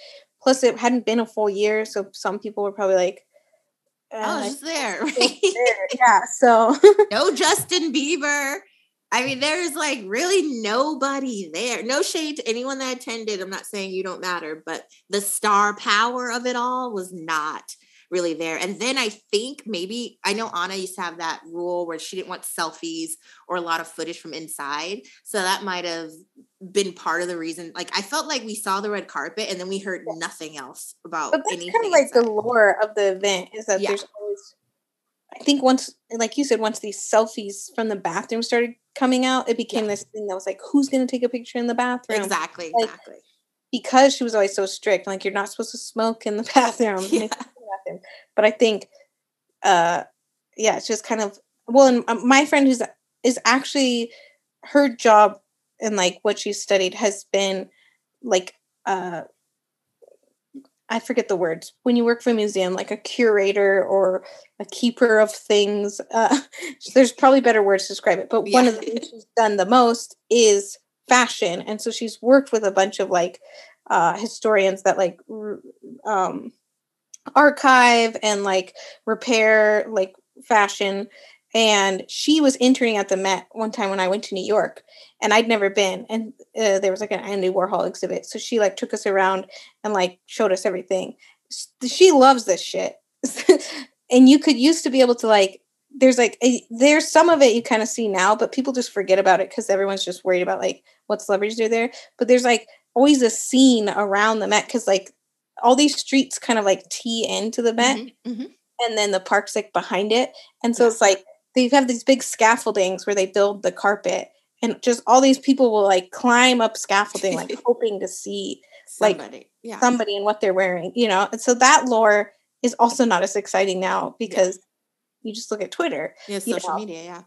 Plus, it hadn't been a full year, so some people were probably like, I uh, was just there. yeah. So no Justin Bieber. I mean, there's like really nobody there. No shade to anyone that attended. I'm not saying you don't matter, but the star power of it all was not really there. And then I think maybe I know Anna used to have that rule where she didn't want selfies or a lot of footage from inside. So that might have been part of the reason. Like I felt like we saw the red carpet and then we heard nothing else about but that's anything. kind of like the lore of the event is that Yeah. there's always i think once like you said once these selfies from the bathroom started coming out it became Yeah. this thing that was like who's going to take a picture in the bathroom exactly, like, exactly. because she was always so strict like you're not supposed to smoke in the bathroom Yeah. it's in the bathroom. but i think uh yeah it's just kind of well and um, my friend who's is actually her job and like what she studied has been like uh I forget the words. When you work for a museum, like a curator or a keeper of things, uh, there's probably better words to describe it. But one of the things she's done the most is fashion, and so she's worked with a bunch of like uh, historians that like um, archive and like repair like fashion. And she was interning at the Met one time when I went to New York, and I'd never been. And uh, there was like an Andy Warhol exhibit, so she like took us around and like showed us everything. She loves this shit, and you could used to be able to like. There's like a, there's some of it you kind of see now, but people just forget about it because everyone's just worried about like what celebrities do there. But there's like always a scene around the Met because like all these streets kind of like tee into the Met, Mhm, mhm. and then the park's like behind it, and so Yeah. it's like they have these big scaffoldings where they build the carpet, and just all these people will like climb up scaffolding, like hoping to see Like, Somebody. yeah. somebody and what they're wearing, you know. And so that lore is also not as exciting now because yeah. you just look at Twitter. Yeah, social know. media, yeah.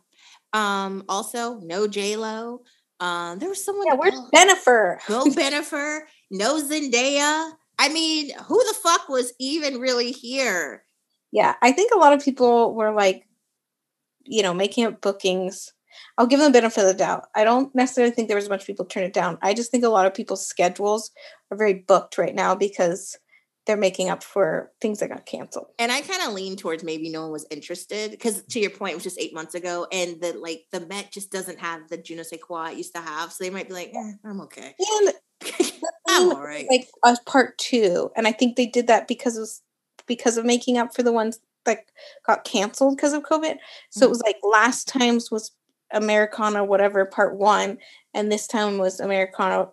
Um, also no J Lo. Um, there was someone. Yeah, where's Bennifer? No Bennifer. no Zendaya. I mean, who the fuck was even really here? Yeah, I think a lot of people were like, you know, making up bookings. I'll give them a benefit of the doubt. I don't necessarily think there was a bunch of people turn it down. I just think a lot of people's schedules are very booked right now because they're making up for things that got canceled. And I kind of lean towards maybe no one was interested because to your point, it was just eight months ago, and the like the Met just doesn't have the je ne sais quoi it used to have, so they might be like, eh, I'm okay. And I'm all right. Like a part two, and I think they did that because it was because of making up for the ones that got canceled because of COVID. So mm-hmm. it was like last times was Americana whatever part one, and this time was Americana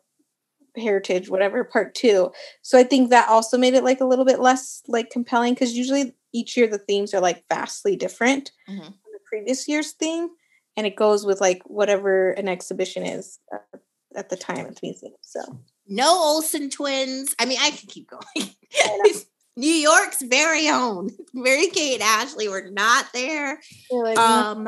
heritage whatever part two so i think that also made it like a little bit less like compelling because usually each year the themes are like vastly different mm-hmm. from the previous year's theme and it goes with like whatever an exhibition is uh, at the time at the museum so no olsen twins i mean i can keep going new york's very own mary kate and ashley were not there like, um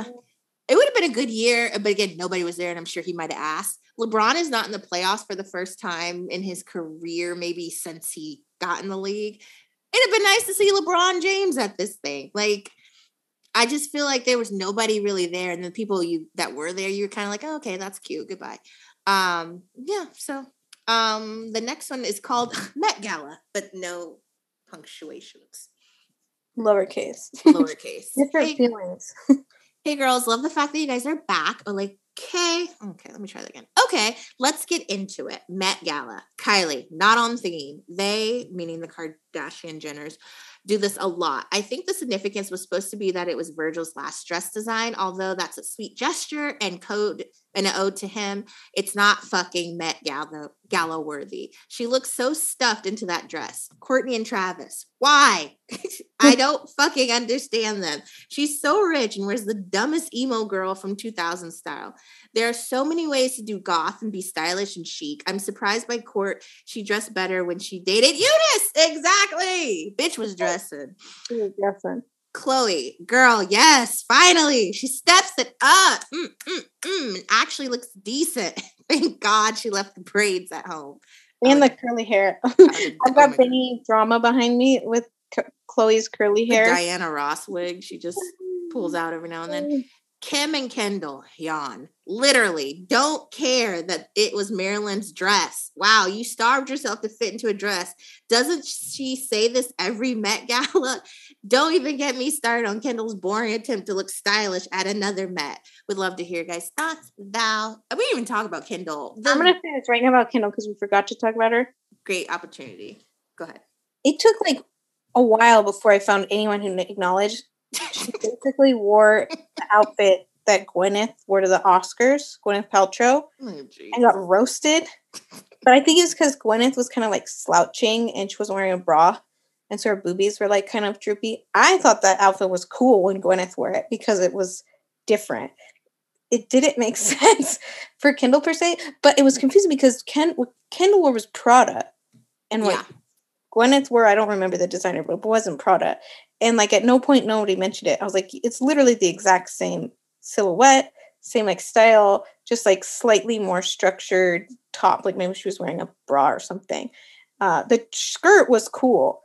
it would have been a good year but again nobody was there and i'm sure he might have asked LeBron is not in the playoffs for the first time in his career, maybe since he got in the league. It'd have been nice to see LeBron James at this thing. Like, I just feel like there was nobody really there, and the people you that were there, you were kind of like, oh, okay, that's cute. Goodbye. Um, yeah. So, um, the next one is called Met Gala, but no punctuations. Lowercase. Lowercase. Different hey, feelings. hey, girls, love the fact that you guys are back. Or like Okay. Okay, let me try that again. Okay, let's get into it. Met Gala. Kylie, not on theme. They, meaning the Kardashian Jenners, do this a lot. I think the significance was supposed to be that it was Virgil's last dress design, although that's a sweet gesture and code and an ode to him. It's not fucking Met Gala, Gala worthy. She looks so stuffed into that dress. Kourtney and Travis, why? I don't fucking understand them. She's so rich and wears the dumbest emo girl from 2000 style. There are so many ways to do goth and be stylish and chic. I'm surprised by Court. She dressed better when she dated Younes. Exactly. Bitch was dressing. She was dressing. Khloé, girl, yes, finally. She steps it up mm, mm, mm, and actually looks decent. Thank God she left the braids at home. And the curly hair. I've oh got oh Benny drama behind me with Khloe's curly hair. The Diana Ross wig she just pulls out every now and then. Kim and Kendall, yawn. Literally, don't care that it was Marilyn's dress. Wow, you starved yourself to fit into a dress. Doesn't she say this every Met Gala? Don't even get me started on Kendall's boring attempt to look stylish at another Met. Would love to hear guys' thoughts. Val, we didn't even talk about Kendall. The, I'm going to say this right now about Kendall because we forgot to talk about her. Great opportunity. Go ahead. It took like a while before I found anyone who acknowledged she basically wore the outfit that Gwyneth wore to the Oscars, Gwyneth Paltrow, oh, and got roasted. But I think it's because Gwyneth was kind of like slouching and she was wearing a bra, and so her boobies were like kind of droopy. I thought that outfit was cool when Gwyneth wore it because it was different. It didn't make sense for Kendall per se, but it was confusing because Ken Kendall wore was Prada, and what yeah. Gwyneth wore I don't remember the designer, but it wasn't Prada. And like at no point nobody mentioned it. I was like, it's literally the exact same silhouette, same like style, just like slightly more structured top. Like maybe she was wearing a bra or something. Uh, the skirt was cool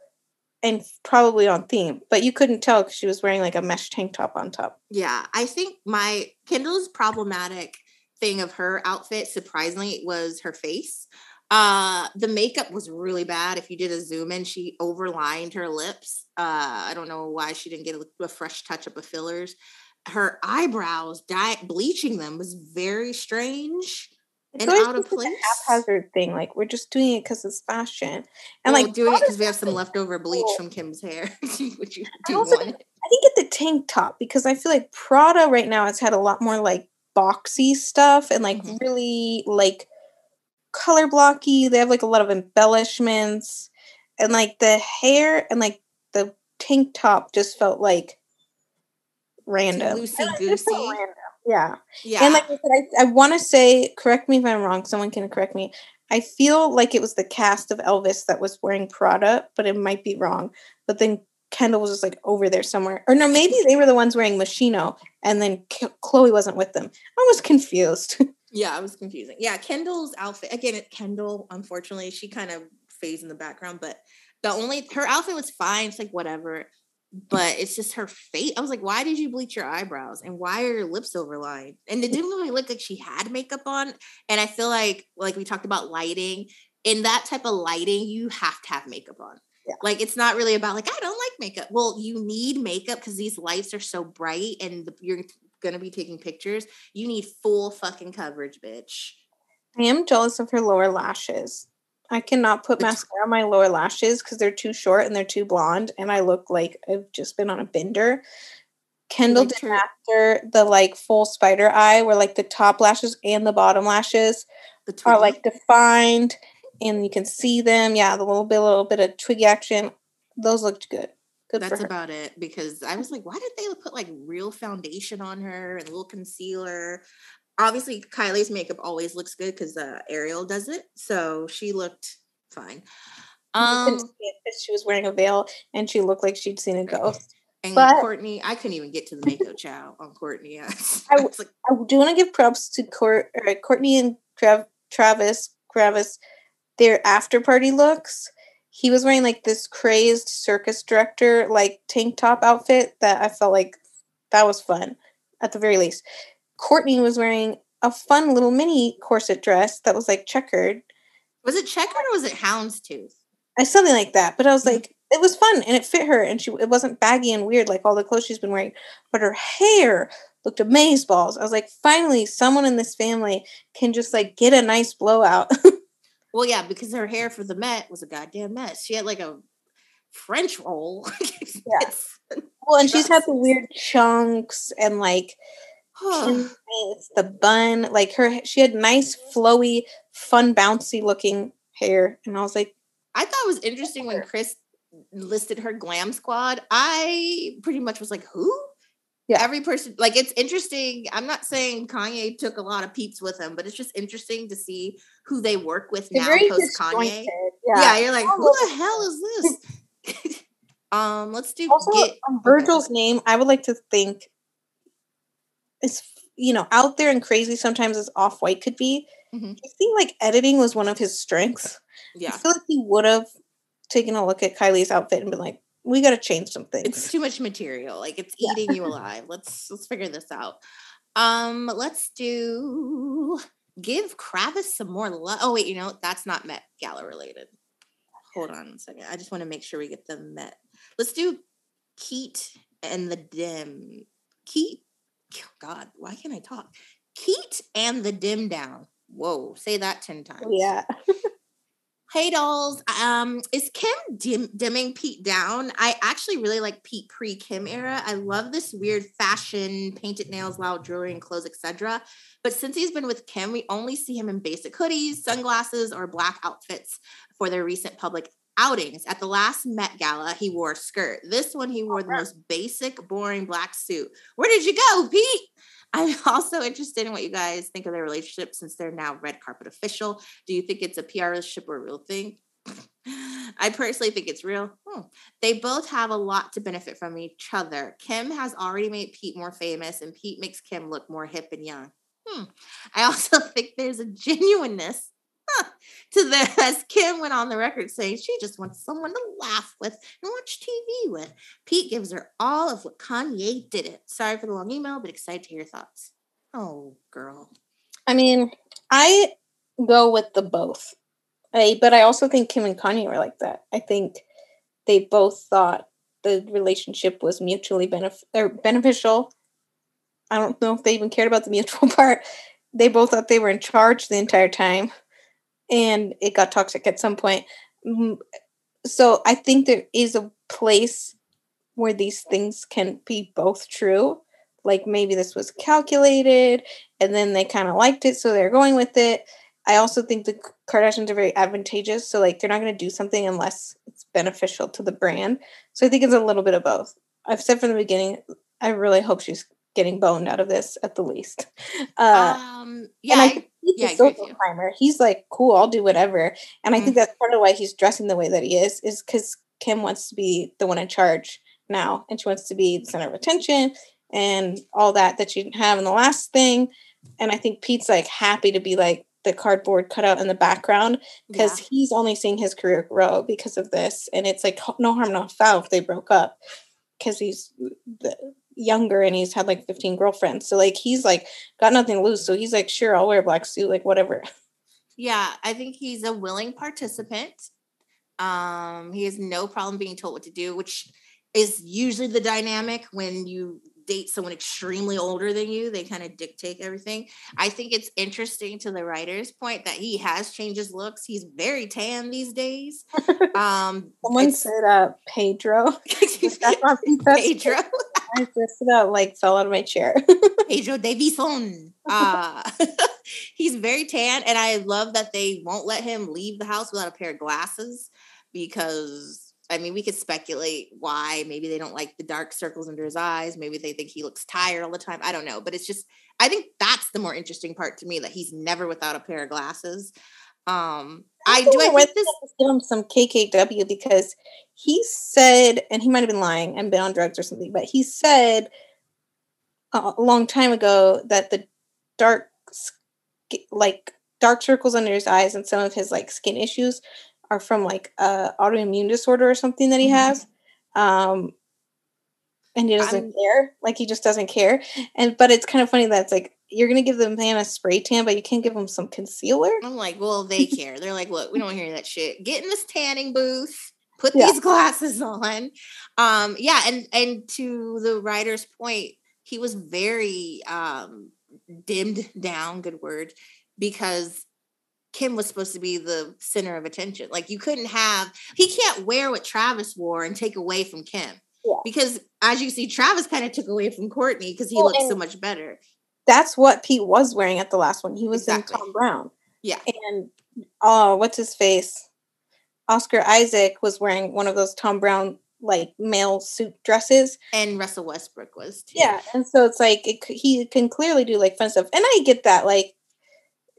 and probably on theme, but you couldn't tell because she was wearing like a mesh tank top on top. Yeah, I think my Kendall's problematic thing of her outfit, surprisingly, was her face. Uh, the makeup was really bad. If you did a zoom in, she overlined her lips. Uh, I don't know why she didn't get a, a fresh touch up of fillers. Her eyebrows, dye, bleaching them was very strange it's and out of place. A haphazard thing. Like we're just doing it because it's fashion, and well, like doing it because we have some leftover bleach from Kim's hair. Which you do also, I think get the tank top because I feel like Prada right now has had a lot more like boxy stuff and like mm-hmm. really like color blocky. They have like a lot of embellishments, and like the hair and like the tank top just felt like random, loosey goosey. Yeah, yeah. And like I said, I, I want to say, correct me if I'm wrong. Someone can correct me. I feel like it was the cast of Elvis that was wearing Prada, but it might be wrong. But then Kendall was just like over there somewhere. Or no, maybe they were the ones wearing Moschino and then Khloe wasn't with them. I was confused. Yeah, it was confusing. Yeah, Kendall's outfit again. Kendall, unfortunately, she kind of fades in the background, but the only her outfit was fine. It's like whatever, but it's just her face. I was like, why did you bleach your eyebrows and why are your lips overlined? And it didn't really look like she had makeup on. And I feel like, like we talked about lighting. In that type of lighting, you have to have makeup on. Yeah. Like it's not really about like I don't like makeup. Well, you need makeup because these lights are so bright and the, you're gonna be taking pictures. You need full fucking coverage, bitch. I am jealous of her lower lashes. I cannot put mascara on my lower lashes because they're too short and they're too blonde, and I look like I've just been on a bender. Kendall did her- after the like full spider eye, where like the top lashes and the bottom lashes The are like defined, and you can see them. Yeah, the little bit, little bit of twiggy action. Those looked good. Good That's about it because I was like, why did they put like real foundation on her and a little concealer? Obviously, Kylie's makeup always looks good because uh, Ariel does it, so she looked fine. Um, see it 'cause she was wearing a veil, and she looked like she'd seen a ghost. and but- Kourtney, I couldn't even get to the makeup chow on Kourtney. I I like, I do want to give props to Court, Kourtney and Trav, Travis, Travis, their after party looks. He was wearing like this crazed circus director like tank top outfit that I felt like that was fun at the very least. Kourtney was wearing a fun little mini corset dress that was like checkered, was it checkered or was it houndstooth? uh, something like that. But I was Mhm. like, it was fun and it fit her, and she it wasn't baggy and weird like all the clothes she's been wearing. But her hair looked amaze balls. I was like, finally, someone in this family can just like get a nice blowout. Well, yeah, because her hair for the Met was a goddamn mess. She had like a French roll. Yeah. well, and she's had the weird chunks and like it's the bun. Like her, she had nice, flowy, fun, bouncy looking hair, and I was like, I thought it was interesting when Kris listed her glam squad. I pretty much was like, who? Yeah. Every person, like, it's interesting. I'm not saying Kanye took a lot of peeps with him, but it's just interesting to see who they work with now post Kanye. Yeah. Yeah. you're like, who the hell is this? um, let's do Also, get okay. Virgil's name, I would like to think it's you know out there and crazy sometimes as off white could be. Mhm. I think like editing was one of his strengths. Yeah, I feel like he would have taken a look at Kylie's outfit and been like, "We got to change some things." It's too much material. Like it's Yeah. eating you alive. Let's let's figure this out. Um, let's do give Kravis some more love. Oh wait, you know that's not Met Gala related. Hold on a second. I just want to make sure we get the Met. Let's do Keat and the Dim. Keat. God, why can't I talk? Keat and the Dim Down. Whoa, say that ten times. yeah. Hey dolls, um, is Kim dim- dimming Pete down? I actually really like Pete pre Kim era. I love this weird fashion, painted nails, loud jewelry, and clothes, etc. But since he's been with Kim, we only see him in basic hoodies, sunglasses, or black outfits for their recent public outings. At the last Met Gala, he wore a skirt. This one, he wore the most basic, boring black suit. Where did you go, Pete? I'm also interested in what you guys think of their relationship since they're now red carpet official. Do you think it's a PR relationship or a real thing? I personally think it's real. Hmm. They both have a lot to benefit from each other. Kim has already made Pete more famous, and Pete makes Kim look more hip and young. Hmm. I also think there's a genuineness to this, Kim went on the record saying she just wants someone to laugh with and watch TV with. Pete gives her all of what Kanye didn't. Sorry for the long email, but excited to hear your thoughts. Oh, girl. I mean, I go with the both. I, but I also think Kim and Kanye were like that. I think they both thought the relationship was mutually benef- or beneficial. I don't know if they even cared about the mutual part. They both thought they were in charge the entire time, and it got toxic at some point. Mm, So I think there is a place where these things can be both true. Like maybe this was calculated, and then they kind of liked it, so they're going with it. I also think the Kardashians are very advantageous, so like they're not going to do something unless it's beneficial to the brand. So I think it's a little bit of both. I've said from the beginning, I really hope she's getting boned out of this at the least. Uh, um, yeah, I he's yeah, a I agree with social climber. He's like, cool, I'll do whatever. And I think mm-hmm. that's part of why he's dressing the way that he is, is because Kim wants to be the one in charge now, and she wants to be the center of attention and all that that she didn't have in the last thing. And I think Pete's like happy to be like the cardboard cutout in the background because yeah. he's only seeing his career grow because of this. And it's like no harm, no foul if they broke up because he's the, younger and he's had like 15 girlfriends. So like he's like got nothing to lose. So he's like, sure, I'll wear a black suit, like whatever. Yeah, I think he's a willing participant. Um, he has no problem being told what to do, which is usually the dynamic when you date someone extremely older than you they kind of dictate everything. I think it's interesting to the writer's point that he has changed his looks he's very tan these days. Um someone said uh pedro pedro. i just about like fell out of my chair. Pedro davison uh he's very tan and i love that they won't let him leave the house without a pair of glasses because I mean, we could speculate why. Maybe they don't like the dark circles under his eyes. Maybe they think he looks tired all the time. I don't know. But it's just, I think that's the more interesting part to me that he's never without a pair of glasses. Um, I, I do. I think this give him some KKW because he said, and he might have been lying and been on drugs or something, but he said a long time ago that the dark, like dark circles under his eyes and some of his like skin issues are from like a autoimmune disorder or something that he mm-hmm. has. Um, and he doesn't I'm, care. Like he just doesn't care. And but it's kind of funny that it's like you're gonna give the man a spray tan, but you can't give him some concealer. I'm like, well, they care. They're like, look, we don't hear that shit. Get in this tanning booth, put yeah. these glasses on. Um, yeah, and and to the writer's point, he was very um dimmed down, good word, because Kim was supposed to be the center of attention. Like you couldn't have he can't wear what Travis wore and take away from Kim. Yeah. Because as you see, Travis kind of took away from Kourtney because he well, looks so much better. That's what Pete was wearing at the last one. He was exactly. in Thom Browne. Yeah. And oh, what's his face? Oscar Isaac was wearing one of those Thom Browne like male suit dresses. And Russell Westbrook was too. Yeah. And so it's like it, he can clearly do like fun stuff. And I get that. Like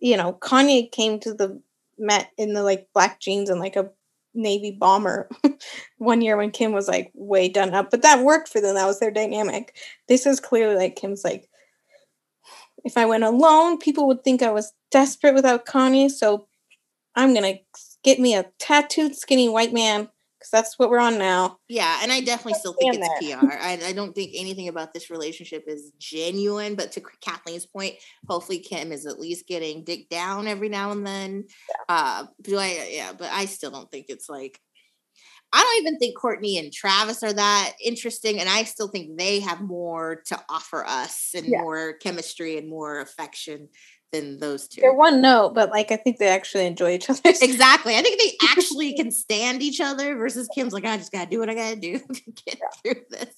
you know, Kanye came to the Met in the like black jeans and like a navy bomber one year when Kim was like way done up, but that worked for them. That was their dynamic. This is clearly like Kim's like, if I went alone, people would think I was desperate without Kanye. So I'm gonna get me a tattooed skinny white man because that's what we're on now. Yeah, and I definitely still think it's. PR. I, I don't think anything about this relationship is genuine. But to Kathleen's point, hopefully Kim is at least getting dick down every now and then. Yeah. Uh, do I? Yeah, but I still don't think it's like. I don't even think Kourtney and Travis are that interesting, and I still think they have more to offer us and yeah. more chemistry and more affection than those two. They're one note, but like I think they actually enjoy each other. exactly. I think they actually can stand each other versus Kim's like, I just gotta do what I gotta do to get yeah. through this.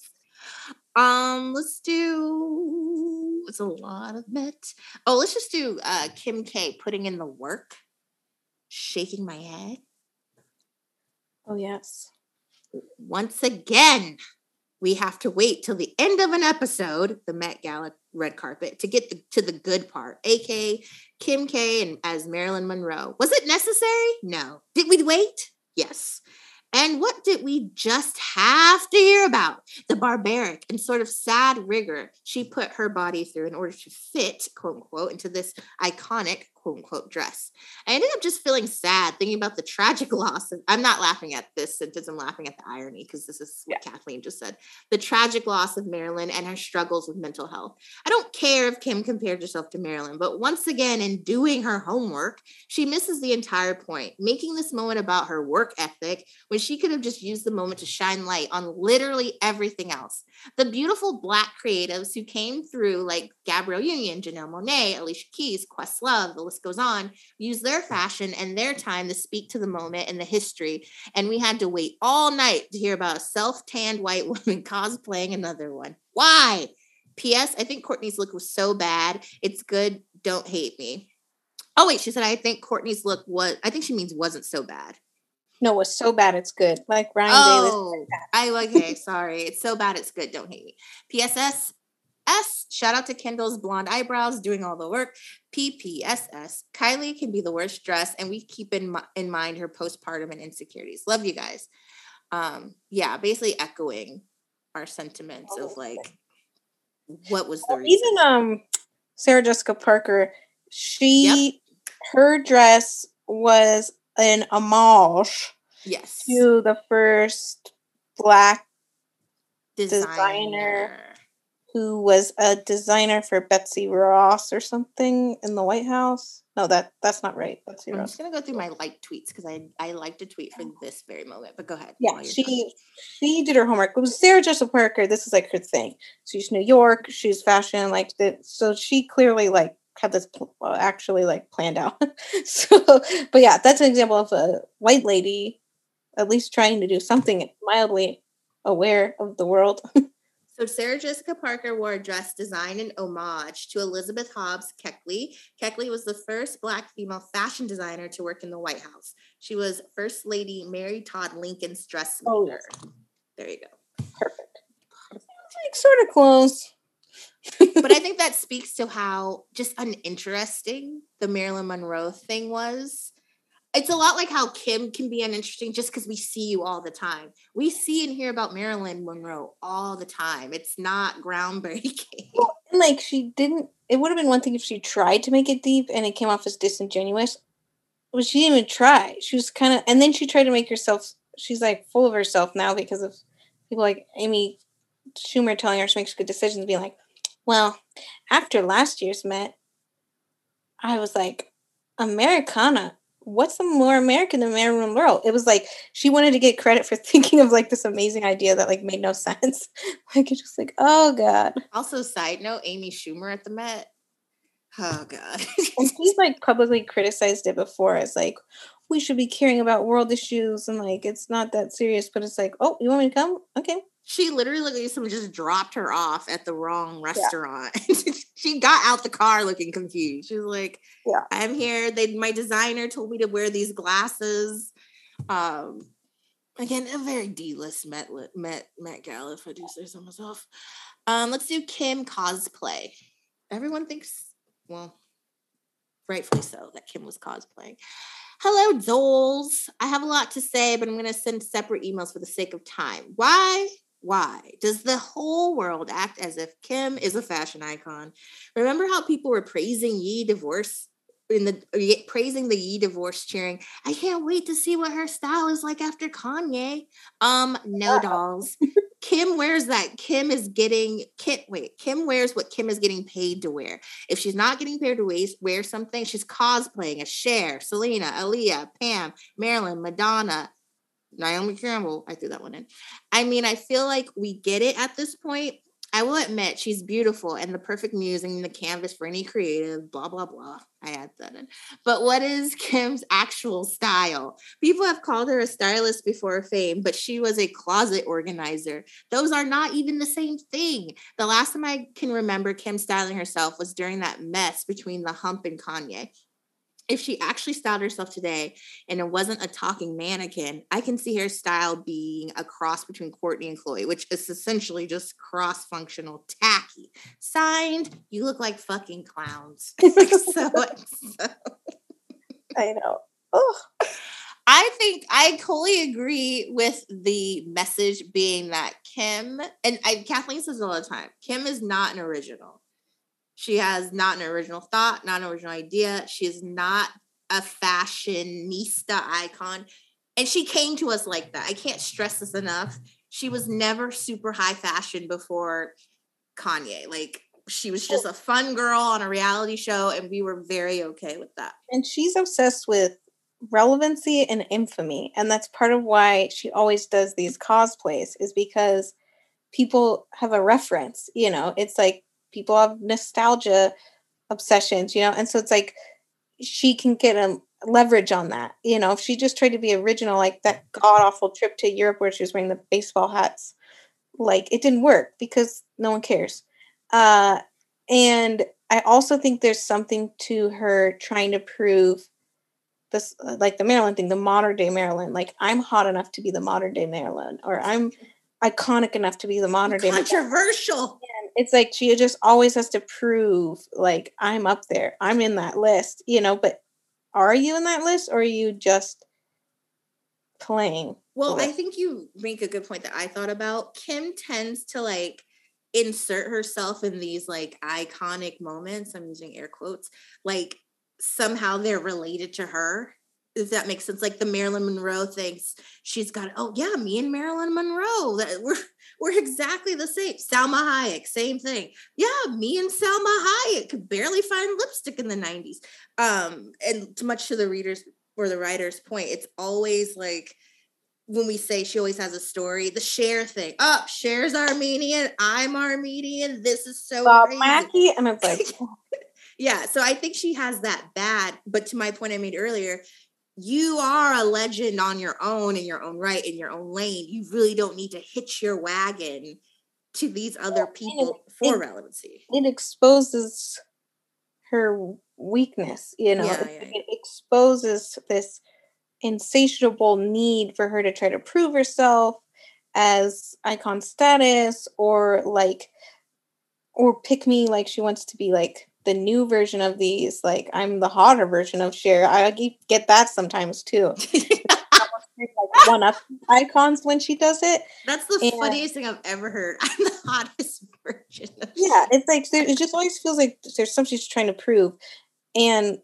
Um, let's do it's a lot of Met. Oh, let's just do uh Kim K putting in the work, shaking my head. Oh yes. Once again, we have to wait till the end of an episode, the Met Gala red carpet, to get the, to the good part, aka Kim K and as Marilyn Monroe. Was it necessary? No. Did we wait? Yes. And what did we just have to hear about? The barbaric and sort of sad rigor she put her body through in order to fit, quote unquote, into this iconic quote unquote dress. I ended up just feeling sad thinking about the tragic loss. Of, I'm not laughing at this sentence, I'm laughing at the irony because this is what yeah. Kathleen just said. The tragic loss of Marilyn and her struggles with mental health. I don't care if Kim compared herself to Marilyn, but once again, in doing her homework, she misses the entire point, making this moment about her work ethic when she could have just used the moment to shine light on literally everything else. The beautiful Black creatives who came through, like Gabrielle Union, Janelle Monáe, Alicia Keys, Questlove, the list goes on, use their fashion and their time to speak to the moment and the history. And we had to wait all night to hear about a self tanned white woman cosplaying another one. Why? P.S. I think Kourtney's look was so bad. It's good. Don't hate me. Oh, wait. She said, I think Kourtney's look was, I think she means wasn't so bad. No, it was so bad it's good. Like Ryan oh, Davis. I okay, sorry. It's so bad it's good. Don't hate me. PSS S, shout out to Kendall's blonde eyebrows doing all the work. PPSS, Kylie can be the worst dress, and we keep in, in mind her postpartum and insecurities. Love you guys. Um, yeah, basically echoing our sentiments of like what was the well, even um Sarah Jessica Parker, she yep. her dress was an homage yes to the first black designer. designer who was a designer for Betsy Ross or something in the White House. No, that that's not right. Betsy I'm Ross. just gonna go through my like tweets because I I liked a tweet for this very moment. But go ahead. Yeah, she she did her homework. It was Sarah Jessica Parker. This is like her thing. She's New York. She's fashion. Like that. So she clearly like had this uh, actually like planned out. so, but yeah, that's an example of a white lady at least trying to do something mildly aware of the world. So Sarah Jessica Parker wore a dress designed in homage to Elizabeth Hobbs Keckley. Keckley was the first Black female fashion designer to work in the White House. She was First Lady Mary Todd Lincoln's dressmaker. Oh. There you go. Perfect. Like sort of close. but I think that speaks to how just uninteresting the Marilyn Monroe thing was it's a lot like how Kim can be uninteresting just because we see you all the time. We see and hear about Marilyn Monroe all the time. It's not groundbreaking. Well, like she didn't. It would have been one thing if she tried to make it deep and it came off as disingenuous. But she didn't even try. She was kind of, and then she tried to make herself. She's like full of herself now because of people like Amy Schumer telling her she makes good decisions, being like, "Well, after last year's Met, I was like, Americana what's the more American than Marilyn Monroe? It was like she wanted to get credit for thinking of like this amazing idea that like made no sense. like it's just like, oh god. Also, side note, Amy Schumer at the Met. Oh god. and he's like publicly criticized it before as like we should be caring about world issues and like it's not that serious, but it's like, oh, you want me to come? Okay. She literally like someone just dropped her off at the wrong restaurant. Yeah. she got out the car looking confused. She was like, "Yeah, I'm here. They my designer told me to wear these glasses." Um, again, a very D-list Met Met Met Gala if I do say so myself. Um, let's do Kim cosplay. Everyone thinks, well, rightfully so, that Kim was cosplaying. Hello, dolls. I have a lot to say, but I'm going to send separate emails for the sake of time. Why? Why does the whole world act as if Kim is a fashion icon? Remember how people were praising Ye divorce in the praising the Ye divorce, cheering, "I can't wait to see what her style is like after Kanye." Um, no dolls. Kim wears that. Kim is getting Kim. Wait, Kim wears what Kim is getting paid to wear. If she's not getting paid to wear something, she's cosplaying a Cher, Selena, Aaliyah, Pam, Marilyn, Madonna, Naomi Campbell. I threw that one in. I mean, I feel like we get it at this point. I will admit she's beautiful and the perfect muse and the canvas for any creative, blah, blah, blah. I add that in. But what is Kim's actual style? People have called her a stylist before fame, but she was a closet organizer. Those are not even the same thing. The last time I can remember Kim styling herself was during that mess between the hump and Kanye if she actually styled herself today and it wasn't a talking mannequin, I can see her style being a cross between Kourtney and Khloe, which is essentially just cross functional tacky. Signed, you look like fucking clowns. like so, so. I know. Oh. I think I totally agree with the message being that Kim, and I, Kathleen says it all the time, Kim is not an original. She has not an original thought, not an original idea. She is not a fashionista icon. And she came to us like that. I can't stress this enough. She was never super high fashion before Kanye. Like she was just a fun girl on a reality show, and we were very okay with that. And she's obsessed with relevancy and infamy. And that's part of why she always does these cosplays, is because people have a reference. You know, it's like people have nostalgia obsessions, you know, and so it's like she can get a leverage on that. You know, if she just tried to be original, like that god awful trip to Europe where she was wearing the baseball hats, like it didn't work because no one cares. Uh, and I also think there's something to her trying to prove this, like the Marilyn thing, the modern day Marilyn. Like I'm hot enough to be the modern day Marilyn, or I'm iconic enough to be the modern day. Controversial. It's like she just always has to prove like I'm up there. I'm in that list, you know, but are you in that list or are you just playing? Well, I think you make a good point that I thought about. Kim tends to like insert herself in these like iconic moments. I'm using air quotes. Like somehow they're related to her. If that makes sense, like the Marilyn Monroe thinks she's got. Oh yeah, me and Marilyn Monroe. That we're we're exactly the same. Salma Hayek, same thing. Yeah, me and Salma Hayek could barely find lipstick in the '90s. Um, and too much to the readers or the writer's point, it's always like when we say she always has a story, the Cher thing. Up, oh, Cher's Armenian. I'm Armenian. This is so Bob Mackie, and it's like, yeah. So I think she has that bad. But to my point I made earlier, you are a legend on your own in your own right in your own lane. You really don't need to hitch your wagon to these other people it, for it, relevancy. It exposes her weakness. You know, yeah, yeah, yeah. it exposes this insatiable need for her to try to prove herself as icon status or like or pick me like she wants to be like the new version of these like i'm the hotter version of Cher i get that sometimes too like one up icons when she does it that's the and, funniest thing i've ever heard i'm the hottest version yeah it's like it just always feels like there's something she's trying to prove and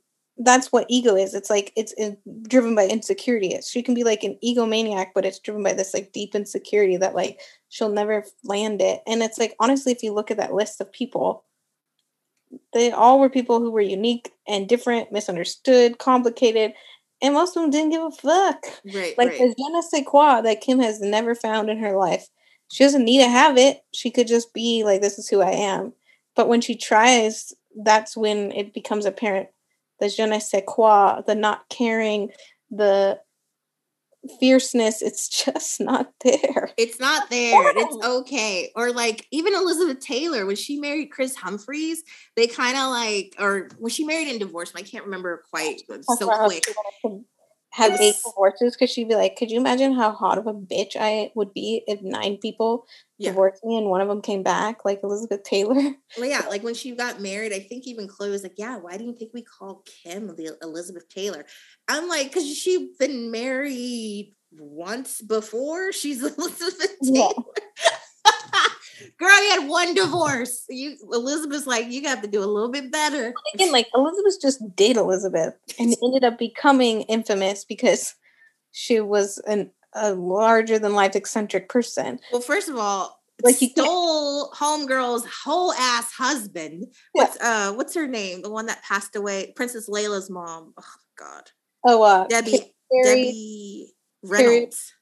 that's what ego is. It's like it's in, driven by insecurity. She can be like an egomaniac, but it's driven by this like deep insecurity that like she'll never land it. And it's like honestly, if you look at that list of people, they all were people who were unique and different, misunderstood, complicated, and most of them didn't give a fuck. Right. Like right. the je ne sais quoi that Kim has never found in her life. She doesn't need to have it. She could just be like, "This is who I am." But when she tries, that's when it becomes apparent the je ne sais quoi, the not caring, the fierceness, it's just not there. It's not there. It's okay. Or like even Elizabeth Taylor, when she married Kris Humphries they kind of like, or when she married and divorced, I can't remember quite so quick have eight divorces because she'd be like, could you imagine how hot of a bitch I would be if nine people yeah. divorced me and one of them came back, like Elizabeth Taylor? Well, yeah, like when she got married, I think even Khloe was like, yeah, why do you think we call Kim the Elizabeth Taylor? I'm like, because she's been married once before. She's Elizabeth Taylor. Yeah. Girl, you had one divorce. You Elizabeth's like, you got to do a little bit better. Again, like Elizabeth just did Elizabeth and ended up becoming infamous because she was an a larger than life eccentric person. Well, first of all, like he stole homegirl's whole ass husband. Yeah. What's uh what's her name? The one that passed away, Princess Layla's mom. Oh God. Oh uh Debbie Carrie, Debbie Reynolds.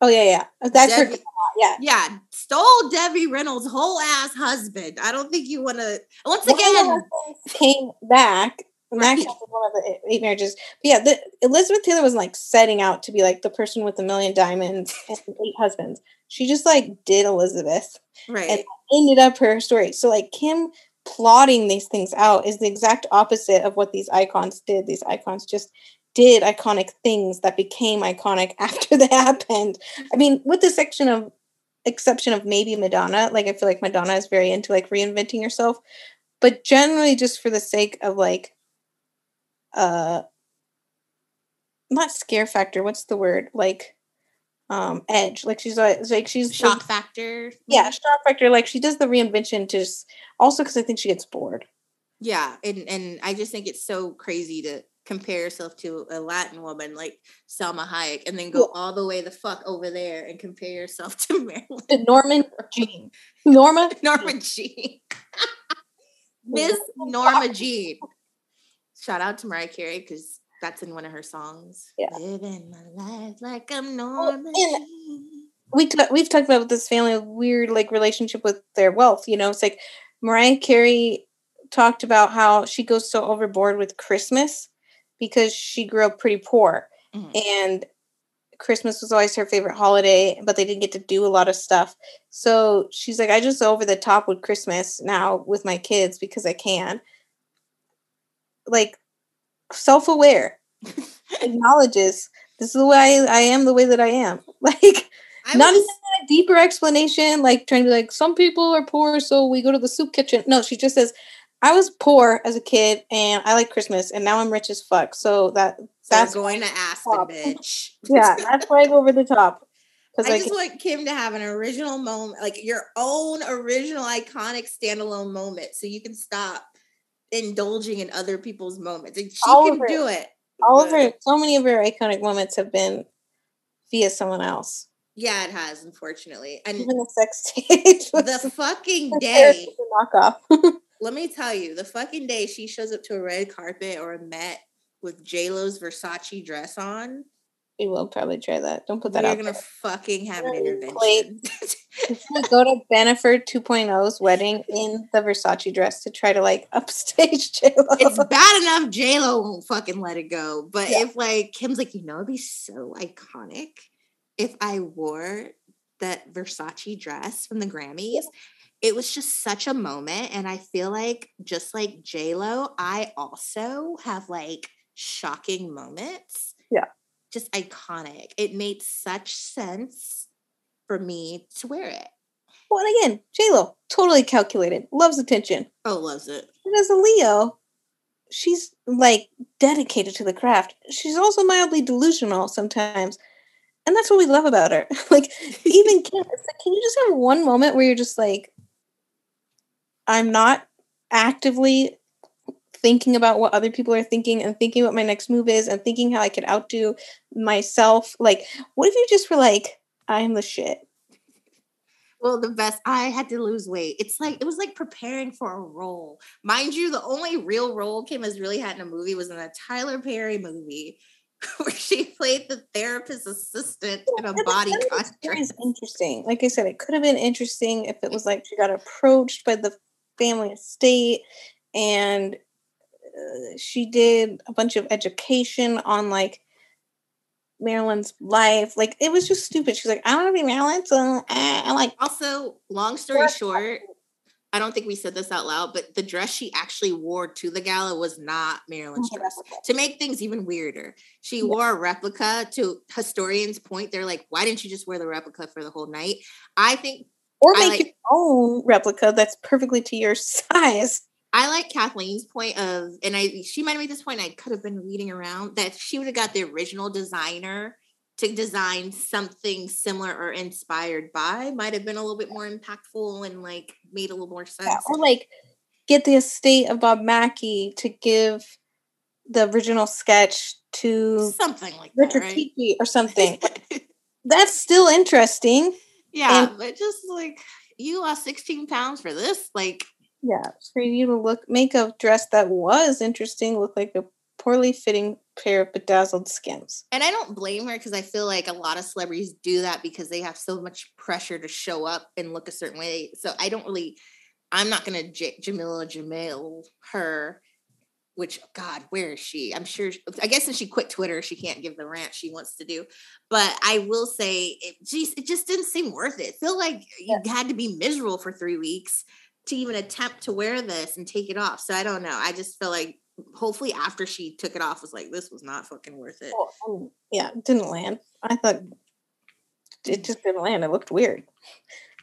Oh yeah, yeah. That's Debbie, her. Yeah, yeah. Stole Debbie Reynolds' whole ass husband. I don't think you want to. Once again, came back. Right. Max one of the eight marriages. But yeah, the, Elizabeth Taylor was like setting out to be like the person with a million diamonds and eight husbands. She just like did Elizabeth, right? And ended up her story. So like Kim plotting these things out is the exact opposite of what these icons did. These icons just did iconic things that became iconic after they happened. I mean, with the section of exception of maybe Madonna, like I feel like Madonna is very into like reinventing herself, but generally just for the sake of like uh not scare factor, what's the word? Like um edge. Like she's like she's shock like, factor. Yeah, shock factor. Like she does the reinvention to just also because I think she gets bored. Yeah, and and I just think it's so crazy to compare yourself to a Latin woman like Salma Hayek and then go all the way the fuck over there and compare yourself to Marilyn. Norman Jean. Norma? Norma Jeane. Miss Norma Jeane. Shout out to Mariah Carey because that's in one of her songs. Yeah. Living my life like I'm Norma well, We t- we've talked about this family weird like relationship with their wealth. You know, it's like Mariah Carey talked about how she goes so overboard with Christmas because she grew up pretty poor mm-hmm. and Christmas was always her favorite holiday, but they didn't get to do a lot of stuff. So she's like, I just over the top with Christmas now with my kids because I can. Like, self aware, acknowledges this is the way I, I, am, the way that I am. Like, I not was... a deeper explanation, like trying to be like, some people are poor, so we go to the soup kitchen. No, she just says, I was poor as a kid and I like Christmas and now I'm rich as fuck. So that's that's going to Aspen, top. bitch. yeah, that's go over the top. I, I just want Kim to have an original moment, like your own original iconic standalone moment, so you can stop indulging in other people's moments. And she all can do it. All but... of her, so many of her iconic moments have been via someone else. Yeah, it has, unfortunately. And Even the sex stage. The fucking day. Knockoff. Let me tell you, the fucking day she shows up to a red carpet or a Met with J Lo's Versace dress on. We will probably try that. Don't put that We're out. We're gonna there. fucking have an intervention. go to Bennifer 2.0's wedding in the Versace dress to try to like upstage J Lo. It's bad enough J Lo won't fucking let it go, but yeah. if like Kim's like, you know, it'd be so iconic if I wore that Versace dress from the Grammys. It was just such a moment, and I feel like just like Lo, I also have like shocking moments. Yeah just iconic. It made such sense for me to wear it. Well, and again, J Lo totally calculated, loves attention. Oh, loves it. And as a Leo, she's like dedicated to the craft. She's also mildly delusional sometimes, and that's what we love about her. like, even can you just have one moment where you're just like, I'm not actively thinking about what other people are thinking and thinking what my next move is and thinking how I could outdo myself. Like, what if you just were like, I am the shit? Well, the best, I had to lose weight. It's like, it was like preparing for a role. Mind you, the only real role Kim has really had in a movie was in a Tyler Perry movie where she played the therapist assistant in a body costume. interesting. Like I said, it could have been interesting if it was like she got approached by the family estate and uh, she did a bunch of education on like Marilyn's life. Like it was just stupid. She's like, I don't want to be Marilyn. So eh. I'm like, also, long story short, I don't think we said this out loud, but the dress she actually wore to the gala was not Marilyn's dress. To make things even weirder, she yeah. wore a replica. To historians' point, they're like, "Why didn't you just wear the replica for the whole night?" I think, or make like, your own replica that's perfectly to your size. I like Kathleen's point of, and I she might have made this point. I could have been reading around that she would have got the original designer to design something similar or inspired by. Might have been a little bit more impactful and like made a little more sense. Yeah, or like get the estate of Bob Mackie to give the original sketch to something like Richard that, right? or something. That's still interesting. Yeah, and, but just like you lost 16 pounds for this, like yeah, for you to look make a dress that was interesting look like a poorly fitting pair of bedazzled skims. And I don't blame her because I feel like a lot of celebrities do that because they have so much pressure to show up and look a certain way. So I don't really, I'm not going to J- Jameela Jamil her, which, God, where is she? I'm sure, I guess since she quit Twitter, she can't give the rant she wants to do. But I will say, it, geez, it just didn't seem worth it. Feel like you had to be miserable for three weeks to even attempt to wear this and take it off. So I don't know. I just feel like hopefully after she took it off was like this was not fucking worth it. Um, yeah, it didn't land. I thought it just didn't land. It looked weird.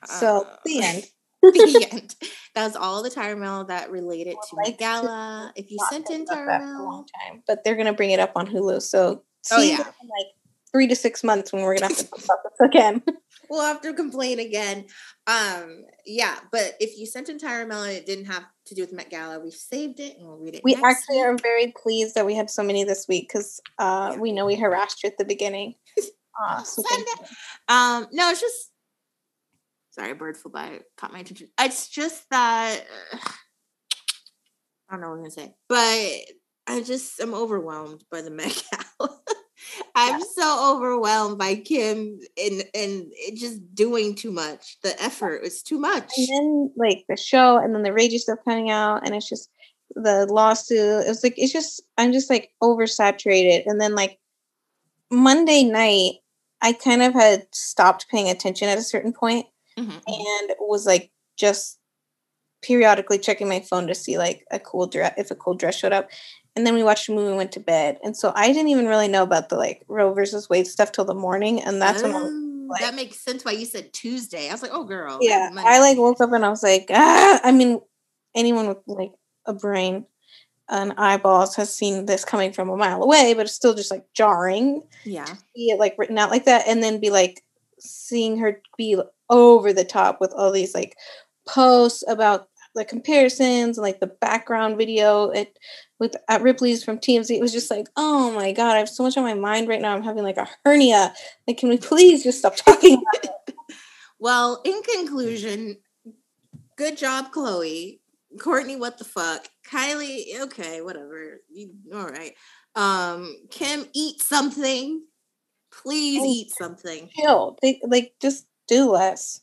So uh, the end. the end. That was all the Tyra Mail that related to like Gala. If you sent in Tyra Mail, a long time, but they're gonna bring it up on Hulu. So oh yeah, like three to six months when we're gonna have to talk about this again. we'll have to complain again. Um, yeah, but if you sent in Tyra and it didn't have to do with Met Gala. We've saved it and we'll read it. We actually week. are very pleased that we had so many this week because uh, yeah. we know we harassed you at the beginning. Uh, so um, no, it's just sorry, bird flew by, caught my attention. It's just that I don't know what I'm gonna say, but I just am overwhelmed by the Met Gala. I'm yeah. so overwhelmed by Kim and and just doing too much. The effort is too much. And then like the show, and then the ragey stuff coming out, and it's just the lawsuit. It's like it's just I'm just like oversaturated. And then like Monday night, I kind of had stopped paying attention at a certain point mm-hmm. and was like just periodically checking my phone to see like a cool dress if a cool dress showed up and then we watched a movie and went to bed. And so I didn't even really know about the like Roe versus Wade stuff till the morning. And that's oh, when was like, that makes sense why you said Tuesday. I was like, oh girl. Yeah. I like woke up and I was like, ah I mean, anyone with like a brain an eyeballs has seen this coming from a mile away, but it's still just like jarring. Yeah. See it like written out like that, and then be like seeing her be over the top with all these like posts about the comparisons and like the background video it with at Ripley's from TMZ. It was just like, oh my god, I have so much on my mind right now. I'm having like a hernia. Like, can we please just stop talking about it? Well, in conclusion, good job, Khloe. Kourtney, what the fuck? Kylie, okay, whatever. You, all right. Um, Kim, eat something. Please Oh. eat something. Chill. They like just do less.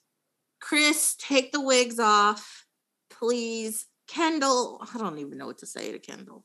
Kris, take the wigs off. Please. Kendall, I don't even know what to say to Kendall.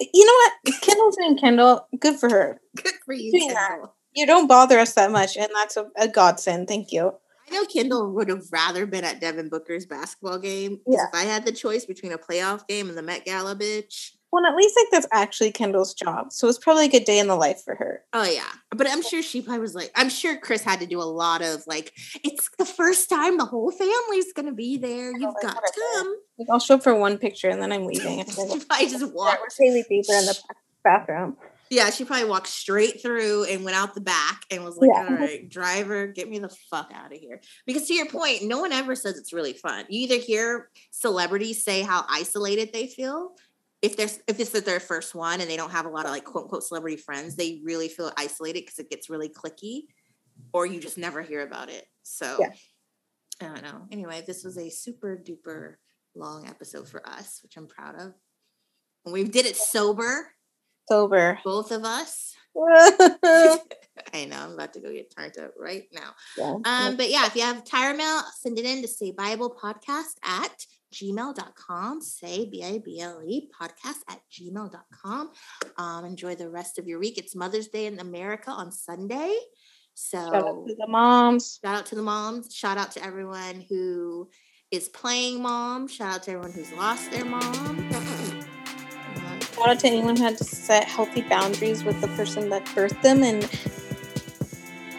You know what? Kendall's doing Kendall. Good for her. Good for you, Doing that. Kendall. You don't bother us that much, and that's a, a godsend. Thank you. I know Kendall would have rather been at Devin Booker's basketball game. Yeah. If I had the choice between a playoff game and the Met Gala, bitch. Well, at least like that's actually Kendall's job, so it's probably a good day in the life for her. Oh yeah, but I'm sure she probably was like, I'm sure Kris had to do a lot of like, it's the first time the whole family's gonna be there. You've like, got to come. Like, I'll show up for one picture and then I'm leaving. I then She probably just walked. with Hailey Bieber in the bathroom. Yeah, she probably walked straight through and went out the back and was like, Yeah. "All right, driver, get me the fuck out of here." Because to your point, no one ever says it's really fun. You either hear celebrities say how isolated they feel. If there's if it's their first one and they don't have a lot of like quote unquote celebrity friends, they really feel isolated because it gets really clicky, or you just never hear about it. So Yeah. I don't know. Anyway, this was a super duper long episode for us, which I'm proud of. And we did it sober, Sober. both of us. Yeah. I know I'm about to go get turned up right now. Um, but yeah, if you have Tyra Mail, send it in to say Bible podcast at gmail.com. Say B I B L E podcast at gmail.com. Um, enjoy the rest of your week. It's Mother's Day in America on Sunday. So Shout out to the moms. shout out to the moms. Shout out to everyone who is playing mom. Shout out to everyone who's lost their mom shout out to anyone who had to set healthy boundaries with the person that birthed them and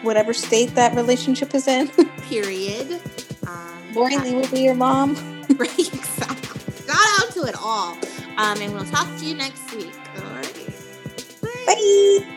whatever state that relationship is in. Period. Um, Lori Lee will be your mom. right, exactly. Shout out to it all. Um, and we'll talk to you next week. All right. Bye. Bye.